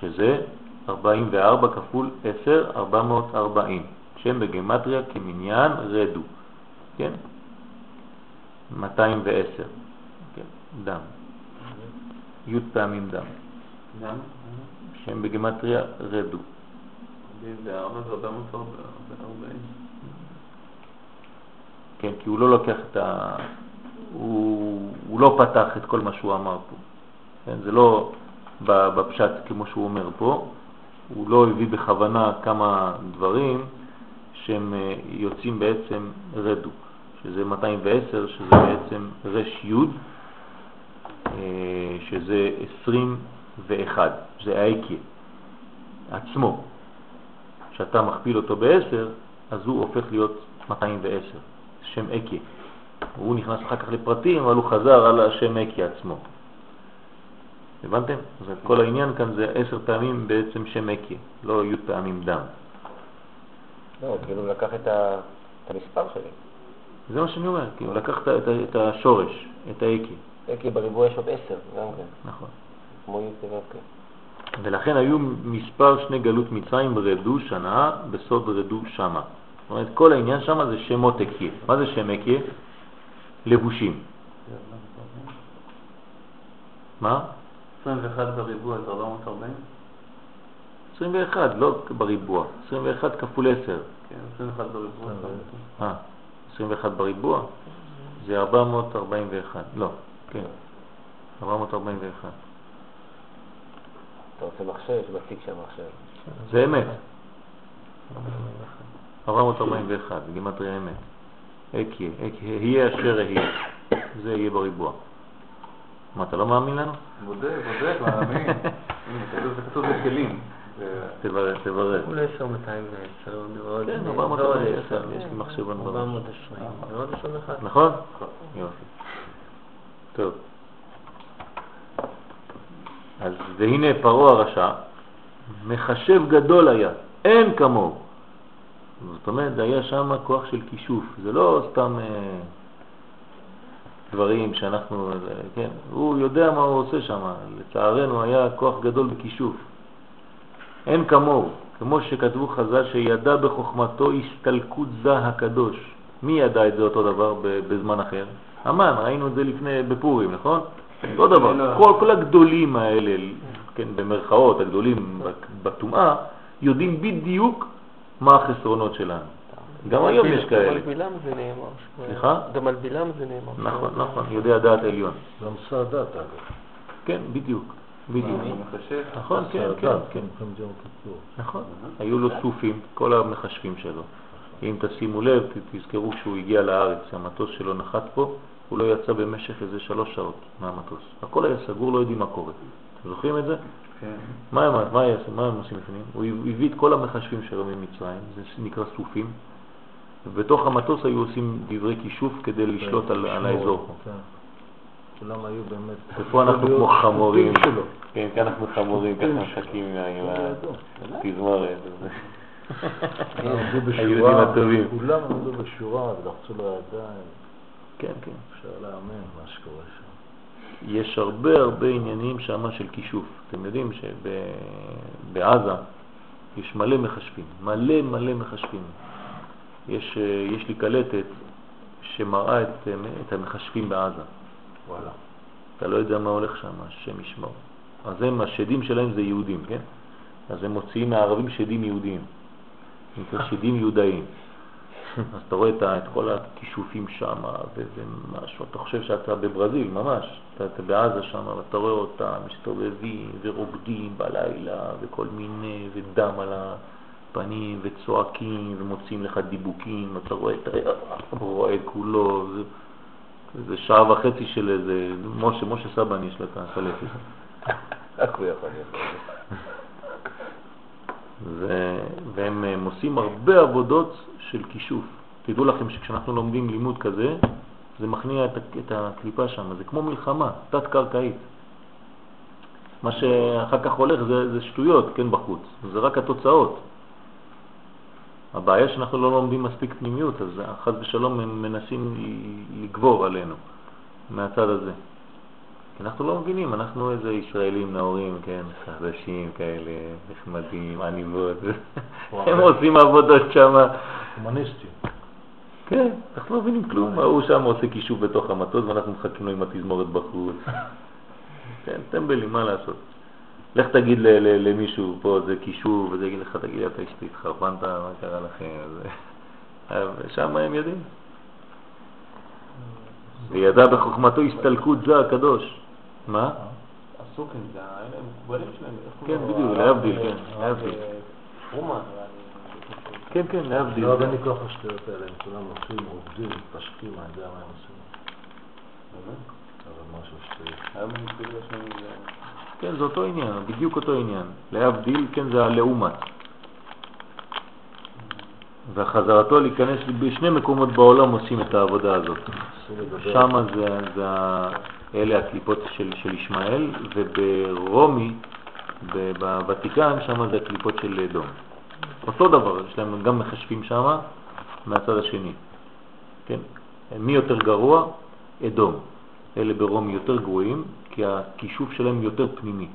שזה 44 כפול 10, 440, שם בגמטריה כמניין רדו, כן? 210, כן? דם, י' פעמים דם, גם? שם בגמטריה רדו. 44 ו-440. כן, כי הוא לא לוקח את ה... הוא, הוא לא פתח את כל מה שהוא אמר פה. כן, זה לא בפשט כמו שהוא אומר פה, הוא לא הביא בכוונה כמה דברים שהם אה, יוצאים בעצם רדו, שזה 210, שזה בעצם רש י', אה, שזה 21, זה האיקיה עצמו. כשאתה מכפיל אותו ב-10, אז הוא הופך להיות 210, שם איקיה. הוא נכנס אחר כך לפרטים, אבל הוא חזר על השם אקי עצמו. הבנתם? אז כל העניין כאן זה עשר פעמים בעצם שם אקי, לא י' פעמים דם. לא, כאילו לקח את המספר שלי. זה מה שאני אומר, כי הוא לקח את את השורש, את האקי, כי בריבוע יש עוד עשר, גם כן. נכון. כמו י' ו' כן. ולכן היו מספר שני גלות מצרים רדו שנה, בסוד רדו שמה. זאת אומרת, כל העניין שמה זה שמות אקי. מה זה שם אקי? לבושים. מה? 21 בריבוע זה 440? 21, לא בריבוע. 21 כפול 10. כן, 21 בריבוע. אה, 21 בריבוע? זה 441. לא, כן. 441. אתה רוצה מחשב, יש בתיק שם מחשב. זה אמת. 441, גימטריה אמת. אקיה, יהיה אשר יהיה. זה יהיה בריבוע. מה, אתה לא מאמין לנו? בודק, בודק, מאמין. הנה, זה כתוב בכלים. תברר, תברר. אולי 1210 ועוד... כן, ועוד 441, עשר, יש לי מחשבון בראש. 420, ועוד 21. נכון? יופי. טוב. אז והנה פרעה הרשע, מחשב גדול היה, אין כמוהו. זאת אומרת, היה שם כוח של כישוף, זה לא סתם אה, דברים שאנחנו, אה, כן, הוא יודע מה הוא עושה שם, לצערנו היה כוח גדול בכישוף. אין כמוהו, כמו שכתבו חז"ל שידע בחוכמתו הסתלקות זה הקדוש. מי ידע את זה אותו דבר בזמן אחר? המן, ראינו את זה לפני, בפורים, נכון? אותו דבר, כל, כל הגדולים האלה, כן, במרכאות, הגדולים בטומאה, יודעים בדיוק מה החסרונות שלנו. גם היום יש גם כאלה. על בלעם זה נאמר. סליחה? גם על בלעם זה נאמר. נכון, נכון, יודע דעת עליון. גם סאדאת, אגב. כן, בדיוק, בדיוק. נכון, כן, כן, כן. כיפור. נכון, היו לו סופים, כל המחשבים שלו. אם תשימו לב, תזכרו שהוא הגיע לארץ, המטוס שלו נחת פה, הוא לא יצא במשך איזה שלוש שעות מהמטוס. הכל היה סגור, לא יודעים מה קורה. אתם זוכרים את זה? כן. מה הם, מה מה הם עושים לפנים? הוא הביא את כל המחשבים שלו ממצרים, זה נקרא סופים, ובתוך המטוס היו עושים דברי כישוף כדי לשלוט על, האזור. כן. כולם היו באמת... ופה אנחנו כמו חמורים. שותפים שלו. כן, כאן אנחנו חמורים, ככה כן. מחכים עם. התזמורת. היהודים בשורה, הטובים. כולם עמדו בשורה ולחצו לו ידיים. כן, כן. אפשר להאמין מה שקורה שם. יש הרבה הרבה עניינים שם של כישוף. אתם יודעים שבעזה יש מלא מחשבים, מלא מלא מחשבים. יש, אה, יש לי קלטת שמראה את, אה, את המחשבים בעזה. וואלה. אתה לא יודע מה הולך שם, השם ישמור. אז הם, השדים שלהם זה יהודים, כן? אז הם מוציאים מהערבים שדים יהודיים. נקרא שדים יהודאים. אז אתה רואה את, את כל הכישופים שם, וזה משהו, אתה חושב שאתה בברזיל, ממש. אתה, אתה בעזה שם, ואתה רואה אותם מסתובבים ורוקדים בלילה, וכל מיני, ודם על הפנים, וצועקים, ומוציאים לך דיבוקים, אתה רואה את הרועד כולו, זה, זה שעה וחצי של איזה, משה, משה סבן יש לה את הקלטת. רק הוא יכול להיות. והם הם עושים הרבה עבודות של כישוף. תדעו לכם שכשאנחנו לומדים לימוד כזה, זה מכניע את, את הקליפה שם, זה כמו מלחמה, תת-קרקעית. מה שאחר כך הולך זה, זה שטויות, כן, בחוץ, זה רק התוצאות. הבעיה שאנחנו לא לומדים מספיק פנימיות, אז חס ושלום הם מנסים לגבור עלינו מהצד הזה. אנחנו לא מבינים, אנחנו איזה ישראלים נאורים, כן, חדשים כאלה, נחמדים, עניבות, הם עושים עבודות שם. הומניסטים. כן, אנחנו לא מבינים כלום, ההוא שם עושה קישוב בתוך המטוס ואנחנו מחכים לו עם התזמורת בחוץ. כן, טמבלים, מה לעשות? לך תגיד ל- ל- למישהו פה זה קישוב, וזה יגיד לך, תגיד אתה אשתי התחרפנת, מה קרה לכם? ושם הם יודעים. וידע בחוכמתו הסתלקות זה הקדוש. מה? הסוקים, זה האלה המקובלים שלהם. כן? בדיוק, להבדיל, אה, כן, להבדיל. אה, פרומן. כן, כן, להבדיל. לא, אין לי כוח לשטויות האלה, הם כולם הולכים, רוקדים, מתפשטים, אני יודע מה הם עושים. באמת? אבל משהו שטויות. כן, זה אותו עניין, בדיוק אותו עניין. להבדיל, כן, זה הלעומת. וחזרתו להיכנס, בשני מקומות בעולם עושים את העבודה הזאת. שם זה, זה אלה הקליפות של, של ישמעאל, וברומי, בוותיקן, שם זה הקליפות של אדום. אותו דבר, יש להם גם מחשבים שם מהצד השני. כן? מי יותר גרוע? אדום. אלה ברומי יותר גרועים, כי הכישוף שלהם יותר פנימי.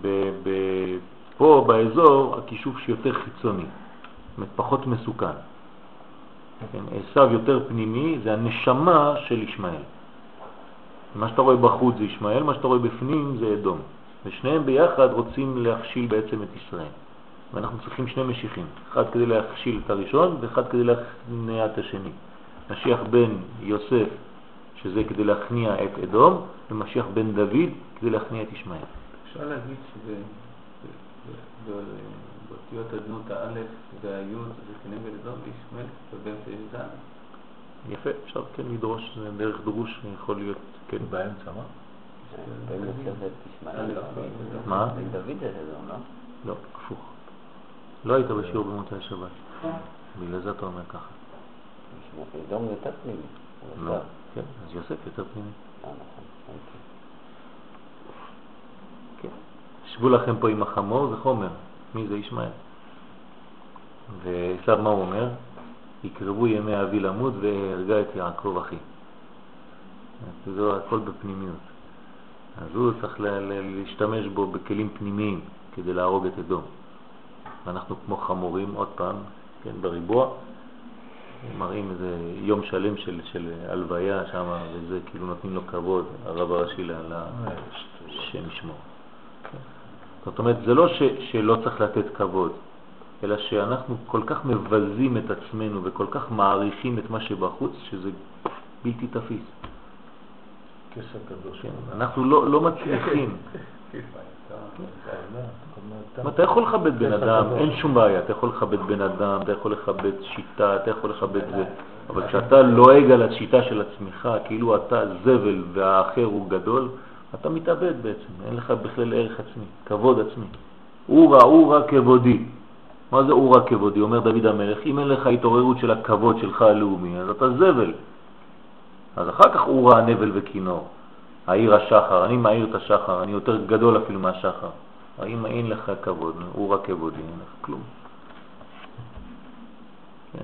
ב- ב- פה באזור הכישוף שיותר חיצוני, פחות מסוכן. כן, עשיו יותר פנימי, זה הנשמה של ישמעאל. מה שאתה רואה בחוץ זה ישמעאל, מה שאתה רואה בפנים זה אדום. ושניהם ביחד רוצים להכשיל בעצם את ישראל. ואנחנו צריכים שני משיחים, אחד כדי להכשיל את הראשון ואחד כדי להכניע את השני. משיח בן יוסף, שזה כדי להכניע את אדום, ומשיח בן דוד כדי להכניע את ישמעאל. אפשר להגיד שזה... זה- זה- אותיות אדנות האלף והיוד זה כנגד אדום וישמעאל ובאמצע יש. יפה, אפשר כן לדרוש, זה דרך דרוש יכול להיות, כן. באמצע, מה? באים לצאת ישמעאל. מה? בן דוד זה אדום, לא? לא, הפוך. לא היית בשיעור במוצאי שבת. בגלל זה אתה אומר ככה. אדום יותר פנימי. לא, כן, אז יוסף יותר פנימי. אה, נכון. אוקיי. כן. שבו לכם פה עם החמור, זה חומר. מי זה ישמעאל? ועשיו מה הוא אומר? יקרבו ימי אבי למות והרגה את יעקב אחי. אז זה הכל בפנימיות. אז הוא צריך להשתמש בו בכלים פנימיים כדי להרוג את אדום. ואנחנו כמו חמורים, עוד פעם, כן, בריבוע, מראים איזה יום שלם של, של הלוויה שם, וזה כאילו נותנים לו כבוד, הרב הראשי ל... ל- השם ישמור. כן. זאת אומרת, זה לא ש, שלא צריך לתת כבוד, אלא שאנחנו כל כך מבזים את עצמנו וכל כך מעריכים את מה שבחוץ, שזה בלתי תפיס. כן. אנחנו לא, לא מצליחים. אתה יכול לכבד בן אדם. אין שום בעיה, אתה יכול לכבד בן אדם, אתה יכול לכבד שיטה, אתה יכול לכבד זה, אבל כשאתה לועג על השיטה של עצמך, כאילו אתה זבל והאחר הוא גדול, אתה מתאבד בעצם, אין לך בכלל ערך עצמי, כבוד עצמי. אורה, אורה כבודי. מה זה אורה כבודי? אומר דוד המלך, אם אין לך התעוררות של הכבוד שלך הלאומי, אז אתה זבל. אז אחר כך אורה הנבל וכינור. העיר השחר, אני מעיר את השחר, אני יותר גדול אפילו מהשחר. האם אין לך כבוד, הוא רק כבודי, אין לך כלום.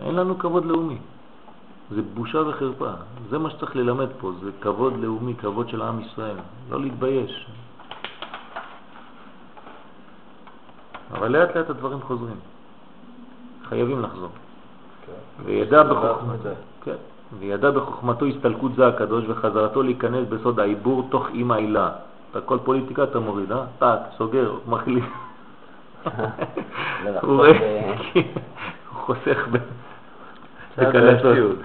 אין לנו כבוד לאומי. זה בושה וחרפה. זה מה שצריך ללמד פה, זה כבוד לאומי, כבוד של עם ישראל. לא להתבייש. אבל לאט לאט הדברים חוזרים. חייבים לחזור. וידע בחוכמתו, כן, וידע בחוכמתו הסתלקות זה הקדוש וחזרתו להיכנס בסוד העיבור תוך אימא עילה. אתה כל פוליטיקה אתה מוריד, אה? טק, סוגר, מחליף. לא, הוא רואה, זה- הוא חוסך ב- זה בכנס הדעתיות.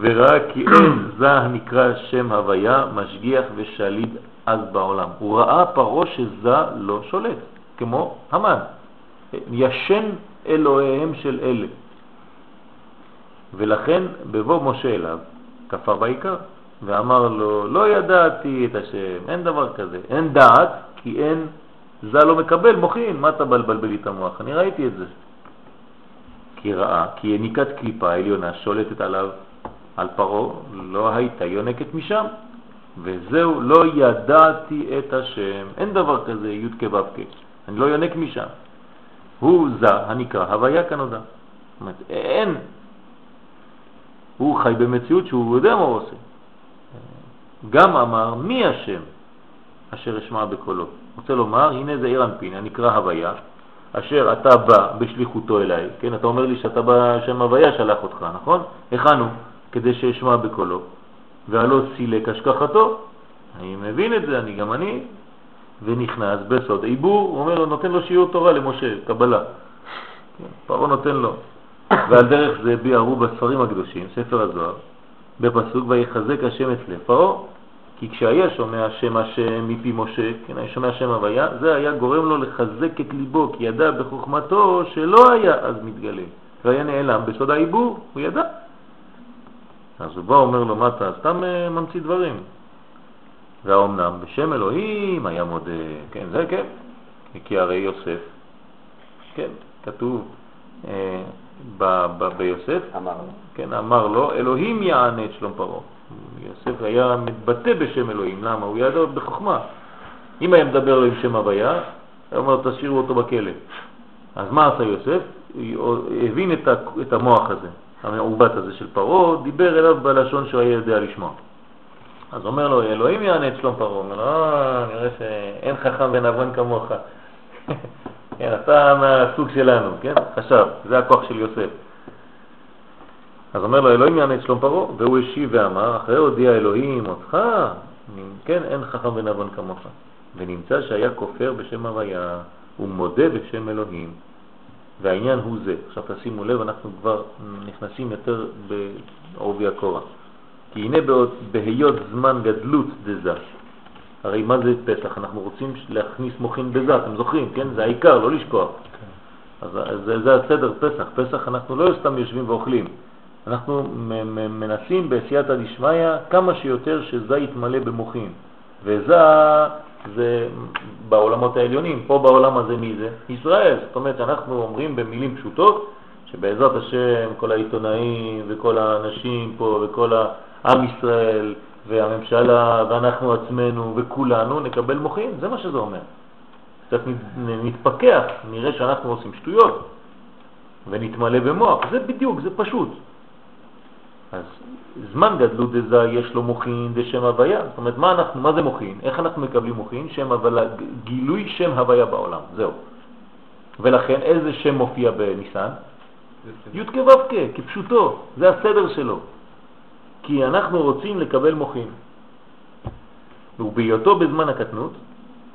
וראה כי אין זה הנקרא שם הוויה, משגיח ושליד אז בעולם. הוא ראה פרו שזה לא שולט, כמו המן. ישן אלוהיהם של אלה. ולכן בבוא משה אליו, כפר בעיקר, ואמר לו, לא ידעתי את השם, אין דבר כזה, אין דעת, כי אין, זה לא מקבל, מוכין, מה אתה בלבל לי את המוח? אני ראיתי את זה. כי ראה, כי יניקת קליפה העליונה שולטת עליו, על פרו, לא הייתה יונקת משם. וזהו, לא ידעתי את השם. אין דבר כזה י' כו' אני לא יונק משם. הוא זה הנקרא הוויה כנודע. זאת אומרת, אין. הוא חי במציאות שהוא יודע מה הוא עושה. גם אמר, מי השם אשר אשמע בקולו? רוצה לומר, הנה זה עיר אנפין, הנקרא הוויה, אשר אתה בא בשליחותו אליי, כן, אתה אומר לי שאתה בא, שם הוויה שלח אותך, נכון? הכנו, כדי שאשמע בקולו, והלא סילק השכחתו, אני מבין את זה, אני גם אני, ונכנס בסוד עיבור, הוא אומר לו, נותן לו שיעור תורה למשה, קבלה. כן, פרעה נותן לו. ועל דרך זה ביארו בספרים הקדושים, ספר הזוהר, בפסוק ויחזק השם את לב כי כשהיה שומע שם השם מפי משה, כן, היה שומע שם הוויה, זה היה גורם לו לחזק את ליבו, כי ידע בחוכמתו שלא היה אז מתגלה, והיה נעלם בסוד העיבור, הוא ידע. אז הוא בא אומר לו, מה אתה סתם אה, ממציא דברים? והאומנם בשם אלוהים היה מודה, כן, זה כן, כי הרי יוסף, כן, כתוב אה, ביוסף, אמר לו. כן, אמר לו, אלוהים יענה את שלום פרעה. יוסף היה מתבטא בשם אלוהים, למה? הוא ידע בחוכמה. אם היה מדבר לו עם שם הוויה, היה אומר, תשאירו אותו בכלא. אז מה עשה יוסף? הוא הבין את, המוח הזה, המעוות הזה של פרעה, דיבר אליו בלשון שהוא היה יודע לשמוע. אז אומר לו, אלוהים יענה את שלום פרעה. הוא אומר לו, אה, נראה שאין חכם ונבון כמוך. כן, אתה מהסוג שלנו, כן? חשב, זה הכוח של יוסף. אז אומר לו, אלוהים יענה את שלום פרעה, והוא השיב ואמר, אחרי הודיע אלוהים אותך, כן, אין חכם ונבון כמוך. ונמצא שהיה כופר בשם הוויה, ומודה בשם אלוהים. והעניין הוא זה. עכשיו תשימו לב, אנחנו כבר נכנסים יותר בעובי הקורה. כי הנה בהיות זמן גדלות דזה. הרי מה זה פסח? אנחנו רוצים להכניס מוחין בזה, אתם זוכרים, כן? זה העיקר, לא לשכוח. אז, אז זה, זה הסדר פסח. פסח אנחנו לא סתם יושבים ואוכלים. אנחנו מנסים בסייעתא דשמיא כמה שיותר שזה יתמלא במוחין. וזה זה בעולמות העליונים, פה בעולם הזה מי זה? ישראל. זאת אומרת שאנחנו אומרים במילים פשוטות שבעזרת השם כל העיתונאים וכל האנשים פה וכל העם ישראל והממשלה ואנחנו עצמנו וכולנו נקבל מוחין, זה מה שזה אומר. קצת נ- נתפכח, נראה שאנחנו עושים שטויות ונתמלא במוח, זה בדיוק, זה פשוט. אז זמן גדלות דזה יש לו מוחין דשם הוויה. זאת אומרת, מה, אנחנו, מה זה מוחין? איך אנחנו מקבלים מוחין? שם הוויה, גילוי שם הוויה בעולם, זהו. ולכן איזה שם מופיע בניסן? י' כו' כפשוטו, זה הסדר שלו. כי אנחנו רוצים לקבל מוחין. ובהיותו בזמן הקטנות,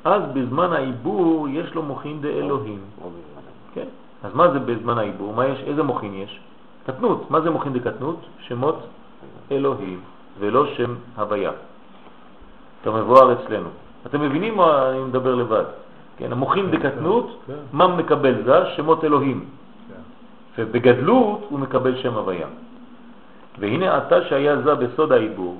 אז בזמן העיבור יש לו מוחין דאלוהים. כן? אז מה זה בזמן העיבור? מה יש? איזה מוחין יש? קטנות. מה זה מוחין דקטנות? שמות אלוהים, ולא שם הוויה. אתה מבואר אצלנו. אתם מבינים מה אני מדבר לבד? כן, המוחין דקטנות, כן. מה מקבל זה? שמות אלוהים. כן. ובגדלות הוא מקבל שם הוויה. והנה אתה שהיה זה בסוד העיבור,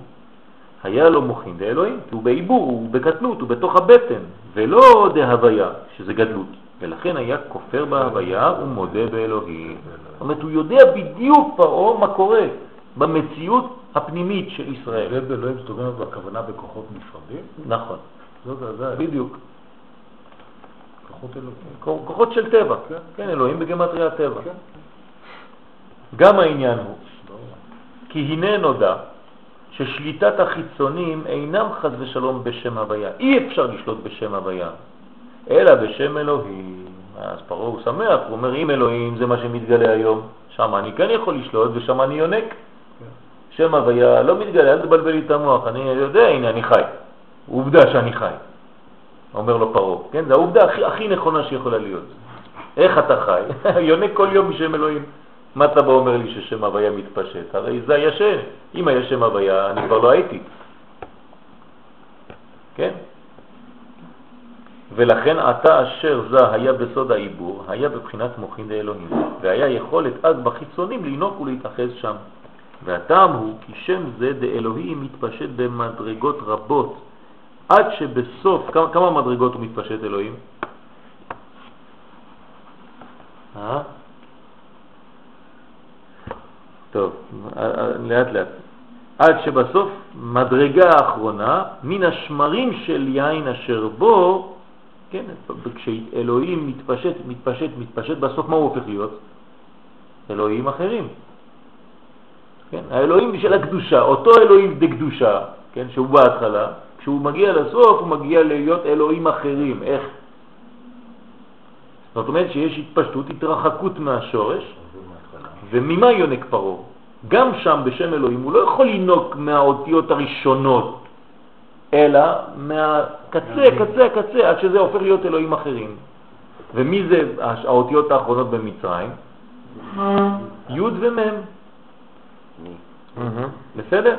היה לו מוחין דאלוהים, כי הוא בעיבור, הוא בקטנות, הוא בתוך הבטן, ולא דהוויה, שזה גדלות. ולכן היה כופר בהוויה ומודה באלוהים. זאת אומרת, הוא יודע בדיוק פרעה מה קורה במציאות הפנימית של ישראל. זה באלוהים זאת אומרת בכוונה בכוחות נפרדים? נכון, זאת זה, בדיוק. כוחות אלוהים. כוחות של טבע. כן. כן, אלוהים בגמטריה הטבע. כן. גם העניין הוא. כי הנה נודע ששליטת החיצונים אינם חז ושלום בשם הוויה. אי אפשר לשלוט בשם הוויה, אלא בשם אלוהים. אז פרעה הוא שמח, הוא אומר, אם אלוהים זה מה שמתגלה היום, שם אני כן יכול לשלוט ושם אני יונק. שם הוויה לא מתגלה, אל תבלבל לי את המוח, אני יודע, הנה אני חי. עובדה שאני חי, אומר לו פרעה. כן, זו העובדה הכי, הכי נכונה שיכולה להיות. איך אתה חי? יונק כל יום בשם אלוהים. מה אתה בא אומר לי ששם הוויה מתפשט? הרי זה הישן. אם היה שם הוויה, אני כבר לא הייתי. כן? ולכן עתה אשר זה היה בסוד העיבור, היה בבחינת מוחין לאלוהים, והיה יכולת אז בחיצונים לנוק ולהתאחז שם. והטעם הוא כי שם זה דאלוהים מתפשט במדרגות רבות, עד שבסוף, כמה, כמה מדרגות הוא מתפשט אלוהים? אה? טוב, לאט לאט. עד שבסוף מדרגה האחרונה, מן השמרים של יין אשר בו, כן, כשאלוהים מתפשט, מתפשט, מתפשט, בסוף מה הוא הופך להיות? אלוהים אחרים. כן, האלוהים של הקדושה, אותו אלוהים דקדושה, כן, שהוא בהתחלה, כשהוא מגיע לסוף הוא מגיע להיות אלוהים אחרים. איך? זאת אומרת שיש התפשטות, התרחקות מהשורש, וממה יונק פרעה? גם שם בשם אלוהים הוא לא יכול לינוק מהאותיות הראשונות, אלא מהקצה, קצה, קצה, עד שזה הופך להיות אלוהים אחרים. ומי זה האותיות האחרונות במצרים? י' ומ'. בסדר?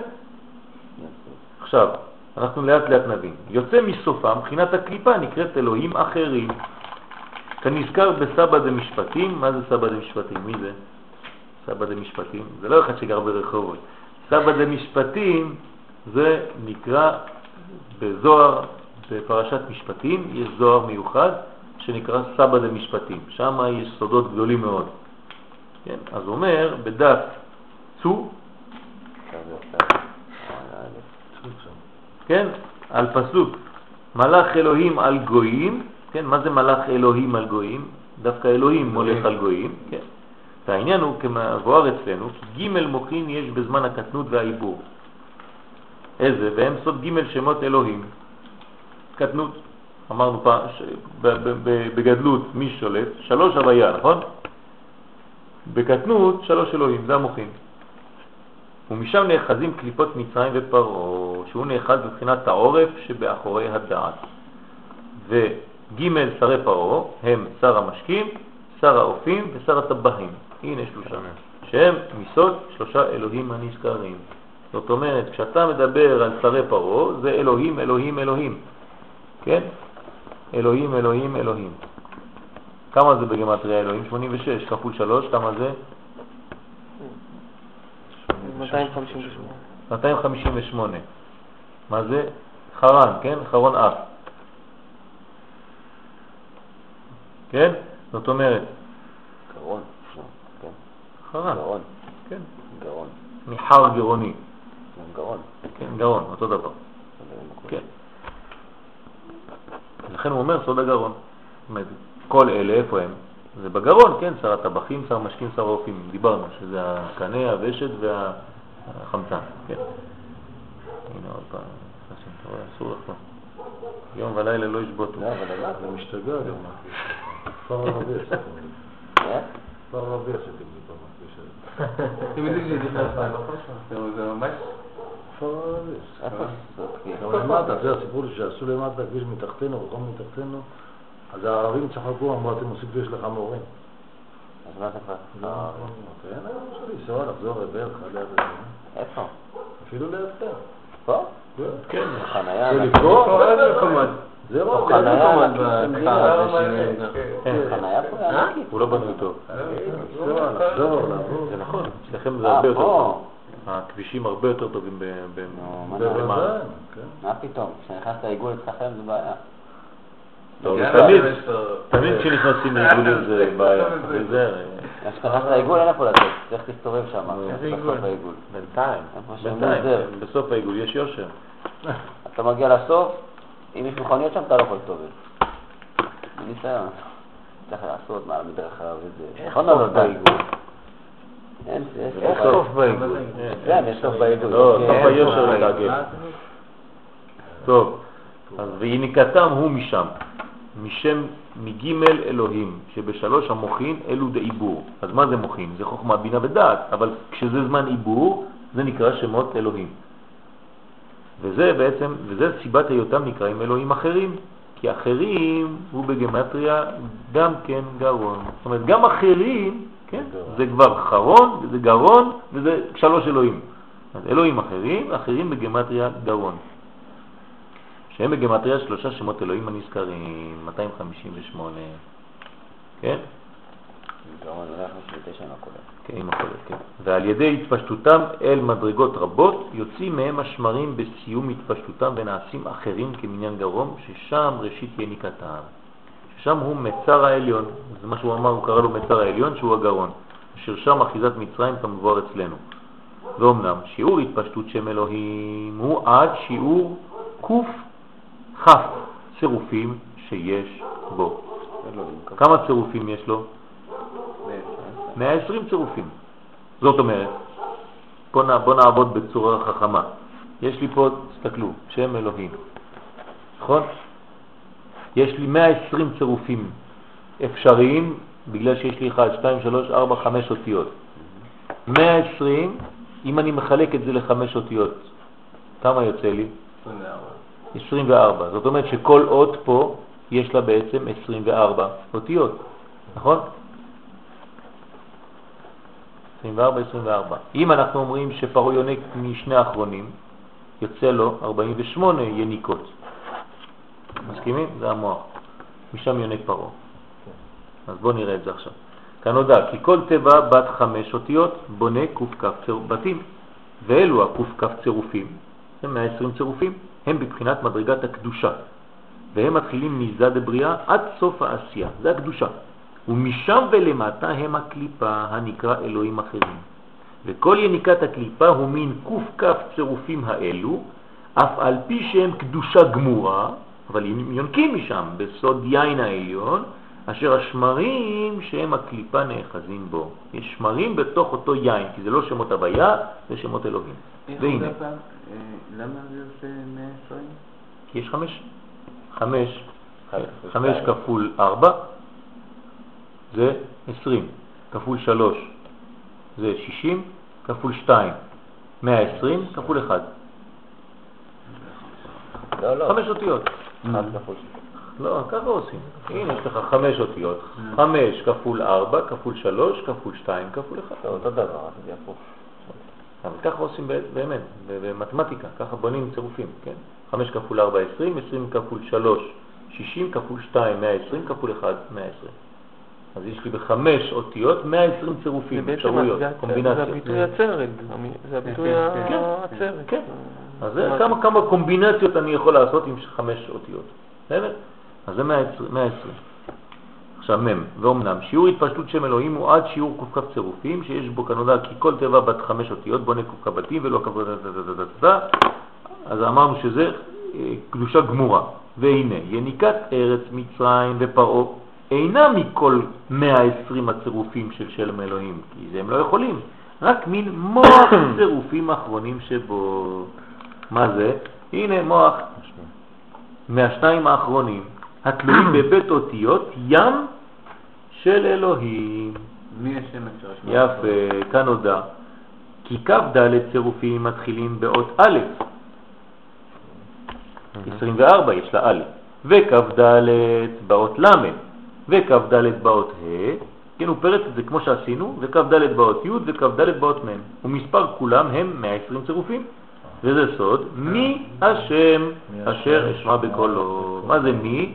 עכשיו, אנחנו לאט לאט נבין. יוצא מסופה, מבחינת הקליפה נקראת אלוהים אחרים. כנזכר בסבא דמשפטים, מה זה סבא דמשפטים? מי זה? סבא דמשפטים, זה לא אחד שגר ברחובות. סבא דמשפטים זה נקרא בזוהר, בפרשת משפטים, יש זוהר מיוחד שנקרא סבא דמשפטים. שם יש סודות גדולים מאוד. כן? אז אומר בדף צו, כן? על פסוק מלאך אלוהים על גויים, כן? מה זה מלאך אלוהים על גויים? דווקא אלוהים מולך על גויים, כן? והעניין הוא כמבואר אצלנו, כי ג' מוחין יש בזמן הקטנות והעיבור. איזה? והם סוד ג' שמות אלוהים. קטנות, אמרנו פעם, ש... בגדלות מי שולט? שלוש הוויה, נכון? בקטנות שלוש אלוהים, זה המוחין. ומשם נאחזים קליפות מצרים ופרעה, שהוא נאחז מבחינת העורף שבאחורי הדעת. וג' שרי פרעה הם שר המשקים, שר האופים ושר הטבחים. הנה שלושה, שהם מסוד שלושה אלוהים הנזכרים. זאת אומרת, כשאתה מדבר על שרי פרעה, זה אלוהים, אלוהים, אלוהים. כן? אלוהים, אלוהים, אלוהים. כמה זה בגמטריה אלוהים? 86 כפול 3, כמה זה? 258. 258. מה זה? חרן, כן? חרון אף. כן? זאת אומרת, גרון. לא. חרן, גרון. כן. גרון. מחר גרוני, גרון. כן, גרון, אותו דבר. כן. לכן הוא אומר סוד הגרון. כל אלה, איפה הם? זה בגרון, כן, שר הטבחים, שר משקים, שר האופים, דיברנו, שזה הקנה, הוושט והחמצן, כן. הנה עוד פעם, נכנסים, אתה רואה, אסור לך. יום ולילה לא ישבוטו. לא, אבל למה? זה משתגע גם. כפר ערבי עשיתם לי. אה? כפר ערבי עשיתם לי פעם. הכביש הזה. אתם יודעים שזה נכנס זה- זה ממש... גם למטה, זה הסיפור שעשו למטה כביש מתחתנו, רחוב מתחתנו, אז הערבים צחקו, אמרו, אתם עושים כביש לחמורים. אז מה זה כבר? לא, אה, כן, אני רוצה לנסוע, לחזור לבאר, זה. איפה? אפילו לידכם. פה? כן, חניה. זה לקרוא? זה לא חניה פה. הוא לא בנוי טוב. זה נכון, אצלכם זה אה, הרבה יותר. טוב. הכבישים הרבה יותר טובים ב- ב- נו, מה בזמן. בוודאי, כן. מה פתאום? כשנכנסת לעיגול אצלכם זה בעיה. תמיד, תמיד כשנכנסים לעיגולים זה בעיה. כשנכנסת לעיגול אין איפה לצאת, צריך להסתובב שם. איזה עיגול? בינתיים. בסוף העיגול יש יושר. אתה מגיע לסוף, אם יש מכוניות שם אתה לא יכול להסתובב. מניסיון. צריך לעשות מעל מדרכה וזה. נכון או לא? די? אין, סוף. בעיגול. כן, יש סוף בעיגול. לא, סוף היושר לגלגל. טוב, אז ויניקתם הוא משם, משם מגימל אלוהים, שבשלוש המוחין אלו דעיבור. אז מה זה מוחין? זה חוכמה, בינה ודעת, אבל כשזה זמן עיבור, זה נקרא שמות אלוהים. וזה בעצם, וזה סיבת היותם נקראים אלוהים אחרים, כי אחרים הוא בגמטריה גם כן גרון. זאת אומרת, גם אחרים, כן, זה כבר חרון, וזה גרון, וזה שלוש אלוהים. אז אלוהים אחרים, אחרים בגמטריה גרון. שהם בגמטריה שלושה שמות אלוהים הנזכרים, 258. כן? גרון, זה היה 59 עם הכולל. כן, עם הכולל, כן. ועל ידי התפשטותם אל מדרגות רבות, יוצאים מהם השמרים בסיום התפשטותם ונעשים אחרים כמניין גרום, ששם ראשית יניקתם. ששם הוא מצר העליון, זה מה שהוא אמר, הוא קרא לו מצר העליון, שהוא הגרון, אשר שם אחיזת מצרים כמבואר אצלנו. ואומנם שיעור התפשטות שם אלוהים הוא עד שיעור קכ צירופים שיש בו. אלוהים. כמה צירופים יש לו? 120 צירופים. זאת אומרת, בוא, נע, בוא נעבוד בצורה חכמה. יש לי פה, תסתכלו, שם אלוהים, נכון? יש לי 120 צירופים אפשריים, בגלל שיש לי 1, 2, 3, 4, 5 אותיות. 120, אם אני מחלק את זה לחמש אותיות, כמה יוצא לי? 24. 24. זאת אומרת שכל אות פה יש לה בעצם 24 אותיות, נכון? 24, 24. אם אנחנו אומרים שפרעה יונק משני האחרונים, יוצא לו 48 יניקות. מסכימים? זה המוח. משם יונק פרעה. אז בואו נראה את זה עכשיו. כנודע, כי כל טבע בת חמש אותיות בונה קכ בתים, ואלו הקכ צירופים, הם 120 צירופים, הם בבחינת מדרגת הקדושה, והם מתחילים מזה דבריאה עד סוף העשייה, זה הקדושה. ומשם ולמטה הם הקליפה הנקרא אלוהים אחרים. וכל יניקת הקליפה הוא מין קכ צירופים האלו, אף על פי שהם קדושה גמורה, אבל הם יונקים משם בסוד יין העליון, אשר השמרים שהם הקליפה נאחזים בו. יש שמרים בתוך אותו יין, כי זה לא שמות הוויה, זה שמות אלוהים. והנה, פעם, אה, למה זה עושה 120? כי יש חמש. חמש, חמש. כפול ארבע זה עשרים, כפול שלוש זה שישים, כפול שתיים, מאה עשרים, כפול אחד. לא, לא. חמש אותיות. אחד כפול לא, ככה עושים. הנה, יש לך חמש אותיות. חמש כפול ארבע, כפול שלוש, כפול שתיים, כפול אחד. זה אותו דבר, זה הפוך. אבל ככה עושים באמת, במתמטיקה, ככה בונים צירופים, כן? 5 כפול 4, 20, 20 כפול 3, 60 כפול 2, 120 כפול 1, 120. אז יש לי בחמש אותיות 120 זה צירופים, אפשרויות, קומבינציות. זה הביטוי המ- זה הביטוי כן, כן, הצרד. כן. אז כמה, קומבינציות אני יכול לעשות עם חמש אותיות. בסדר? אז זה 120. 120. עכשיו מ' ואומנם שיעור התפשטות שם אלוהים הוא עד שיעור קכ צירופים שיש בו כנודע כי כל תיבה בת חמש אותיות בונה קכ בתים ולא קכ אז אמרנו שזה אה, קדושה גמורה. והנה, יניקת ארץ מצרים ופרעה אינה מכל 120 הצירופים של שלם אלוהים, כי זה הם לא יכולים, רק מין מוח צירופים אחרונים שבו. מה זה? הנה מוח מהשניים האחרונים, התלויים בבית אותיות ים של אלוהים. מי השם אפשר לשמוע? יפה, כאן נודע. כי כ"ד צירופים מתחילים באות א', 24 יש לה א', וכ"ד באות ל', וכ"ד באות ה', כן, הוא פרץ את זה כמו שעשינו, וכ"ד באות י' וכ"ד באות מ', ומספר כולם הם 120 צירופים. וזה סוד, מי השם אשר אשמע בקולו. מה זה מי?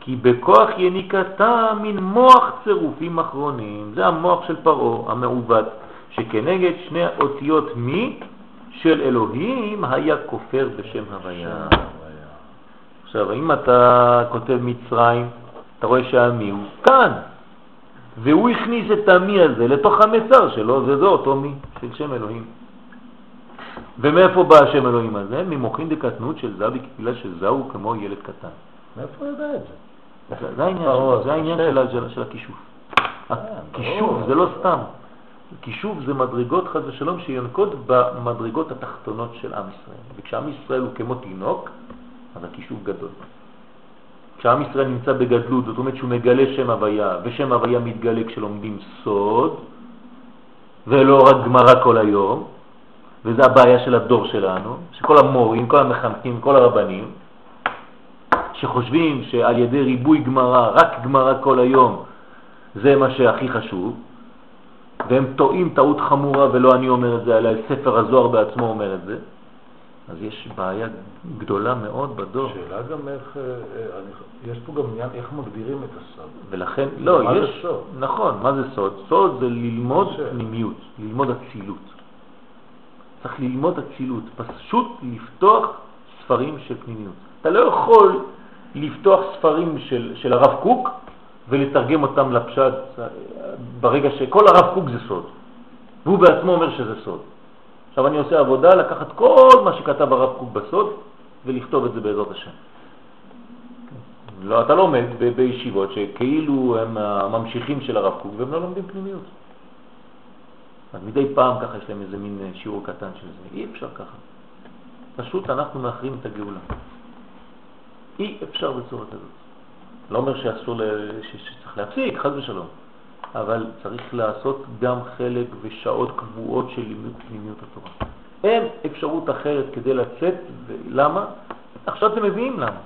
כי בכוח יניקתה מן מוח צירופים אחרונים, זה המוח של פרעה המעוות, שכנגד שני אותיות מי של אלוהים היה כופר בשם הוויה. עכשיו, אם אתה כותב מצרים, אתה רואה שהמי הוא כאן, והוא הכניס את המי הזה לתוך המצר שלו, וזה אותו מי של שם אלוהים. ומאיפה בא השם אלוהים הזה? ממוחין דקטנות של זה בכפילה של זה הוא כמו ילד קטן. מאיפה הוא יודע את זה? זה- העניין. של הכישוף. הכישוף ברור. זה לא סתם. כישוף זה מדרגות חס ושלום שיונקות במדרגות התחתונות של עם ישראל. וכשעם ישראל הוא כמו תינוק, אז הכישוף גדול. כשעם ישראל נמצא בגדלות, זאת אומרת שהוא מגלה שם הוויה, ושם הוויה מתגלה כשלומדים סוד, ולא רק גמרא כל היום, וזה הבעיה של הדור שלנו, שכל המורים, כל המחנכים, כל הרבנים, שחושבים שעל ידי ריבוי גמרא, רק גמרא כל היום, זה מה שהכי חשוב, והם טועים טעות חמורה, ולא אני אומר את זה, אלא ספר הזוהר בעצמו אומר את זה, אז יש בעיה גדולה מאוד בדור. שאלה גם איך, אה, אה, אני- יש פה גם עניין איך מגדירים את הסוד. ולכן, לא, מה זה יש, סוד? נכון, מה זה סוד? סוד זה ללמוד פנימיות, ללמוד אצילות. צריך ללמוד אצילות, פשוט לפתוח ספרים של פנימיות. אתה לא יכול לפתוח ספרים של, של הרב קוק ולתרגם אותם לפשט ברגע שכל הרב קוק זה סוד, והוא בעצמו אומר שזה סוד. עכשיו אני עושה עבודה לקחת כל מה שכתב הרב קוק בסוד ולכתוב את זה בעזרת השם. לא, אתה לא לומד ב- בישיבות שכאילו הם הממשיכים של הרב קוק והם לא לומדים פנימיות. אז מדי פעם ככה יש להם איזה מין אה, שיעור קטן של זה. אי אפשר ככה. פשוט אנחנו מאחרים את הגאולה. אי אפשר בצורה כזאת. לא אומר שאסור, ל- שצריך להפסיק, חז ושלום. אבל צריך לעשות גם חלק ושעות קבועות של לימוד פנימיות התורה. אין אפשרות אחרת כדי לצאת, ולמה? עכשיו אתם מביאים למה.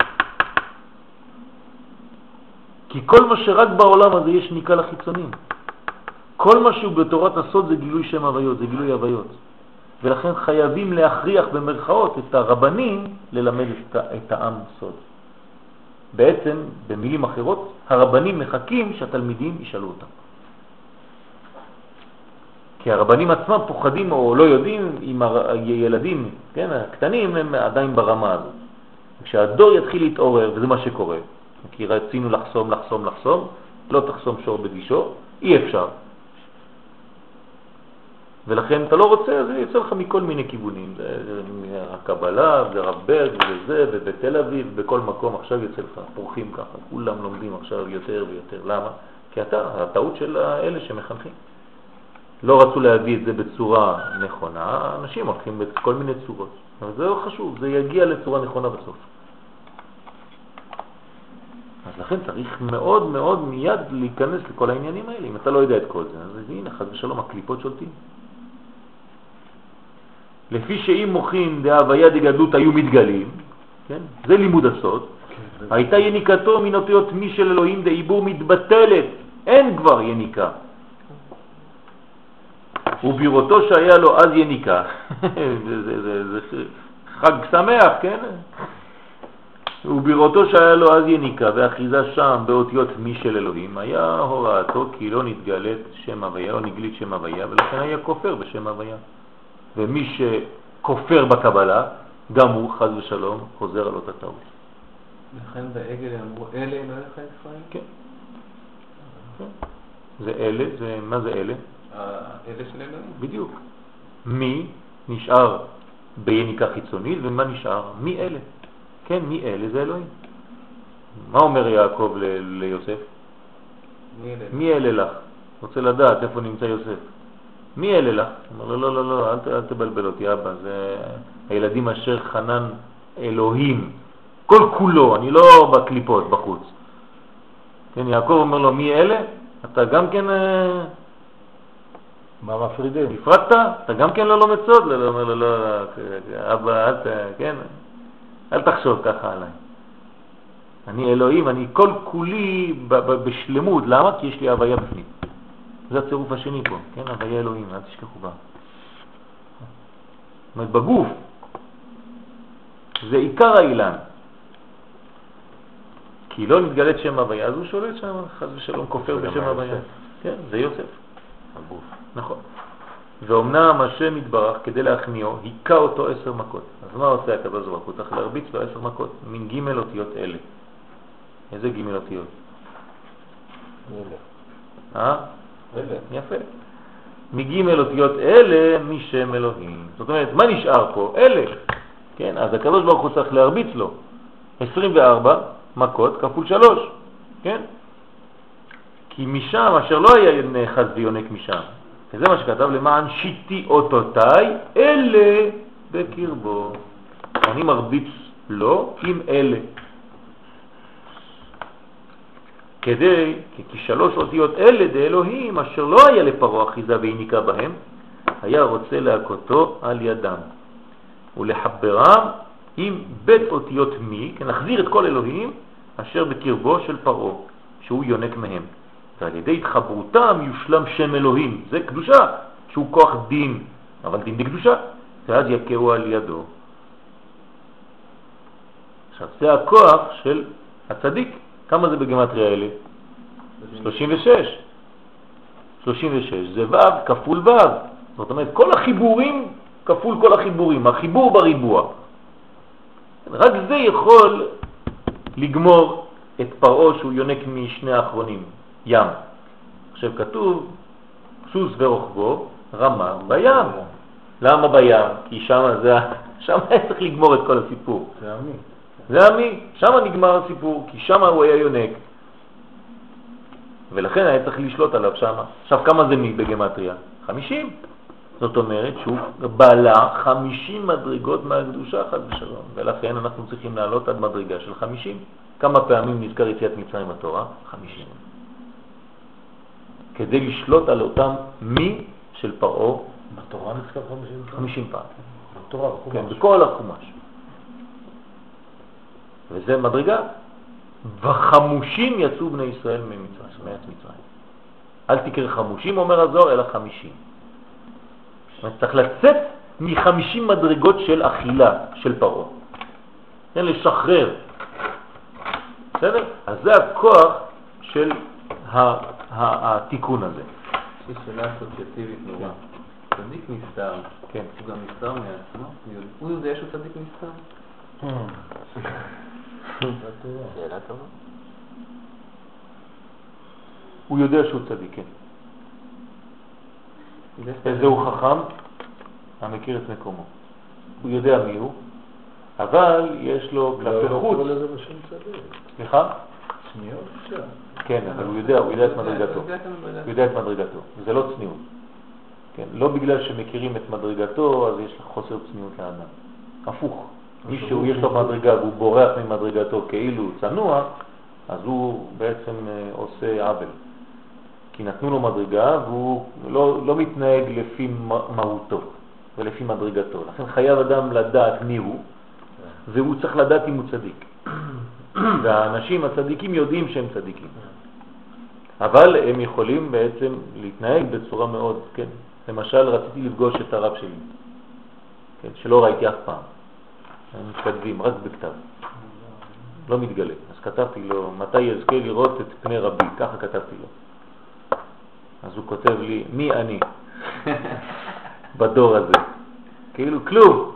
כי כל מה שרק בעולם הזה יש ניקה לחיצונים. כל מה שהוא בתורת הסוד זה גילוי שם הוויות, זה גילוי הוויות. ולכן חייבים להכריח במרכאות את הרבנים ללמד את, את העם סוד. בעצם, במילים אחרות, הרבנים מחכים שהתלמידים ישאלו אותם. כי הרבנים עצמם פוחדים או לא יודעים אם הילדים, כן, הקטנים, הם עדיין ברמה הזאת. כשהדור יתחיל להתעורר, וזה מה שקורה, כי רצינו לחסום, לחסום, לחסום, לא תחסום שור בגישו, אי אפשר. ולכן אתה לא רוצה, זה יוצא לך מכל מיני כיוונים. הקבלה, זה רב ברג, וזה, ובתל אביב, בכל מקום עכשיו יוצא לך, פורחים ככה, כולם לומדים עכשיו יותר ויותר. למה? כי אתה, הטעות של אלה שמחנכים. לא רצו להביא את זה בצורה נכונה, אנשים הולכים בכל מיני צורות. אבל זה לא חשוב, זה יגיע לצורה נכונה בסוף. אז לכן צריך מאוד מאוד מיד להיכנס לכל העניינים האלה. אם אתה לא יודע את כל זה, אז הנה, חד ושלום, הקליפות שולטים. לפי שאם מוחין דהוויה דגדלות היו מתגלים, כן? זה לימוד הסוד, הייתה יניקתו מן אותיות מי של אלוהים דעיבור מתבטלת, אין כבר יניקה. ובראותו שהיה לו אז יניקה, זה, זה, זה, זה חג שמח, כן? ובראותו שהיה לו אז יניקה ואחיזה שם באותיות מי של אלוהים, היה הוראתו כי לא נתגלת שם הוויה, לא נגלית שם הוויה, ולכן היה כופר בשם הוויה. ומי שכופר בקבלה, גם הוא, חז ושלום, חוזר על אותה טעות. לכן בעגל אמרו, אלה אלוהיך ישראל? כן. כן. זה אלה, זה, מה זה אלה? אלה של אלוהים. בדיוק. מי נשאר ביניקה חיצונית ומה נשאר? מי אלה. כן, מי אלה? זה אלוהים. מה אומר יעקב ליוסף? מי אלה? מי אלה לך? רוצה לדעת איפה נמצא יוסף. מי אלה לך? אומר לו, לא, לא, לא, אל, ת- אל תבלבל אותי, אבא, זה הילדים אשר חנן אלוהים, כל כולו, אני לא בקליפות בחוץ. כן, יעקב אומר לו, מי אלה? אתה גם כן אה, מה מפרידים? הפרדת? אתה גם כן לא לומד סוד? לא, לא, אומר לו, לא, לא, אבא, אל ת... כן, אל תחשוב ככה עליי. אני אלוהים, אני כל כולי בשלמות. למה? כי יש לי הוויה בפנים. זה הצירוף השני פה, כן? הוויה אלוהים, אל תשכחו בה. זאת אומרת, בגוף. זה עיקר האילן. כי לא נתגלת שם הוויה, אז הוא שולט שם, חס ושלום, כופר בשם הוויה. כן, זה יוסף. הגוף. נכון. ואומנם השם יתברך כדי להכניעו, היכה אותו עשר מכות. אז מה עושה הקדוש ברוך הוא? צריך להרביץ לו עשר מכות, מין ג' אותיות אלה. איזה ג' אותיות? אה? יפה. מג' אותיות אלה משם אלוהים. זאת אומרת, מה נשאר פה? אלה. כן, אז הקדוש ברוך הוא צריך להרביץ לו 24 מכות כפול 3, כן? כי משם, אשר לא היה נאחז ויונק משם, וזה מה שכתב, למען שיטי אותותיי, אלה בקרבו. אני מרביץ לו עם אלה. כדי, כי, שלוש אותיות אלה דאלוהים, אשר לא היה לפרעה אחיזה והיניקה בהם, היה רוצה להכותו על ידם, ולחברם עם בית אותיות מי, כן, להחזיר את כל אלוהים אשר בקרבו של פרעה, שהוא יונק מהם. ועל ידי התחברותם יושלם שם אלוהים, זה קדושה, שהוא כוח דין, אבל דין בקדושה, ואז יכהו על ידו. עכשיו, זה הכוח של הצדיק. כמה זה בגמטריה האלה? 36. 36 זה ו' כפול ו'. זאת אומרת, כל החיבורים כפול כל החיבורים, החיבור בריבוע. רק זה יכול לגמור את פרעה שהוא יונק משני האחרונים, ים. עכשיו כתוב, סוס ורוחבו רמה בים. למה בים? כי שם זה, שם היה צריך לגמור את כל הסיפור. זה עמי. זה עמי, שם נגמר הסיפור, כי שם הוא היה יונק. ולכן היה צריך לשלוט עליו שם. עכשיו, כמה זה מי בגמטריה? 50. זאת אומרת שהוא בעלה 50 מדרגות מהקדושה, חד ושלום. ולכן אנחנו צריכים לעלות עד מדרגה של 50. כמה פעמים נזכר יציאת מצרים בתורה? 50. כדי לשלוט על אותם מי של פרעה בתורה נזכר 50 פעם? 50 פעם. בתורה, בחומש. כן, בכל החומש. וזה מדרגה. וחמושים יצאו בני ישראל ממצרים, מארץ מצרים. אל תקרא חמושים, אומר הזוהר, אלא חמישים. צריך לצאת מחמישים מדרגות של אכילה של פרעה. כן, לשחרר. בסדר? אז זה הכוח של התיקון הזה. יש לי שאלה אסוציאטיבית נורא. צדיק נסתר, כן. הוא גם נסתר מעצמו? הוא יודע שהוא צדיק נסתר? שאלה טובה. הוא יודע שהוא צדיק, כן. איזה הוא חכם? המכיר את מקומו. הוא יודע מי הוא, אבל יש לו לא כלפי לא חוץ. קורא לזה בשם צדיק. סליחה? אפשר. כן, אבל הוא יודע, הוא יודע את מדרגתו. הוא יודע את מדרגתו, זה לא צניעות. כן, לא בגלל שמכירים את מדרגתו, אז יש לך חוסר צניעות לאדם. הפוך. מי שהוא יש לו מדרגה והוא בורח ממדרגתו כאילו צנוע, אז הוא בעצם אה, עושה עוול. כי נתנו לו מדרגה והוא לא, לא מתנהג לפי מהותו ולפי מדרגתו. לכן חייב אדם לדעת מי הוא, והוא צריך לדעת אם הוא צדיק. והאנשים הצדיקים יודעים שהם צדיקים. אבל הם יכולים בעצם להתנהג בצורה מאוד, כן. למשל, רציתי לפגוש את הרב שלי, כן, שלא ראיתי אף פעם. הם מתכתבים, רק בכתב. לא מתגלה. אז כתבתי לו, מתי יזכה לראות את פני רבי, ככה כתבתי לו. אז הוא כותב לי, מי אני בדור הזה? כאילו כלום.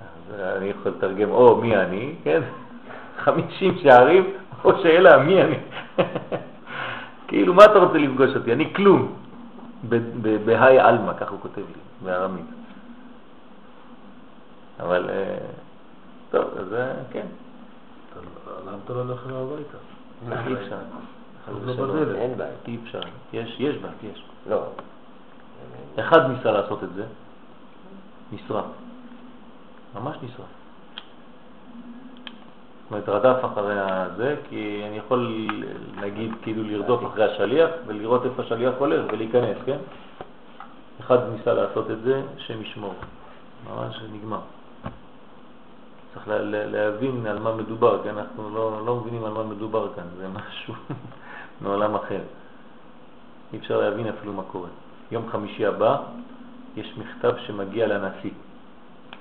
אז אני יכול לתרגם, או מי אני, כן? 50 שערים, או שאלה, מי אני? כאילו, מה אתה רוצה לפגוש אותי? אני כלום. בהאי אלמה, כך הוא כותב לי, בארמית. אבל, אה, טוב, אז אה, כן. למה אתה לא הולך אליו הביתה? אי אפשר. לא בדלת. אין בעיה. אי אפשר. יש, יש בה, יש. לא. אחד ניסה לעשות את זה, נשרף. ממש נשרף. זאת אומרת, רדף אחרי זה, כי אני יכול, נגיד, כאילו לרדוף אחרי השליח ולראות איפה השליח הולך ולהיכנס, כן? אחד ניסה לעשות את זה, שם ישמור. ממש נגמר. צריך לה, להבין על מה מדובר, כי אנחנו לא, לא מבינים על מה מדובר כאן, זה משהו מעולם אחר. אי אפשר להבין אפילו מה קורה. יום חמישי הבא יש מכתב שמגיע לנשיא,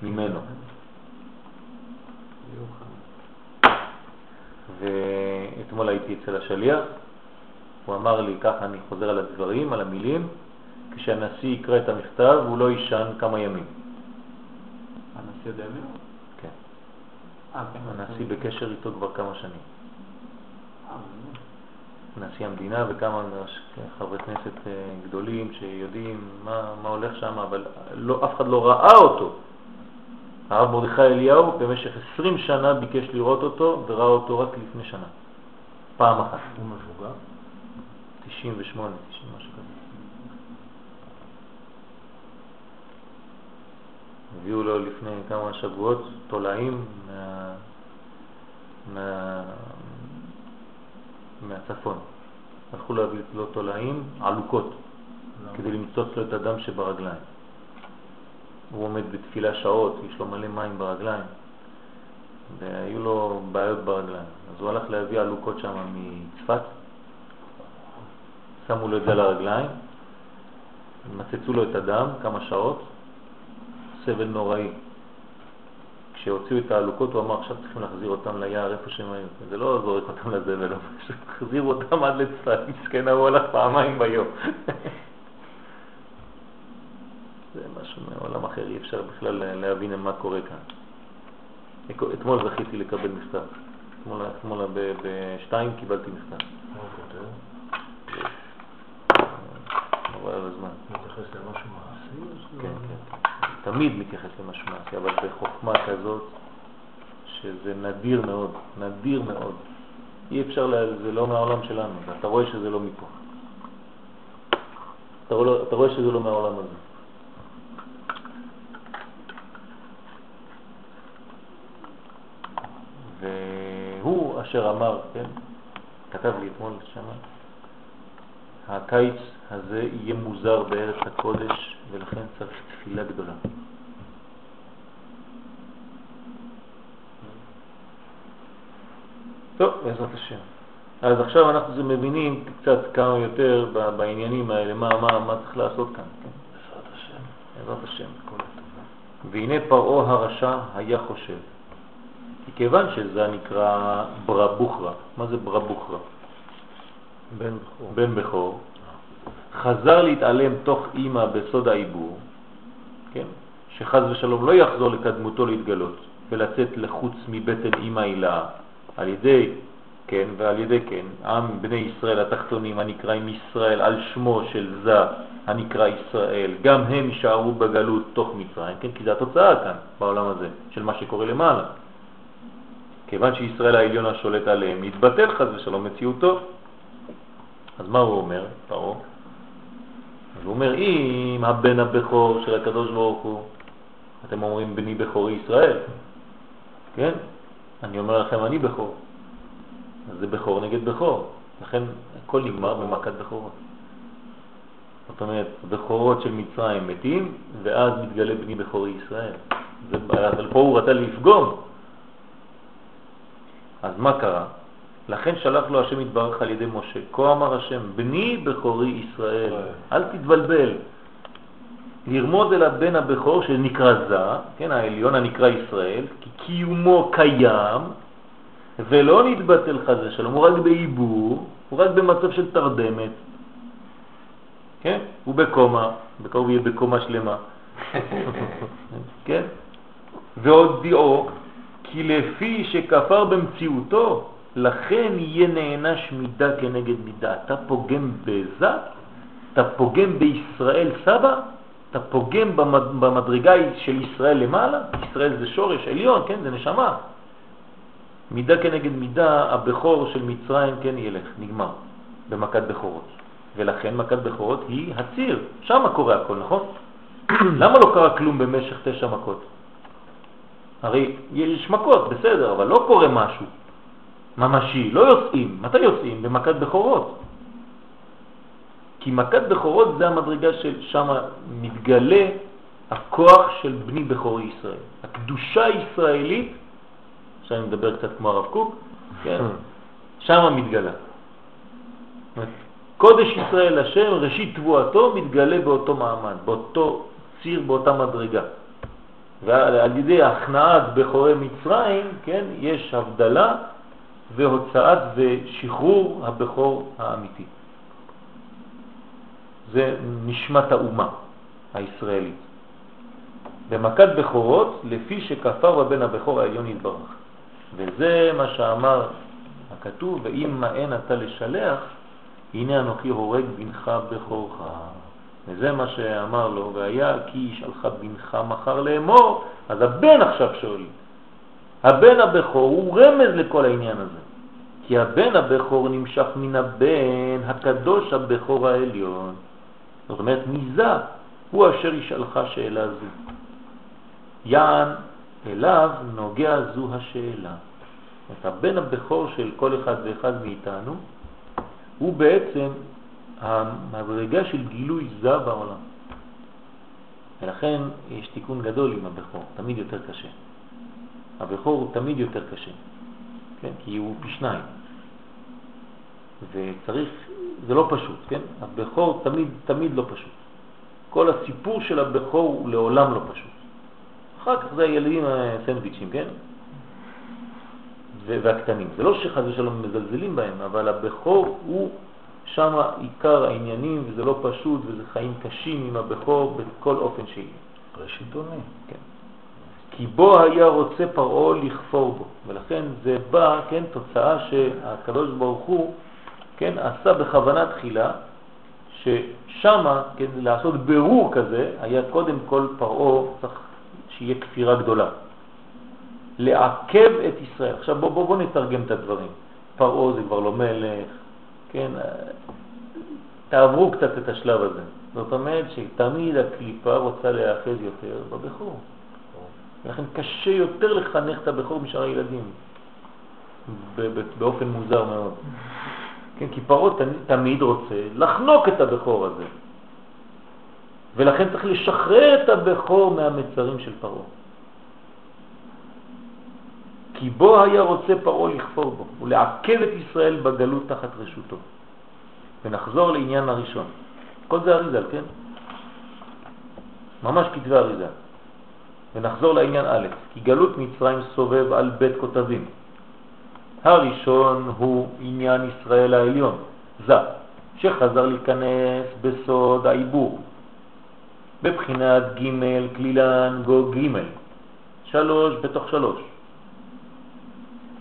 ממנו. ואתמול הייתי אצל השליח, הוא אמר לי ככה, אני חוזר על הדברים, על המילים, כשהנשיא יקרא את המכתב הוא לא יישן כמה ימים. הנשיא יודע מי הוא? כן. אה, כן. הנשיא בקשר איתו כבר כמה שנים. אה. נשיא המדינה וכמה חברי כנסת אה, גדולים שיודעים מה, מה הולך שם, אבל לא, אף אחד לא ראה אותו. הרב מרדכי אליהו במשך 20 שנה ביקש לראות אותו וראה אותו רק לפני שנה, פעם אחת. הוא מבוגר? 98, 90, משהו כזה. הביאו לו לפני כמה שבועות תולעים מה... מה... מהצפון. הלכו להביא לו תולעים עלוקות כדי למצוץ לו את הדם שברגליים. הוא עומד בתפילה שעות, יש לו מלא מים ברגליים, והיו לו בעיות ברגליים. אז הוא הלך להביא עלוקות שם מצפת, שמו לו את זה על הרגליים, מצצו לו את הדם כמה שעות, סבל נוראי. כשהוציאו את העלוקות הוא אמר עכשיו צריכים להחזיר אותם ליער איפה שהם היו. זה לא זורק אותם לזבל, הוא פשוט החזירו אותם עד לצפת, מסכן הוא הלך פעמיים ביום. זה משהו מעולם אחר, אי אפשר בכלל להבין מה קורה כאן. אתמול זכיתי לקבל מכתב. אתמול, בשתיים קיבלתי מכתב. על הזמן. מתייחס למשהו מעשי? שזה- כן, כן. תמיד מתייחס למשהו מעשי, אבל בחוכמה כזאת, שזה נדיר מאוד, נדיר מאוד. אי אפשר, זה לא מהעולם שלנו, אתה רואה שזה לא מפה. אתה רואה שזה לא מהעולם הזה. והוא אשר אמר, כן, כתב לי אתמול שמה, הקיץ הזה יהיה מוזר בארץ הקודש ולכן צריך תפילה גדולה. טוב, בעזרת השם. אז עכשיו אנחנו מבינים קצת כמה יותר בעניינים האלה, מה, מה, מה צריך לעשות כאן. כן? בעזרת השם. בעזרת השם. כל. והנה פרעה הרשע היה חושב, כיוון שזה נקרא ברבוכרה, מה זה ברבוכרה? בן בכור. בן בכור, חזר להתעלם תוך אימא בסוד העיבור, כן? שחז ושלום לא יחזור לקדמותו להתגלות ולצאת לחוץ מבטן אימא הילה, על ידי כן ועל ידי כן, עם בני ישראל התחתונים הנקראים ישראל על שמו של זה הנקרא ישראל, גם הם יישארו בגלות תוך מצרים, כן? כי זה התוצאה כאן בעולם הזה של מה שקורה למעלה. כיוון שישראל העליון השולט עליהם מתבטל חז ושלום מציאותו. אז מה הוא אומר? אז הוא אומר, אם הבן הבכור של הקדוש ברוך הוא, אתם אומרים בני בכורי ישראל, כן? אני אומר לכם, אני בכור. אז זה בכור נגד בכור. לכן הכל נגמר במכת בכורות. זאת אומרת, בכורות של מצרים מתים, ואז מתגלה בני בכורי ישראל. זה, אבל פה הוא רצה לפגום. אז מה קרה? לכן שלח לו השם יתברך על ידי משה. כה אמר השם, בני בכורי ישראל, אל תתבלבל. לרמוז אל הבן הבכור שנקרא זה, כן, העליון הנקרא ישראל, כי קיומו קיים, ולא נתבטל חס ושלום, הוא רק בעיבור, הוא רק במצב של תרדמת, כן? הוא בקומה, בקרוב יהיה בקומה שלמה, כן? והודיעו כי לפי שכפר במציאותו, לכן יהיה נענש מידה כנגד מידה. אתה פוגם בזה, אתה פוגם בישראל סבא, אתה פוגם במד... במדרגה של ישראל למעלה, ישראל זה שורש עליון, כן, זה נשמה. מידה כנגד מידה, הבכור של מצרים כן ילך, נגמר, במכת בכורות. ולכן מכת בכורות היא הציר, שם קורה הכל, נכון? למה לא קרה כלום במשך תשע מכות? הרי יש מכות, בסדר, אבל לא קורה משהו ממשי, לא יוצאים. מתי יוצאים? במכת בכורות. כי מכת בכורות זה המדרגה של שם מתגלה הכוח של בני בכורי ישראל. הקדושה הישראלית, עכשיו אני מדבר קצת כמו הרב קוק, כן? שם מתגלה. קודש ישראל השם, ראשית תבואתו, מתגלה באותו מעמד, באותו ציר, באותה מדרגה. ועל ידי הכנעת בכורי מצרים, כן, יש הבדלה והוצאת ושחרור הבכור האמיתי. זה נשמת האומה הישראלית. במכת בכורות, לפי שכפר בבן הבכור העליון יתברך. וזה מה שאמר הכתוב, ואם מאן אתה לשלח, הנה אנוכי הורג בנך בכורך. וזה מה שאמר לו, והיה כי ישאלך בנך מחר לאמור, אז הבן עכשיו שואלים. הבן הבכור הוא רמז לכל העניין הזה. כי הבן הבכור נמשך מן הבן הקדוש הבכור העליון. זאת אומרת, מזה הוא אשר ישאלך שאלה זו. יען אליו נוגע זו השאלה. את הבן הבכור של כל אחד ואחד מאיתנו הוא בעצם המדרגה של גילוי זה בעולם. ולכן יש תיקון גדול עם הבכור, תמיד יותר קשה. הבכור הוא תמיד יותר קשה, כן? כי הוא פי שניים. וצריך, זה לא פשוט, כן? הבכור תמיד, תמיד לא פשוט. כל הסיפור של הבכור הוא לעולם לא פשוט. אחר כך זה הילדים הסנדוויצ'ים, כן? והקטנים. זה לא שחז ושלום מזלזלים בהם, אבל הבכור הוא שם עיקר העניינים, וזה לא פשוט, וזה חיים קשים עם הבכור בכל אופן שיהיה. ראשית עונה. כן. כי בו היה רוצה פרעו לכפור בו, ולכן זה בא, כן, תוצאה שהקדוש ברוך הוא, כן, עשה בכוונה תחילה, ששמה, כן, לעשות ברור כזה, היה קודם כל פרעו צריך שיהיה כפירה גדולה. לעכב את ישראל. עכשיו בוא, בוא, בוא נתרגם את הדברים. פרעו זה כבר לא מלך, כן, תעברו קצת את השלב הזה. זאת אומרת שתמיד הקליפה רוצה להיאחז יותר בבכור. לכן קשה יותר לחנך את הבכור משאר הילדים, באופן מוזר מאוד. כן, כי פרות תמיד רוצה לחנוק את הבכור הזה. ולכן צריך לשחרר את הבכור מהמצרים של פרו. כי בו היה רוצה פרעה לכפור בו ולעכב את ישראל בגלות תחת רשותו. ונחזור לעניין הראשון. כל זה אריזל, כן? ממש כתבי אריזל. ונחזור לעניין א', כי גלות מצרים סובב על בית כותבים. הראשון הוא עניין ישראל העליון, זה, שחזר להיכנס בסוד העיבור, בבחינת ג' כלילן גו ג', שלוש בתוך שלוש.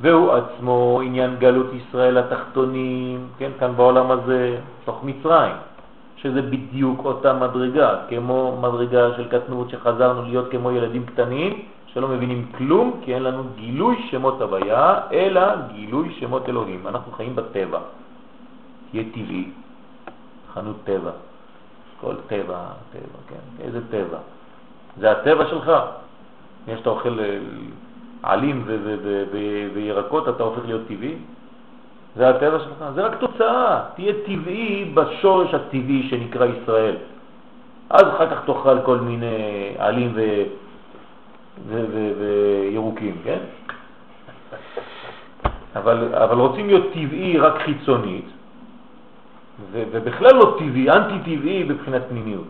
והוא עצמו עניין גלות ישראל התחתונים, כן, כאן בעולם הזה, תוך מצרים, שזה בדיוק אותה מדרגה, כמו מדרגה של קטנות שחזרנו להיות כמו ילדים קטנים, שלא מבינים כלום, כי אין לנו גילוי שמות הוויה, אלא גילוי שמות אלוהים. אנחנו חיים בטבע. תהיה טבעי, חנות טבע. כל טבע, טבע, כן, איזה טבע? זה הטבע שלך. יש אתה אוכל אה, עלים וירקות, אתה הופך להיות טבעי? זה הטבע שלך? זה רק תוצאה. תהיה טבעי בשורש הטבעי שנקרא ישראל. אז אחר כך תאכל כל מיני עלים ו... וירוקים, כן? אבל, אבל רוצים להיות טבעי רק חיצונית, ובכלל לא טבעי, אנטי-טבעי בבחינת פנימיות.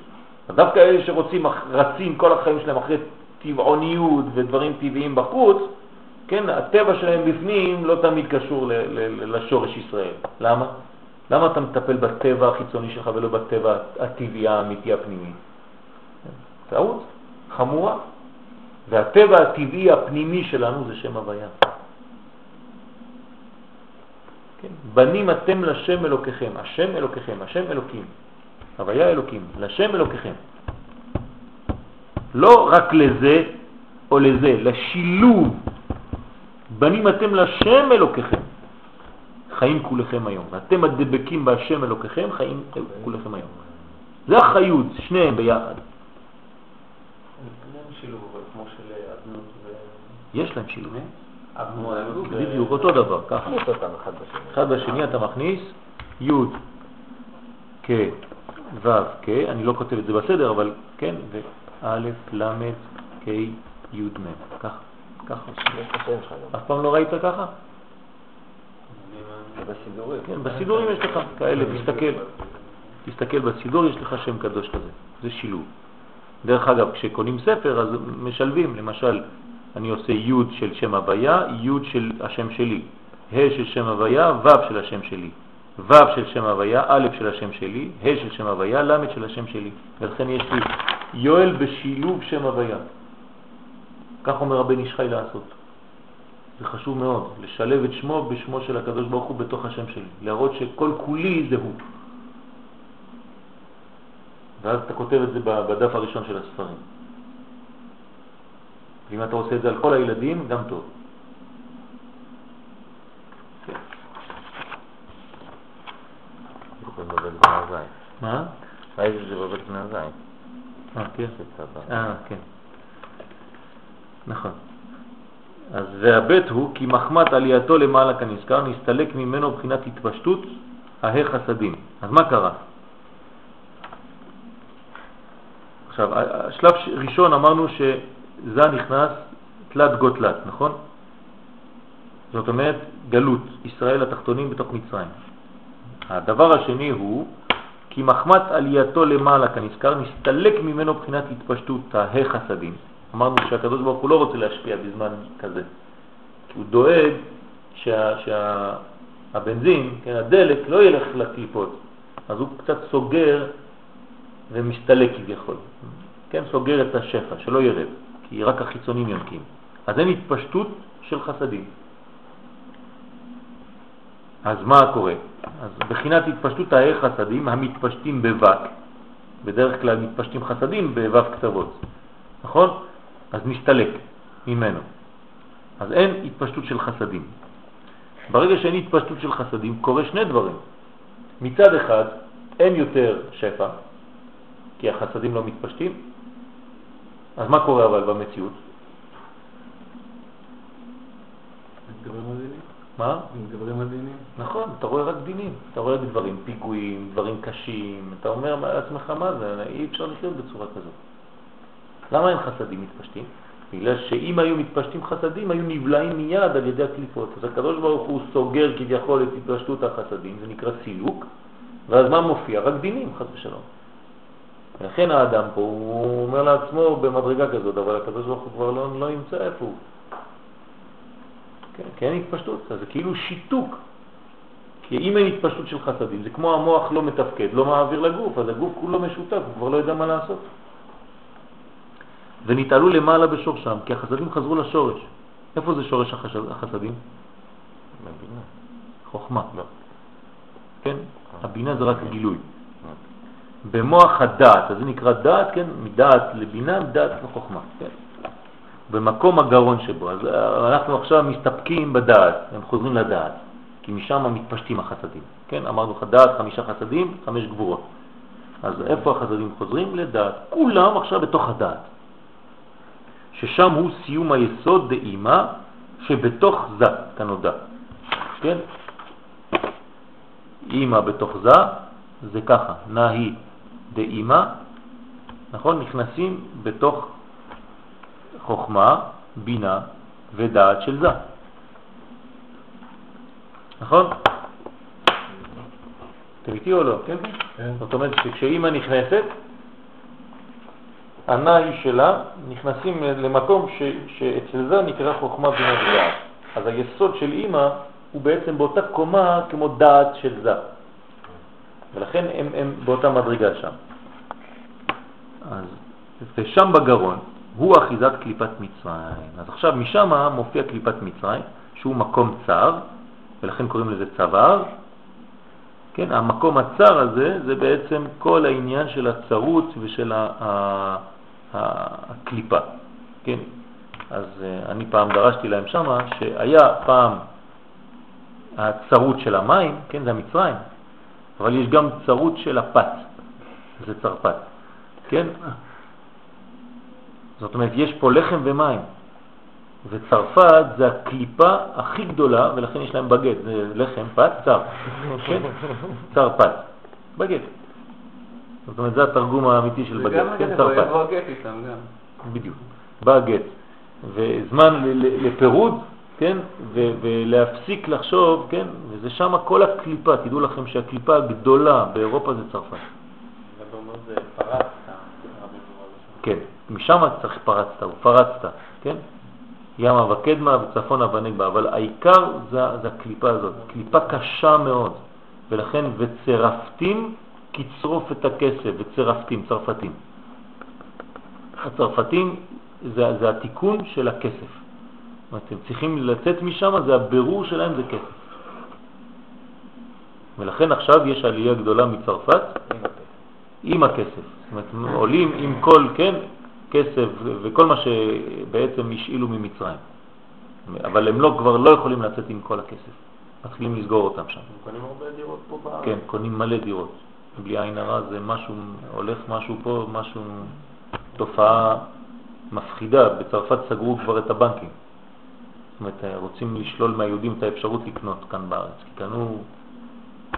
אז דווקא אלה שרוצים, רצים כל החיים שלהם אחרי טבעוניות ודברים טבעיים בחוץ, כן, הטבע שלהם בפנים לא תמיד קשור לשורש ישראל. למה? למה אתה מטפל בטבע החיצוני שלך ולא בטבע הטבעי האמיתי הפנימי? טעות חמורה. והטבע הטבעי הפנימי שלנו זה שם הוויה. כן? בנים אתם לשם אלוקיכם, השם אלוקיכם, השם אלוקים, הוויה אלוקים, לשם אלוקיכם. לא רק לזה או לזה, לשילוב. בנים אתם לשם אלוקיכם, חיים כולכם היום. ואתם הדבקים בהשם אלוקיכם, חיים כולכם היום. זה החיות, שניהם ביחד. ו... יש להם שילוב. אדנות בדיוק אותו דבר, ככה. אחד בשני אתה מכניס י' כ' ו' כ', אני לא כותב את זה בסדר, אבל כן, וא', ל', כ', י', מ', ככה, ככה. אף פעם לא ראית ככה? בסידורים. כן, בסידורים יש לך כאלה, תסתכל. תסתכל בסידור, יש לך שם קדוש כזה, זה שילוב. דרך אגב, כשקונים ספר אז משלבים, למשל, אני עושה י' של שם הוויה, י' של השם שלי, ה' של שם הוויה, ו' של השם שלי, ו' של שם הוויה, א' של השם שלי, ה' של שם הוויה, ל' של השם שלי. ולכן יש לי יואל בשילוב שם הוויה. כך אומר הבן איש חי לעשות. זה חשוב מאוד, לשלב את שמו בשמו של הקדוש ברוך הוא בתוך השם שלי, להראות שכל כולי זה הוא. ואז אתה כותב את זה בדף הראשון של הספרים. ואם אתה עושה את זה על כל הילדים, גם טוב. זה בבית הזין. מה? ראיתי שזה בבית הזין. אה, כן. אה, כן. נכון. אז והבית הוא כי מחמת עלייתו למעלה כנזכר, נסתלק ממנו מבחינת התפשטות הה חסדים. אז מה קרה? עכשיו, השלב ראשון אמרנו שזה נכנס תלת גותלת, נכון? זאת אומרת, גלות, ישראל התחתונים בתוך מצרים. הדבר השני הוא כי מחמת עלייתו למעלה כנזכר, נסתלק ממנו בחינת התפשטות הה חסדים. אמרנו שהקדוש ברוך הוא לא רוצה להשפיע בזמן כזה. הוא דואג שהבנזין, שה, כן, הדלק, לא ילך לקליפות. אז הוא קצת סוגר ומסתלק כביכול. כן, סוגר את השפע, שלא ירד, כי רק החיצונים יונקים. אז אין התפשטות של חסדים. אז מה קורה? אז בחינת התפשטות האי חסדים המתפשטים בו"ק, בדרך כלל מתפשטים חסדים בו"ו קצוות, נכון? אז נסתלק ממנו. אז אין התפשטות של חסדים. ברגע שאין התפשטות של חסדים קורה שני דברים. מצד אחד אין יותר שפע, כי החסדים לא מתפשטים, אז מה קורה אבל במציאות? מה? מתגברים הדינים? נכון, אתה רואה רק דינים, אתה רואה דברים, פיגועים, דברים קשים, אתה אומר לעצמך מה זה, אי אפשר לחיות בצורה כזאת. למה אין חסדים מתפשטים? בגלל שאם היו מתפשטים חסדים, היו נבלעים מיד על ידי הקליפות. אז הקדוש ברוך הוא סוגר כביכול את התפשטות החסדים, זה נקרא סילוק, ואז מה מופיע? רק דינים, חס ושלום. ולכן האדם פה, הוא אומר לעצמו במדרגה כזאת, אבל הקדוש ברוך הוא כבר לא, לא ימצא איפה הוא. כן, כי אין התפשטות, אז זה כאילו שיתוק. כי אם אין התפשטות של חסדים, זה כמו המוח לא מתפקד, לא מעביר לגוף, אז הגוף כולו משותק, הוא כבר לא יודע מה לעשות. ונתעלו למעלה בשורשם, כי החסדים חזרו לשורש. איפה זה שורש החסדים? מבינה. חוכמה. לא. כן? הבינה זה רק גילוי. במוח הדעת, אז זה נקרא דעת, כן? מדעת לבינה, מדעת לחוכמה, כן? במקום הגרון שבו. אז אה, אנחנו עכשיו מסתפקים בדעת, הם חוזרים לדעת, כי משם מתפשטים החסדים, כן? אמרנו לך דעת, חמישה חסדים, חמש גבורות. אז איפה החסדים חוזרים? לדעת. כולם עכשיו בתוך הדעת. ששם הוא סיום היסוד דאימה שבתוך זה כנודע. כן? אימא בתוך זה, זה ככה, נהי דאימא, נכון? נכנסים בתוך חוכמה, בינה ודעת של זה. נכון? אתם איתי או לא? כן, כן. זאת אומרת שכשאימא נכנסת, הנאי שלה, נכנסים למקום ש, שאצל זה נקרא חוכמה בינה ודעת. אז היסוד של אימא הוא בעצם באותה קומה כמו דעת של זה. ולכן הם, הם באותה מדרגה שם. אז, ושם בגרון הוא אחיזת קליפת מצרים. אז עכשיו משם מופיע קליפת מצרים, שהוא מקום צר, ולכן קוראים לזה צוואר. כן, המקום הצר הזה זה בעצם כל העניין של הצרות ושל הקליפה. כן, אז אה, אני פעם דרשתי להם שמה שהיה פעם הצרות של המים, כן, זה המצרים, אבל יש גם צרות של הפת, זה צרפת, כן? זאת אומרת, יש פה לחם ומים, וצרפת זה הקליפה הכי גדולה, ולכן יש להם בגט, זה לחם, פת, צר, כן? צרפת, בגט. זאת אומרת, זה התרגום האמיתי של בגט, כן, איתם גם. בדיוק, בא הגט. וזמן לפירוד, כן, ולהפסיק לחשוב, כן, וזה שם כל הקליפה, תדעו לכם שהקליפה הגדולה באירופה זה צרפת. זה פרצת, כן, משם צריך פרצת, הוא פרצת, כן? ימה וקדמה וצפונה ונגבה, אבל העיקר זה, זה הקליפה הזאת, קליפה קשה מאוד, ולכן וצרפתים כצרוף את הכסף, וצרפתים, צרפתים. הצרפתים זה, זה התיקון של הכסף. אתם צריכים לצאת משם, זה הבירור שלהם, זה כסף. ולכן עכשיו יש עלייה גדולה מצרפת עם הכסף. זאת אומרת, עולים עם כל, כן, כסף וכל מה שבעצם השאילו ממצרים. אבל הם לא, כבר לא יכולים לצאת עם כל הכסף. מתחילים לסגור אותם שם. הם קונים הרבה דירות פה בארץ. כן, קונים מלא דירות. בלי עין הרע זה משהו, הולך משהו פה, משהו, תופעה מפחידה. בצרפת סגרו כבר את הבנקים. זאת אומרת, רוצים לשלול מהיהודים את האפשרות לקנות כאן בארץ. כי קנו,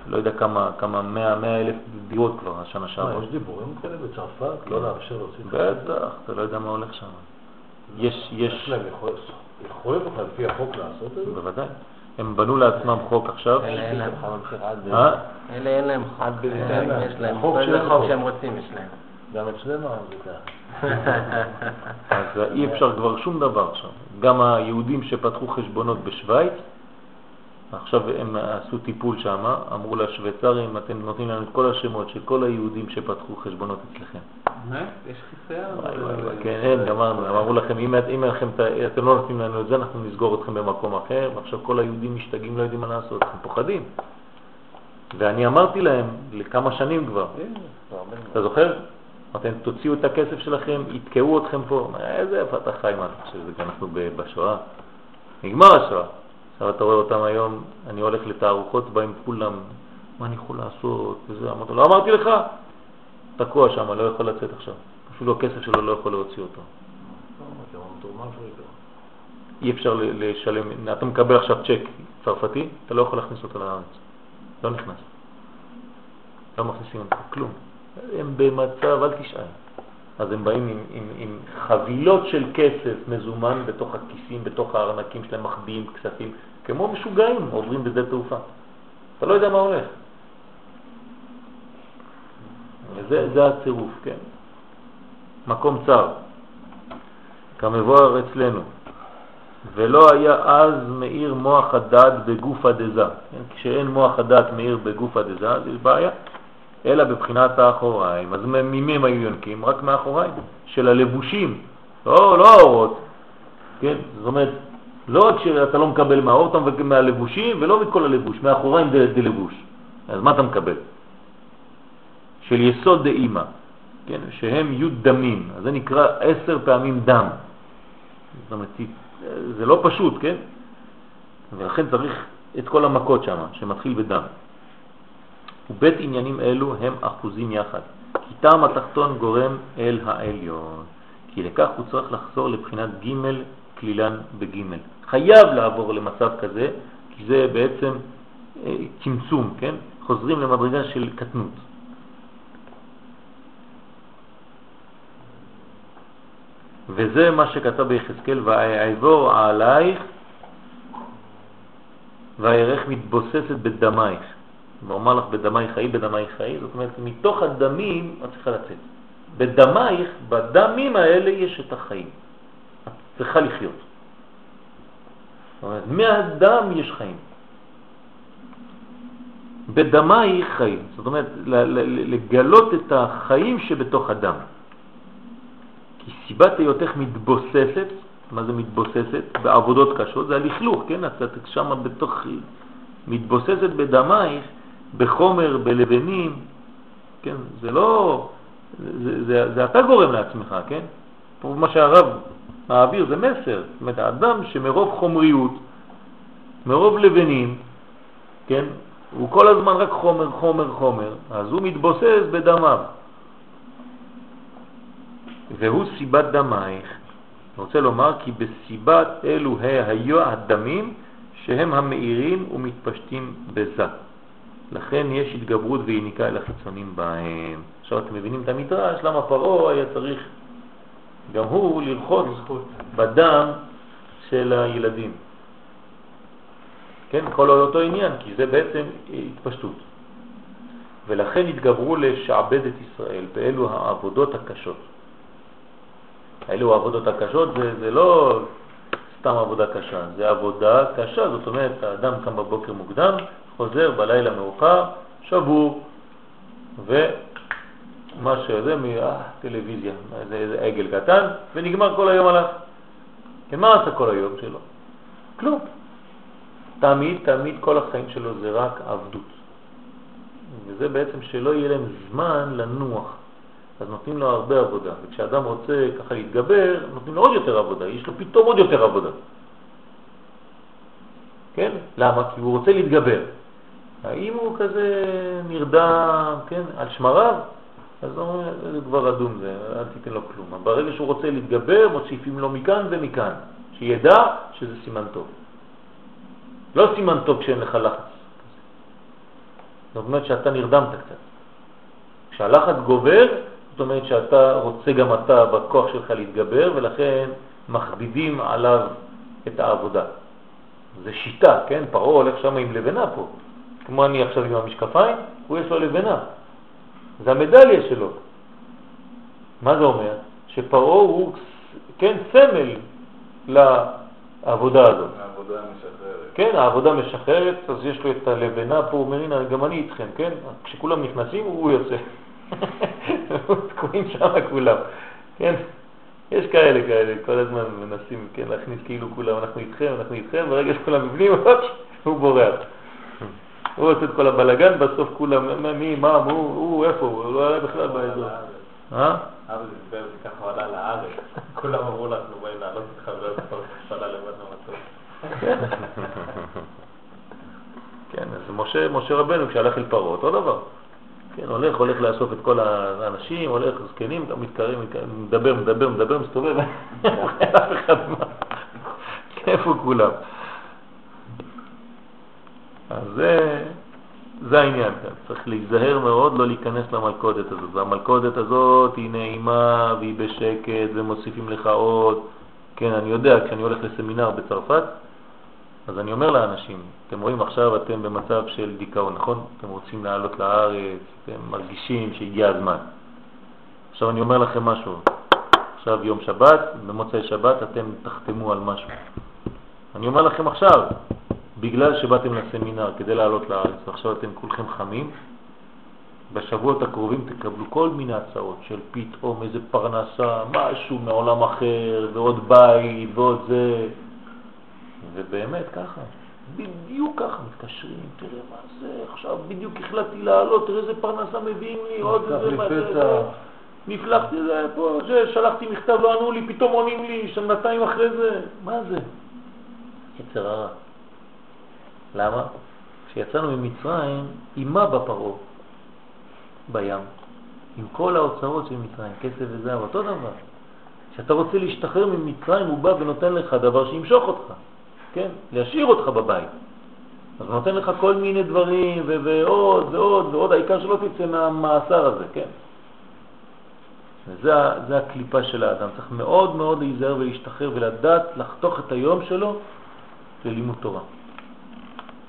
לא יודע כמה, כמה, מאה, מאה אלף דירות כבר השנה שעברה. יש דיבורים כאלה בצרפת? לא לאפשר להוציא את בטח, אתה לא יודע מה הולך שם. יש, יש יש, להם יכולת בכלל לפי החוק לעשות את זה? בוודאי. הם בנו לעצמם חוק עכשיו. אלה אין להם חוק. אה? אלה אין להם חוק. יש להם. חוק שהם רוצים יש להם. גם אצלנו זה ככה. אז אי אפשר כבר שום דבר עכשיו. גם היהודים שפתחו חשבונות בשוויץ, עכשיו הם עשו טיפול שם, אמרו לשוויצרים, אתם נותנים לנו את כל השמות של כל היהודים שפתחו חשבונות אצלכם. באמת? יש חיסיון? כן, אין, גמרנו. אמרו לכם, אם אתם לא נותנים לנו את זה, אנחנו נסגור אתכם במקום אחר, ועכשיו כל היהודים משתגעים, לא יודעים מה לעשות, הם פוחדים. ואני אמרתי להם, לכמה שנים כבר, אתה זוכר? אמרתם, תוציאו את הכסף שלכם, יתקעו אתכם פה. איזה איפה אתה חי, מה אתה חושב, אנחנו בשואה? נגמר השואה. עכשיו אתה רואה אותם היום, אני הולך לתערוכות, באים כולם, מה אני יכול לעשות? וזה, אמרתי לא אמרתי לך? תקוע שם, לא יכול לצאת עכשיו. אפילו הכסף שלו לא יכול להוציא אותו. אי אפשר לשלם, אתה מקבל עכשיו צ'ק צרפתי, אתה לא יכול להכניס אותו לארץ. לא נכנס. לא מכניסים אותו, כלום. הם במצב, אל תשאל. אז הם באים עם, עם, עם חבילות של כסף מזומן בתוך הכיסים, בתוך הארנקים שלהם, מחביאים כספים, כמו משוגעים עוברים בשדה תעופה. אתה לא יודע מה הולך. וזה זה הצירוף, כן. מקום צר, כמבואר אצלנו. ולא היה אז מאיר מוח הדעת בגוף הדזה. כן? כשאין מוח הדעת מאיר בגוף הדזה, יש בעיה. אלא בבחינת האחוריים. אז ממי הם היו יונקים? רק מאחוריים, של הלבושים, לא, לא האורות. כן? זאת אומרת, לא רק שאתה לא מקבל מהאור, אתה מקבל מהלבושים, ולא מכל הלבוש, מאחוריים דה, דה לבוש. אז מה אתה מקבל? של יסוד דאימא, כן? שהם י' דמים, אז זה נקרא עשר פעמים דם. זאת אומרת, זה לא פשוט, כן? ולכן צריך את כל המכות שם, שמתחיל בדם. ובית עניינים אלו הם אחוזים יחד, כי טעם התחתון גורם אל העליון, כי לכך הוא צריך לחזור לבחינת ג' כלילן בג'. חייב לעבור למצב כזה, כי זה בעצם אה, צמצום, כן? חוזרים למדרגה של קטנות. וזה מה שכתב ביחזקאל, והעבור עלייך והירך מתבוססת בדמייך. ואומר לך בדמייך חיי, בדמייך חיי, זאת אומרת, מתוך הדמים את צריכה לצאת. בדמייך, בדמים האלה יש את החיים. את צריכה לחיות. זאת אומרת, מהדם יש חיים. בדמייך חיים. זאת אומרת, לגלות את החיים שבתוך הדם. כי סיבת היותך מתבוססת, מה זה מתבוססת? בעבודות קשות, זה הלכלוך, כן? את שם בתוך, מתבוססת בדמייך, בחומר, בלבנים, כן? זה לא, זה, זה, זה אתה גורם לעצמך, כן? פה מה שהרב מעביר זה מסר, זאת אומרת, האדם שמרוב חומריות, מרוב לבנים, כן? הוא כל הזמן רק חומר, חומר, חומר, אז הוא מתבוסס בדמיו. והוא סיבת דמייך. אני רוצה לומר כי בסיבת אלו היו הדמים שהם המאירים ומתפשטים בזה. לכן יש התגברות ויניקה אל החיצונים בהם. עכשיו אתם מבינים את המדרש, למה פרעה היה צריך גם הוא לרחוץ בדם של הילדים. כן, כל אותו עניין, כי זה בעצם התפשטות. ולכן התגברו לשעבד את ישראל באלו העבודות הקשות. אלו העבודות הקשות זה, זה לא סתם עבודה קשה, זה עבודה קשה, זאת אומרת, האדם קם בבוקר מוקדם, חוזר בלילה מאוחר, שבור, ומה שזה מהטלוויזיה, איזה, איזה עגל קטן, ונגמר כל היום עליו. כן, מה עשה כל היום שלו? כלום. תמיד, תמיד כל החיים שלו זה רק עבדות. וזה בעצם שלא יהיה להם זמן לנוח. אז נותנים לו הרבה עבודה. וכשאדם רוצה ככה להתגבר, נותנים לו עוד יותר עבודה, יש לו פתאום עוד יותר עבודה. כן? למה? כי הוא רוצה להתגבר. האם הוא כזה נרדם, כן, על שמריו, אז הוא אומר, זה כבר אדום, זה, אל תיתן לו כלום. ברגע שהוא רוצה להתגבר, מוסיפים לו מכאן ומכאן, שידע שזה סימן טוב. לא סימן טוב כשאין לך לחץ. זאת אומרת שאתה נרדמת קצת. כשהלחץ גובר, זאת אומרת שאתה רוצה גם אתה בכוח שלך להתגבר, ולכן מכבידים עליו את העבודה. זה שיטה, כן? פרעה הולך שם עם לבנה פה. כמו אני עכשיו עם המשקפיים, הוא יש לו לבנה. זה המדליה שלו. מה זה אומר? שפרעה הוא, כן, סמל לעבודה הזאת. העבודה משחררת. כן, העבודה משחררת, אז יש לו את הלבנה פה, הוא אומר, הנה, גם אני איתכם, כן? כשכולם נכנסים, הוא יוצא. תקועים שם כולם, כן? יש כאלה כאלה, כל הזמן מנסים כן, להכניס כאילו כולם, אנחנו איתכם, אנחנו איתכם, ברגע שכולם בפנים, הוא בורח. הוא עושה את כל הבלגן, בסוף כולם, מי, מה, הוא, הוא, איפה הוא, לא היה בכלל באזור. אה? אבא דיבר לי ככה הוא עלה לארץ, כולם אמרו לך, אנחנו באים לעלות איתך ואז כבר עלה לבד מהמטוס. כן, אז משה, משה רבנו כשהלך אל פרעה, אותו דבר. כן, הולך, הולך לאסוף את כל האנשים, הולך, זקנים, מתקרב, מדבר, מדבר, מדבר, מסתובב, אף אחד מה, איפה כולם? אז זה, זה העניין כאן, צריך להיזהר מאוד לא להיכנס למלכודת הזאת, והמלכודת הזאת היא נעימה והיא בשקט ומוסיפים לך עוד, כן, אני יודע, כשאני הולך לסמינר בצרפת, אז אני אומר לאנשים, אתם רואים עכשיו אתם במצב של דיכאון, נכון? אתם רוצים לעלות לארץ, אתם מרגישים שהגיע הזמן. עכשיו אני אומר לכם משהו, עכשיו יום שבת, במוצאי שבת אתם תחתמו על משהו. אני אומר לכם עכשיו, בגלל שבאתם לסמינר כדי לעלות לארץ ועכשיו אתם כולכם חמים, בשבועות הקרובים תקבלו כל מיני הצעות של פתאום איזה פרנסה, משהו מעולם אחר, ועוד בית, ועוד זה. ובאמת ככה, בדיוק ככה מתקשרים, תראה מה זה, עכשיו בדיוק החלטתי לעלות, תראה איזה פרנסה מביאים לי, עוד איזה מה זה, נפלחתי זה, פה, שלחתי מכתב, לא ענו לי, פתאום עונים לי, שנתיים אחרי זה, מה זה? יצר הרע. למה? כשיצאנו ממצרים, אימה בפרו, בים, עם כל האוצרות של מצרים, כסף וזהב, אותו דבר. כשאתה רוצה להשתחרר ממצרים, הוא בא ונותן לך דבר שימשוך אותך. כן? להשאיר אותך בבית. אז נותן לך כל מיני דברים, ועוד ועוד ועוד, העיקר שלא תצא מהמאסר הזה, כן? וזה זה הקליפה של האדם. צריך מאוד מאוד להיזהר ולהשתחרר ולדעת לחתוך את היום שלו ללימוד תורה.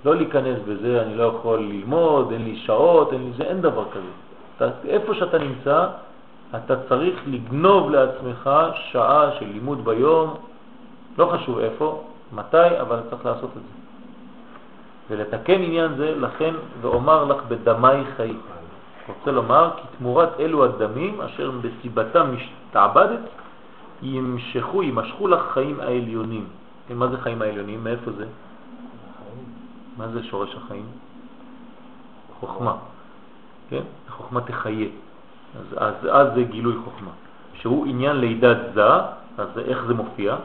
לא להיכנס בזה, אני לא יכול ללמוד, אין לי שעות, אין לי זה, אין דבר כזה. אתה, איפה שאתה נמצא, אתה צריך לגנוב לעצמך שעה של לימוד ביום, לא חשוב איפה, מתי, אבל צריך לעשות את זה. ולתקן עניין זה, לכן ואומר לך בדמי חיי. רוצה לומר כי תמורת אלו הדמים אשר בסיבתם משתעבדת ימשכו, ימשכו לך חיים העליונים. מה זה חיים העליונים? מאיפה זה? מה זה שורש החיים? חוכמה. כן? חוכמה תחיה. אז, אז, אז זה גילוי חוכמה. שהוא עניין לידת זה, אז איך זה מופיע?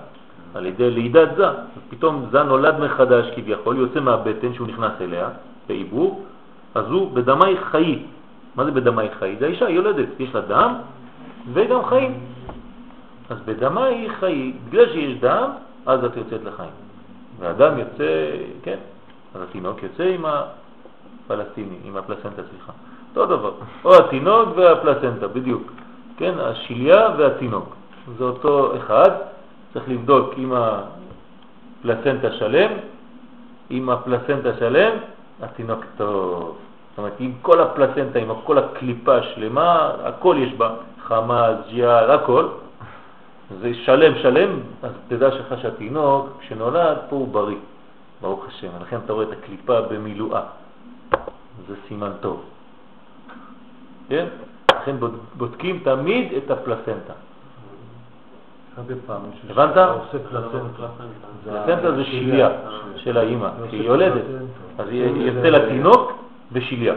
על ידי לידת זה. פתאום זה נולד מחדש כביכול, יוצא מהבטן שהוא נכנס אליה, בעיבור, אז הוא בדמי חיי. מה זה בדמי חיי? זה האישה יולדת, יש לה דם וגם חיים. אז בדמי חיי, בגלל שיש דם, אז את יוצאת לחיים. והדם יוצא, כן, אז התינוק יוצא עם הפלסטיני, עם הפלסנטה, סליחה. אותו דבר, או התינוק והפלסנטה, בדיוק. כן, השיליה והתינוק. זה אותו אחד, צריך לבדוק אם הפלסנטה שלם, אם הפלסנטה שלם, התינוק טוב. זאת אומרת, אם כל הפלסנטה, עם כל הקליפה שלמה, הכל יש בה, חמאס, ג'יאל, הכל, זה שלם שלם, אז תדע שלך שהתינוק, כשנולד, פה הוא בריא, ברוך השם. לכן אתה רואה את הקליפה במילואה. זה סימן טוב. כן? לכן בודקים תמיד את הפלסנטה. הבנת? פלסנטה זה שיליה של האימא, שהיא יולדת. אז יוצא לתינוק בשיליה.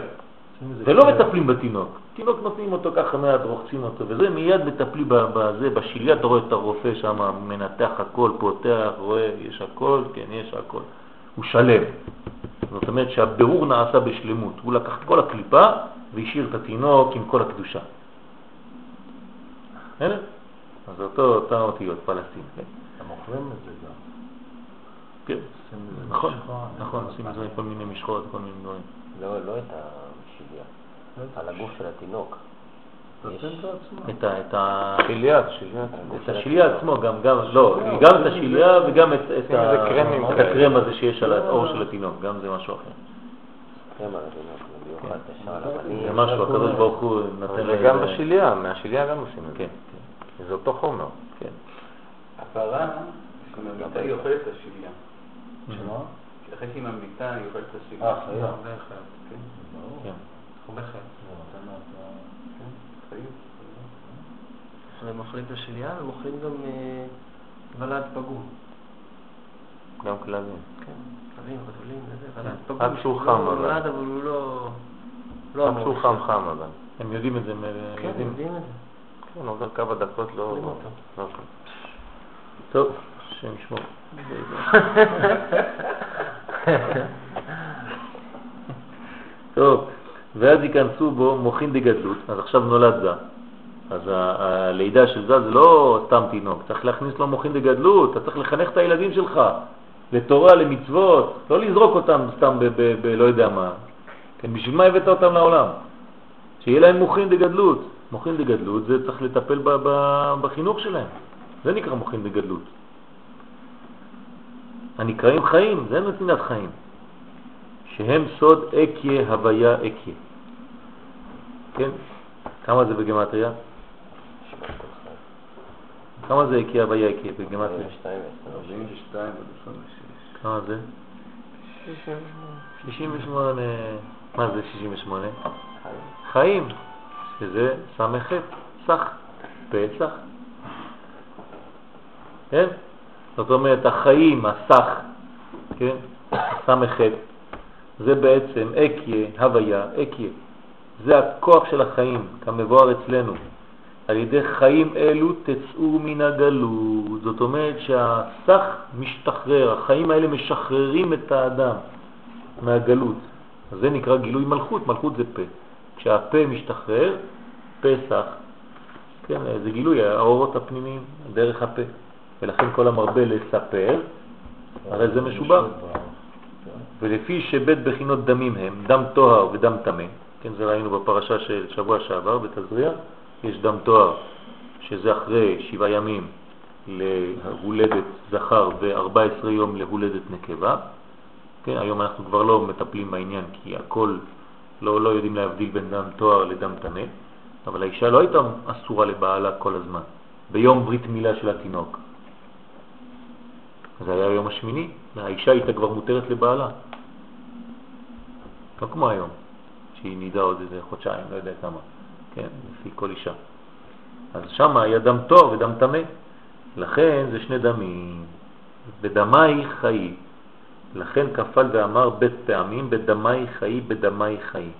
ולא מטפלים בתינוק. תינוק נותנים אותו ככה מעט, רוחצים אותו, וזה מיד מטפלים בזה, בשיליה, אתה רואה את הרופא שם, מנתח הכל, פותח, רואה, יש הכל, כן, יש הכל. הוא שלם. זאת אומרת שהבירור נעשה בשלמות. הוא לקח את כל הקליפה והשאיר את התינוק עם כל הקדושה. בסדר? אז אותו, אותה אותיות, פלסטין. כן. הם אוכלים את זה גם. כן, נכון, נכון, עושים את זה כל מיני משחות, כל מיני דברים. לא, לא את השיליה, על הגוף של התינוק. את השיליה, את השיליה עצמו, גם, גם, לא, גם את השיליה וגם את הקרם הזה שיש על האור של התינוק, גם זה משהו אחר. זה משהו, הקדוש ברוך הוא נותן לזה. גם בשיליה, מהשיליה גם עושים את זה. כן. זה אותו חומר. כן. הפרה, כשממיתה היא אוכלת את השיליה. שמה? אחרי שהיא ממיתה היא אוכלת את השיליה. אה, חיה. כן. כן. הרבה הם אוכלים את השלייה, הם אוכלים גם אה, ולד פגום. גם כלבים. כן, כלבים, חתולים, וזה, ולד פגום. רק שהוא שהוא חם, לא אבל. נולד, אבל הוא לא... לא רק אמור שהוא לחיות. חם חם אבל. הם יודעים את זה, הם כן, יודעים. יודעים את זה. כן, עובר כמה דקות לא... לא- טוב, השם ישמור. טוב, ואז ייכנסו בו מוכין דגדלות, אז עכשיו נולד זה. אז הלידה של זה זה לא סתם תינוק, צריך להכניס לו מוכין דגדלות, אתה צריך לחנך את הילדים שלך לתורה, למצוות, לא לזרוק אותם סתם ב- ב- ב- לא יודע מה. כן, בשביל מה הבאת אותם לעולם? שיהיה להם מוכין דגדלות. מוכין דגדלות זה צריך לטפל בחינוך שלהם, זה נקרא מוכין דגדלות. הנקראים חיים, זה נתינת חיים, שהם סוד אקיה הוויה אקיה. כן? כמה זה בגמטריה? כמה זה אקיה הוויה אקיה בגמטריה? 42 בלשון השש. כמה זה? 68. מה זה 68? חיים, שזה סמ"ח, סך, פסח. כן? זאת אומרת, החיים, הסך, כן? סמ"ח, זה בעצם אקיה, הוויה, אקיה. זה הכוח של החיים, כמבואר אצלנו. על ידי חיים אלו תצאו מן הגלות. זאת אומרת שהסך משתחרר, החיים האלה משחררים את האדם מהגלות. זה נקרא גילוי מלכות, מלכות זה פה. כשהפה משתחרר, פסח, כן, זה גילוי האורות הפנימיים דרך הפה. ולכן כל המרבה לספר, הרי זה משובח. ולפי שבית בחינות דמים הם, דם טוהר ודם טמא, כן, זה ראינו בפרשה של שבוע שעבר בתזריע, יש דם טוהר, שזה אחרי שבעה ימים להולדת זכר ו-14 יום להולדת נקבה. כן, היום אנחנו כבר לא מטפלים בעניין כי הכל, לא, לא יודעים להבדיל בין דם טוהר לדם טמא. אבל האישה לא הייתה אסורה לבעלה כל הזמן, ביום ברית מילה של התינוק. זה היה היום השמיני, האישה הייתה כבר מותרת לבעלה. לא כמו היום, שהיא נידה עוד איזה חודשיים, לא יודע כמה, כן, לפי כל אישה. אז שם היה דם טוב ודם טמא. לכן זה שני דמים. בדמי חיי. לכן כפל ואמר בית פעמים, בדמי חיי, בדמי חיי.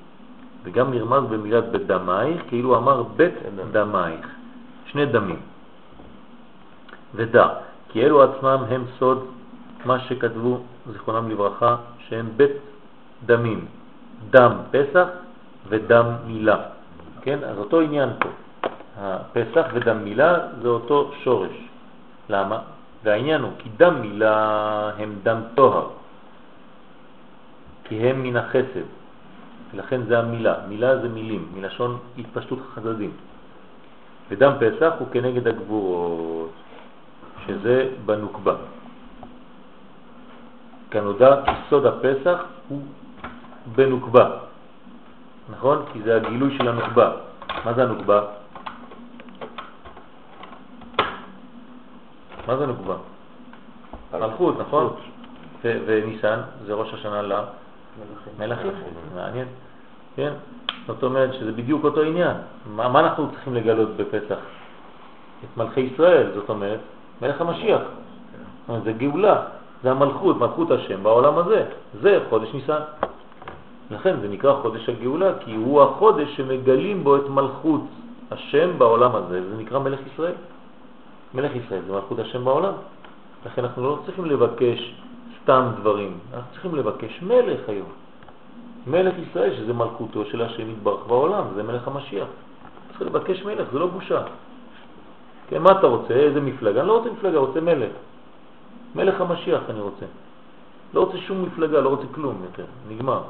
וגם נרמז במילת בדמייך, כאילו אמר בית דמייך. שני דמים. ודע, כי אלו עצמם הם סוד מה שכתבו, זיכרונם לברכה, שהם בית דמים, דם פסח ודם מילה. כן? אז אותו עניין פה. הפסח ודם מילה זה אותו שורש. למה? והעניין הוא כי דם מילה הם דם טוהר, כי הם מן החסד, ולכן זה המילה. מילה זה מילים, מלשון התפשטות חסדים. ודם פסח הוא כנגד הגבורות, שזה בנוקבה. כנודע כי סוד הפסח הוא בנוקבה, נכון? כי זה הגילוי של הנוקבה. מה זה הנוקבה? מה זה נוקבה? מלכות, נכון? וניסן זה ראש השנה למלכים. מעניין. כן? זאת אומרת שזה בדיוק אותו עניין. מה, מה אנחנו צריכים לגלות בפסח? את מלכי ישראל, זאת אומרת, מלך המשיח. זה גאולה, זה המלכות, מלכות השם בעולם הזה. זה חודש ניסן. לכן זה נקרא חודש הגאולה, כי הוא החודש שמגלים בו את מלכות השם בעולם הזה, זה נקרא מלך ישראל. מלך ישראל זה מלכות השם בעולם. לכן אנחנו לא צריכים לבקש סתם דברים, אנחנו צריכים לבקש מלך היום. מלך ישראל שזה מלכותו של השם יתברך בעולם, זה מלך המשיח. צריך לבקש מלך, זה לא בושה. כן, מה אתה רוצה? איזה מפלגה? אני לא רוצה מפלגה, רוצה מלך. מלך המשיח אני רוצה. לא רוצה שום מפלגה, לא רוצה כלום יותר, נגמר.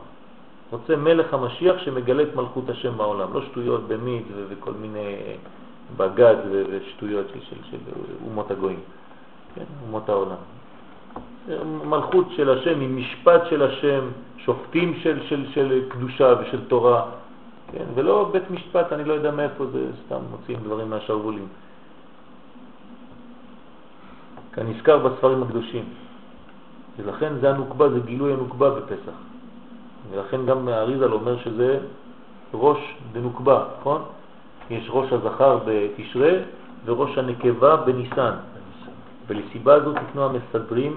רוצה מלך המשיח שמגלה את מלכות השם בעולם, לא שטויות במיד וכל מיני בגד ושטויות של, של, של אומות הגויים, כן? אומות העולם. מלכות של השם עם משפט של השם, שופטים של, של, של קדושה ושל תורה, כן? ולא בית משפט, אני לא יודע מאיפה זה, סתם מוצאים דברים מהשרוולים. כנזכר בספרים הקדושים. ולכן זה הנוקבה, זה גילוי הנוקבה בפסח. ולכן גם האריזל אומר שזה ראש דנוקבה, נכון? יש ראש הזכר בתשרה וראש הנקבה בניסן. ולסיבה הזאת תקנו המסדרים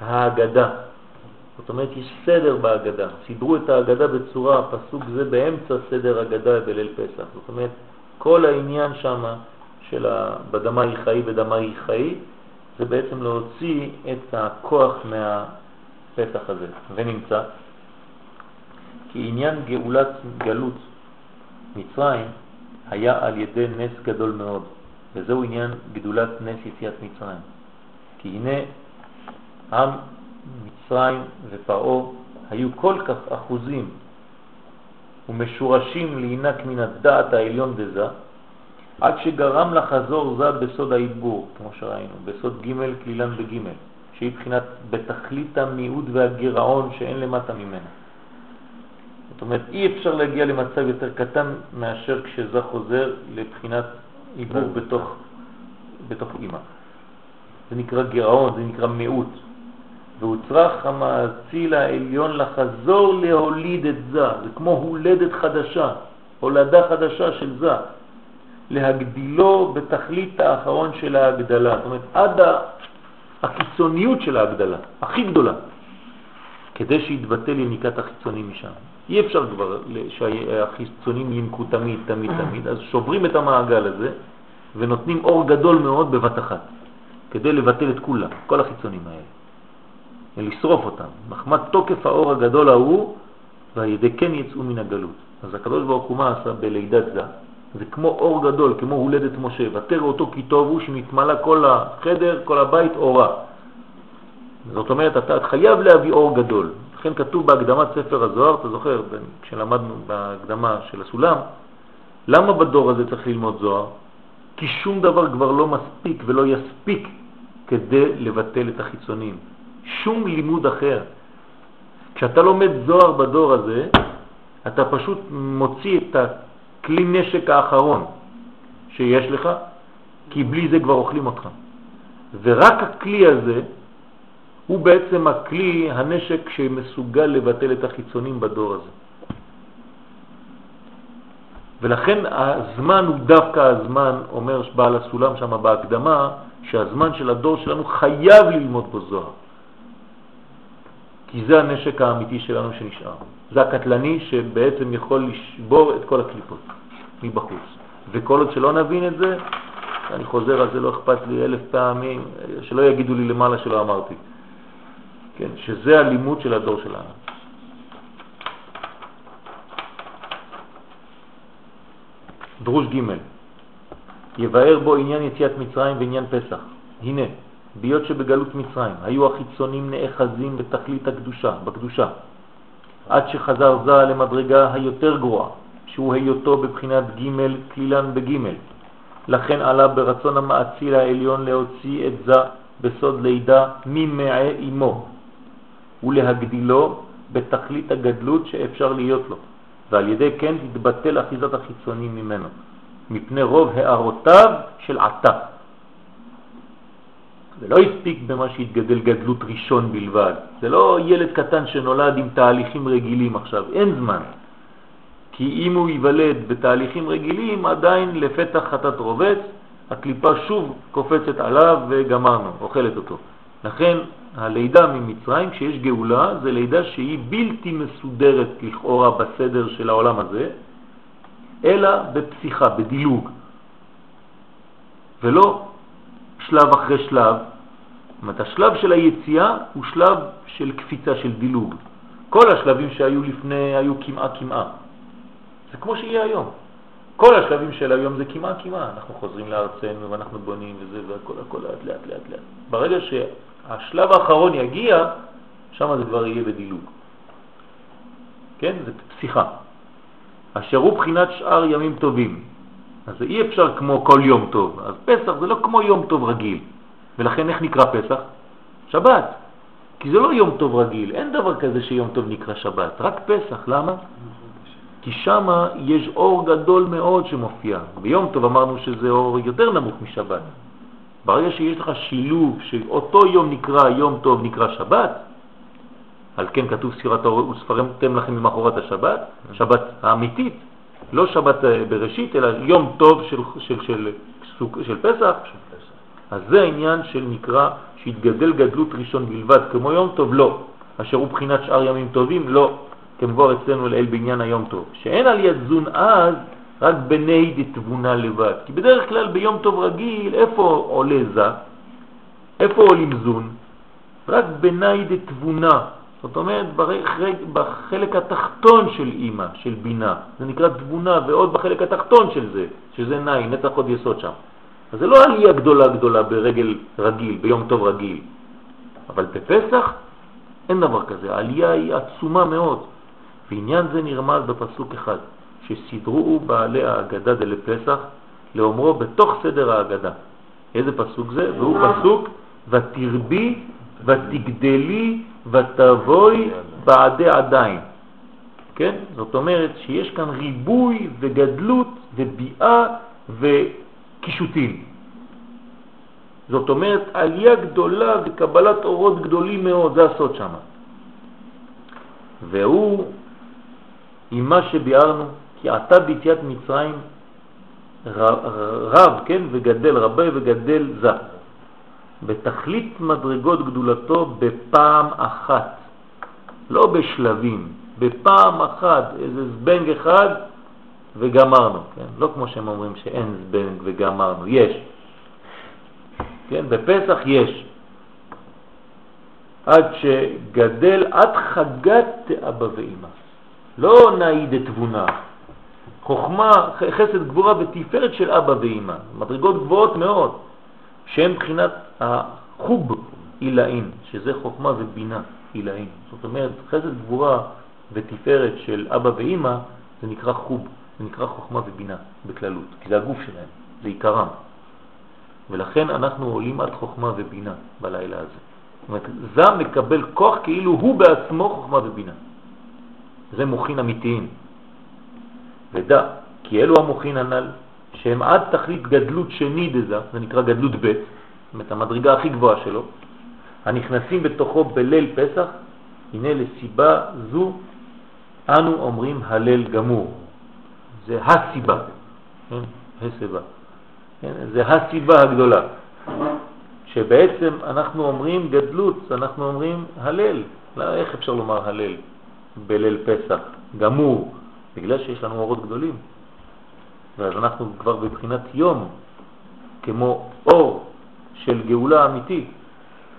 ההגדה. זאת אומרת, יש סדר בהגדה. סידרו את ההגדה בצורה, פסוק זה באמצע סדר הגדה בליל פסח. זאת אומרת, כל העניין שם של בדמה היא חיי בדמה היא חיי, זה בעצם להוציא את הכוח מהפסח הזה. ונמצא כי עניין גאולת גלות מצרים היה על ידי נס גדול מאוד, וזהו עניין גדולת נס יציאת מצרים. כי הנה עם מצרים ופרעה היו כל כך אחוזים ומשורשים להינק מן הדעת העליון דזה, עד שגרם לחזור זה בסוד העיבור, כמו שראינו, בסוד ג' כלילן בג', שהיא בחינת בתכלית המיעוט והגירעון שאין למטה ממנה. זאת אומרת, אי אפשר להגיע למצב יותר קטן מאשר כשזה חוזר לבחינת עיבור בתוך, בתוך אימא. זה נקרא גירעון, זה נקרא מיעוט. והוא צרך המאציל העליון לחזור להוליד את זה, זה כמו הולדת חדשה, הולדה חדשה של זה, להגדילו בתכלית האחרון של ההגדלה, זאת אומרת עד הקיצוניות של ההגדלה, הכי גדולה, כדי שיתבטל יניקת החיצונים משם. אי אפשר כבר שהחיצונים ינקו תמיד, תמיד, תמיד, אז שוברים את המעגל הזה ונותנים אור גדול מאוד בבת אחת, כדי לבטל את כולם, כל החיצונים האלה, ולשרוף אותם. מחמת תוקף האור הגדול ההוא, והידי כן יצאו מן הגלות. אז הקדוש ברוך הוא מה עשה בלידת זה? זה כמו אור גדול, כמו הולדת משה, ותרא אותו כי טוב הוא שנתמלא כל החדר, כל הבית אורה. זאת אומרת, אתה חייב להביא אור גדול. לכן כתוב בהקדמת ספר הזוהר, אתה זוכר, כשלמדנו בהקדמה של הסולם, למה בדור הזה צריך ללמוד זוהר? כי שום דבר כבר לא מספיק ולא יספיק כדי לבטל את החיצונים. שום לימוד אחר. כשאתה לומד זוהר בדור הזה, אתה פשוט מוציא את הכלי נשק האחרון שיש לך, כי בלי זה כבר אוכלים אותך. ורק הכלי הזה הוא בעצם הכלי, הנשק שמסוגל לבטל את החיצונים בדור הזה. ולכן הזמן הוא דווקא הזמן, אומר בעל הסולם שם בהקדמה, שהזמן של הדור שלנו חייב ללמוד בו זוהר. כי זה הנשק האמיתי שלנו שנשאר. זה הקטלני שבעצם יכול לשבור את כל הקליפות מבחוץ. וכל עוד שלא נבין את זה, אני חוזר על זה, לא אכפת לי אלף פעמים, שלא יגידו לי למעלה שלא אמרתי. כן, שזה הלימוד של הדור שלנו. דרוש ג' יבאר בו עניין יציאת מצרים ועניין פסח. הנה, ביות שבגלות מצרים היו החיצונים נאחזים בתכלית הקדושה, בקדושה, עד שחזר זה למדרגה היותר גרועה, שהוא היותו בבחינת ג' כלילן בג'. לכן עלה ברצון המאציל העליון להוציא את זה בסוד לידה ממעי אמו ולהגדילו בתכלית הגדלות שאפשר להיות לו, ועל ידי כן תתבטל אחיזת החיצונים ממנו, מפני רוב הערותיו של עתה. זה לא הספיק במה שהתגדל גדלות ראשון בלבד. זה לא ילד קטן שנולד עם תהליכים רגילים עכשיו, אין זמן. כי אם הוא ייוולד בתהליכים רגילים, עדיין לפתח חטאת רובץ, הקליפה שוב קופצת עליו וגמרנו, אוכלת אותו. לכן הלידה ממצרים, כשיש גאולה, זה לידה שהיא בלתי מסודרת לכאורה בסדר של העולם הזה, אלא בפסיכה, בדילוג. ולא שלב אחרי שלב. זאת אומרת, השלב של היציאה הוא שלב של קפיצה, של דילוג. כל השלבים שהיו לפני היו כמעה כמעה. זה כמו שיהיה היום. כל השלבים של היום זה כמעה כמעה. אנחנו חוזרים לארצנו ואנחנו בונים וזה והכל הכל לאט לאט לאט לאט. ברגע שהשלב האחרון יגיע, שם זה כבר יהיה בדילוג. כן? זה פסיכה. אשר הוא בחינת שאר ימים טובים. אז זה אי אפשר כמו כל יום טוב. אז פסח זה לא כמו יום טוב רגיל. ולכן איך נקרא פסח? שבת. כי זה לא יום טוב רגיל, אין דבר כזה שיום טוב נקרא שבת, רק פסח. למה? כי שם יש אור גדול מאוד שמופיע. ביום טוב אמרנו שזה אור יותר נמוך משבת. ברגע שיש לך שילוב שאותו יום נקרא יום טוב נקרא שבת, על כן כתוב ספירת האור וספרתם לכם ממחרת השבת, שבת האמיתית, לא שבת אה, בראשית, אלא יום טוב של, של, של, של, של פסח, אז זה העניין של נקרא שהתגדל גדלות ראשון בלבד, כמו יום טוב, לא. אשר הוא בחינת שאר ימים טובים, לא. כמבואר אצלנו לאל בעניין היום טוב. שאין על יד זון אז רק בני דתבונה לבד. כי בדרך כלל ביום טוב רגיל, איפה עולה זה? איפה עולים זון? רק בני דתבונה. זאת אומרת, בחלק התחתון של אימא, של בינה. זה נקרא תבונה, ועוד בחלק התחתון של זה, שזה נאי, נצח עוד יסוד שם. אז זה לא עלייה גדולה גדולה ברגל רגיל, ביום טוב רגיל. אבל בפסח אין דבר כזה, העלייה היא עצומה מאוד. ועניין זה נרמז בפסוק אחד, שסידרו בעלי ההגדה דלפסח לאומרו בתוך סדר ההגדה. איזה פסוק זה? והוא פסוק ותרבי ותגדלי ותבואי בעדי עדיין. כן? זאת אומרת שיש כאן ריבוי וגדלות וביאה וקישוטים. זאת אומרת עלייה גדולה וקבלת אורות גדולים מאוד, זה הסוד שם. והוא עם מה שביארנו, כי עתה ביציאת מצרים רב, כן, וגדל, רבה וגדל זה. בתכלית מדרגות גדולתו בפעם אחת, לא בשלבים, בפעם אחת, איזה זבנג אחד וגמרנו, כן? לא כמו שהם אומרים שאין זבנג וגמרנו, יש. כן, בפסח יש. עד שגדל עד חגת אבא ואמא. לא נעיד את תבונה. חוכמה, חסד גבורה ותפארת של אבא ואמא, מדרגות גבוהות מאוד, שהן מבחינת החוב עילאין, שזה חוכמה ובינה עילאין. זאת אומרת, חסד גבורה ותפארת של אבא ואמא, זה נקרא חוב, זה נקרא חוכמה ובינה בכללות, כי זה הגוף שלהם, זה עיקרם. ולכן אנחנו עולים עד חוכמה ובינה בלילה הזה. זאת אומרת, זה מקבל כוח כאילו הוא בעצמו חוכמה ובינה. זה מוכין אמיתיים. ודע כי אלו המוחין הנ"ל, שהם עד תכלית גדלות שני דזה, זה נקרא גדלות ב', זאת אומרת המדרגה הכי גבוהה שלו, הנכנסים בתוכו בליל פסח, הנה לסיבה זו אנו אומרים הלל גמור. זה הסיבה, כן? הסיבה. כן? זה הסיבה הגדולה. שבעצם אנחנו אומרים גדלות, אנחנו אומרים הלל. לא, איך אפשר לומר הלל בליל פסח? גמור, בגלל שיש לנו אורות גדולים. ואז אנחנו כבר בבחינת יום, כמו אור של גאולה אמיתי,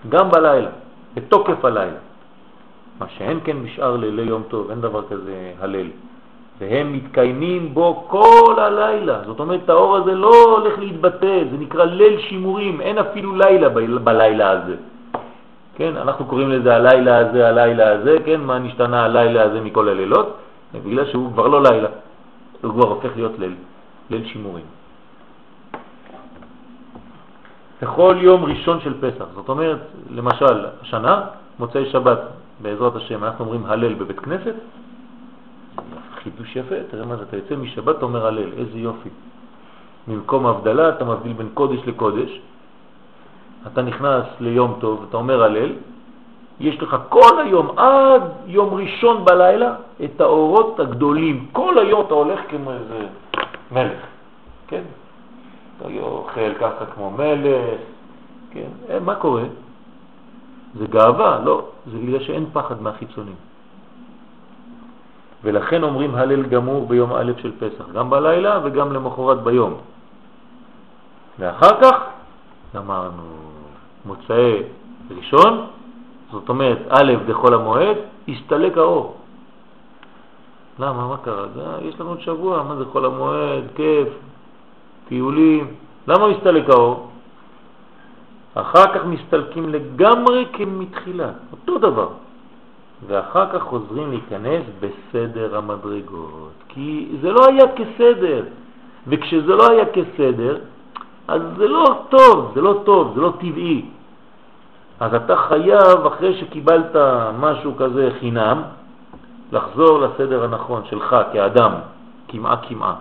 גם בלילה, בתוקף הלילה. מה שאין כן משאר לילי יום טוב, אין דבר כזה הלל. והם מתקיימים בו כל הלילה. זאת אומרת, האור הזה לא הולך להתבטא, זה נקרא ליל שימורים, אין אפילו לילה בלילה הזה. כן, אנחנו קוראים לזה הלילה הזה, הלילה הזה, כן, מה נשתנה הלילה הזה מכל הלילות? בגלל שהוא כבר לא לילה, הוא כבר הופך להיות ליל, ליל שימורים. בכל יום ראשון של פסח, זאת אומרת, למשל, השנה, מוצאי שבת, בעזרת השם, אנחנו אומרים הלל בבית כנסת, חידוש יפה, תראה מה זה, אתה יוצא משבת, אתה אומר הלל, איזה יופי. במקום הבדלה אתה מבדיל בין קודש לקודש, אתה נכנס ליום טוב, אתה אומר הלל, יש לך כל היום, עד יום ראשון בלילה, את האורות הגדולים. כל היום אתה הולך כמו איזה מלך, כן? אתה אוכל ככה כמו מלך, כן? אה, מה קורה? זה גאווה, לא, זה בגלל שאין פחד מהחיצונים. ולכן אומרים הלל גמור ביום א' של פסח, גם בלילה וגם למחרת ביום. ואחר כך אמרנו מוצאי ראשון, זאת אומרת א' דחול המועד, הסתלק האור. למה? מה קרה? זה, יש לנו עוד שבוע, מה זה חול המועד, כיף, טיולים. למה הסתלק האור? אחר כך מסתלקים לגמרי כמתחילה, אותו דבר. ואחר כך חוזרים להיכנס בסדר המדרגות, כי זה לא היה כסדר, וכשזה לא היה כסדר, אז זה לא טוב, זה לא טוב, זה לא טבעי. אז אתה חייב, אחרי שקיבלת משהו כזה חינם, לחזור לסדר הנכון שלך כאדם, כמעה כמעה.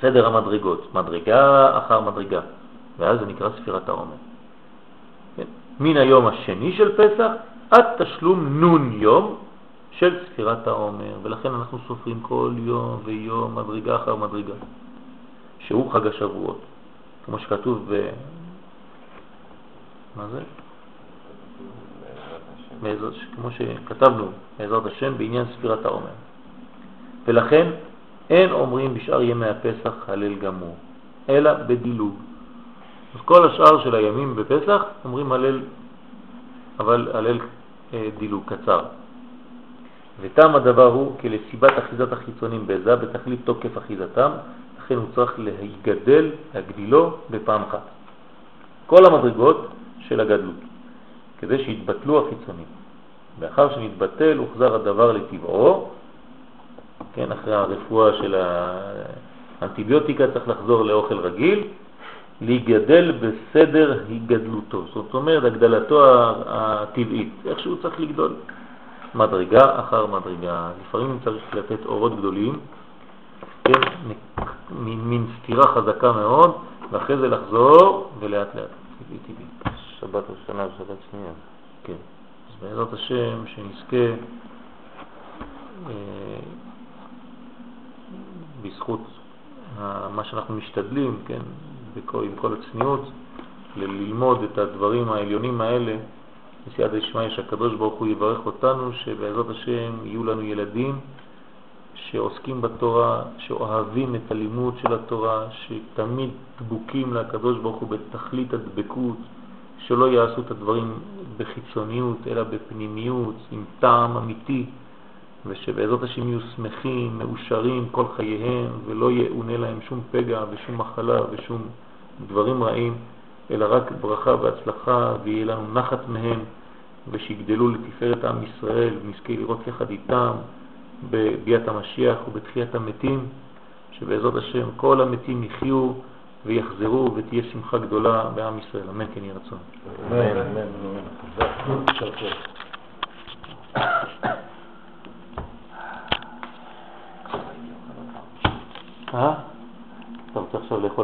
סדר המדרגות, מדרגה אחר מדרגה, ואז זה נקרא ספירת העומר. כן? מן היום השני של פסח עד תשלום נון יום של ספירת העומר, ולכן אנחנו סופרים כל יום ויום מדרגה אחר מדרגה, שהוא חג השבועות, כמו שכתוב. מה זה? בעזרת, כמו שכתבנו, בעזרת השם, בעניין ספירת העומר. ולכן אין אומרים בשאר ימי הפסח הלל גמור, אלא בדילוג. אז כל השאר של הימים בפסח אומרים הלל, אבל הלל אה, דילוג קצר. ותם הדבר הוא כי לסיבת אחיזת החיצונים בזה בתכלית תוקף אחיזתם, לכן הוא צריך להיגדל, להגדילו בפעם אחת. כל המדרגות של הגדלות, כדי שיתבטלו החיצונים. לאחר שנתבטל הוחזר הדבר לטבעו, כן, אחרי הרפואה של האנטיביוטיקה צריך לחזור לאוכל רגיל, להיגדל בסדר היגדלותו, זאת אומרת הגדלתו הטבעית, איך שהוא צריך לגדול, מדרגה אחר מדרגה. לפעמים צריך לתת אורות גדולים, כן, מין סתירה חזקה מאוד, ואחרי זה לחזור ולאט לאט, טבעי טבעי. שבת ראשונה ושבת שנייה. כן, אז בעזרת השם שנזכה אה, בזכות מה שאנחנו משתדלים, כן, עם כל הצניעות, ללמוד את הדברים העליונים האלה, בסייעתא דשמיא שהקדוש ברוך הוא יברך אותנו, שבעזרת השם יהיו לנו ילדים שעוסקים בתורה, שאוהבים את הלימוד של התורה, שתמיד דבוקים לקדוש ברוך הוא בתכלית הדבקות, שלא יעשו את הדברים בחיצוניות, אלא בפנימיות, עם טעם אמיתי, ושבעזרת השם יהיו שמחים, מאושרים כל חייהם, ולא יאונה להם שום פגע ושום מחלה ושום דברים רעים, אלא רק ברכה והצלחה, ויהיה לנו נחת מהם, ושיגדלו לתפארת עם ישראל, ונזכה לראות יחד איתם בביאת המשיח ובתחיית המתים, שבעזרת השם כל המתים יחיו ויחזרו ותהיה שמחה גדולה בעם ישראל. אמן כן יהיה רצון. אמן, אמן, אמן. אה? אתה רוצה עכשיו לאכול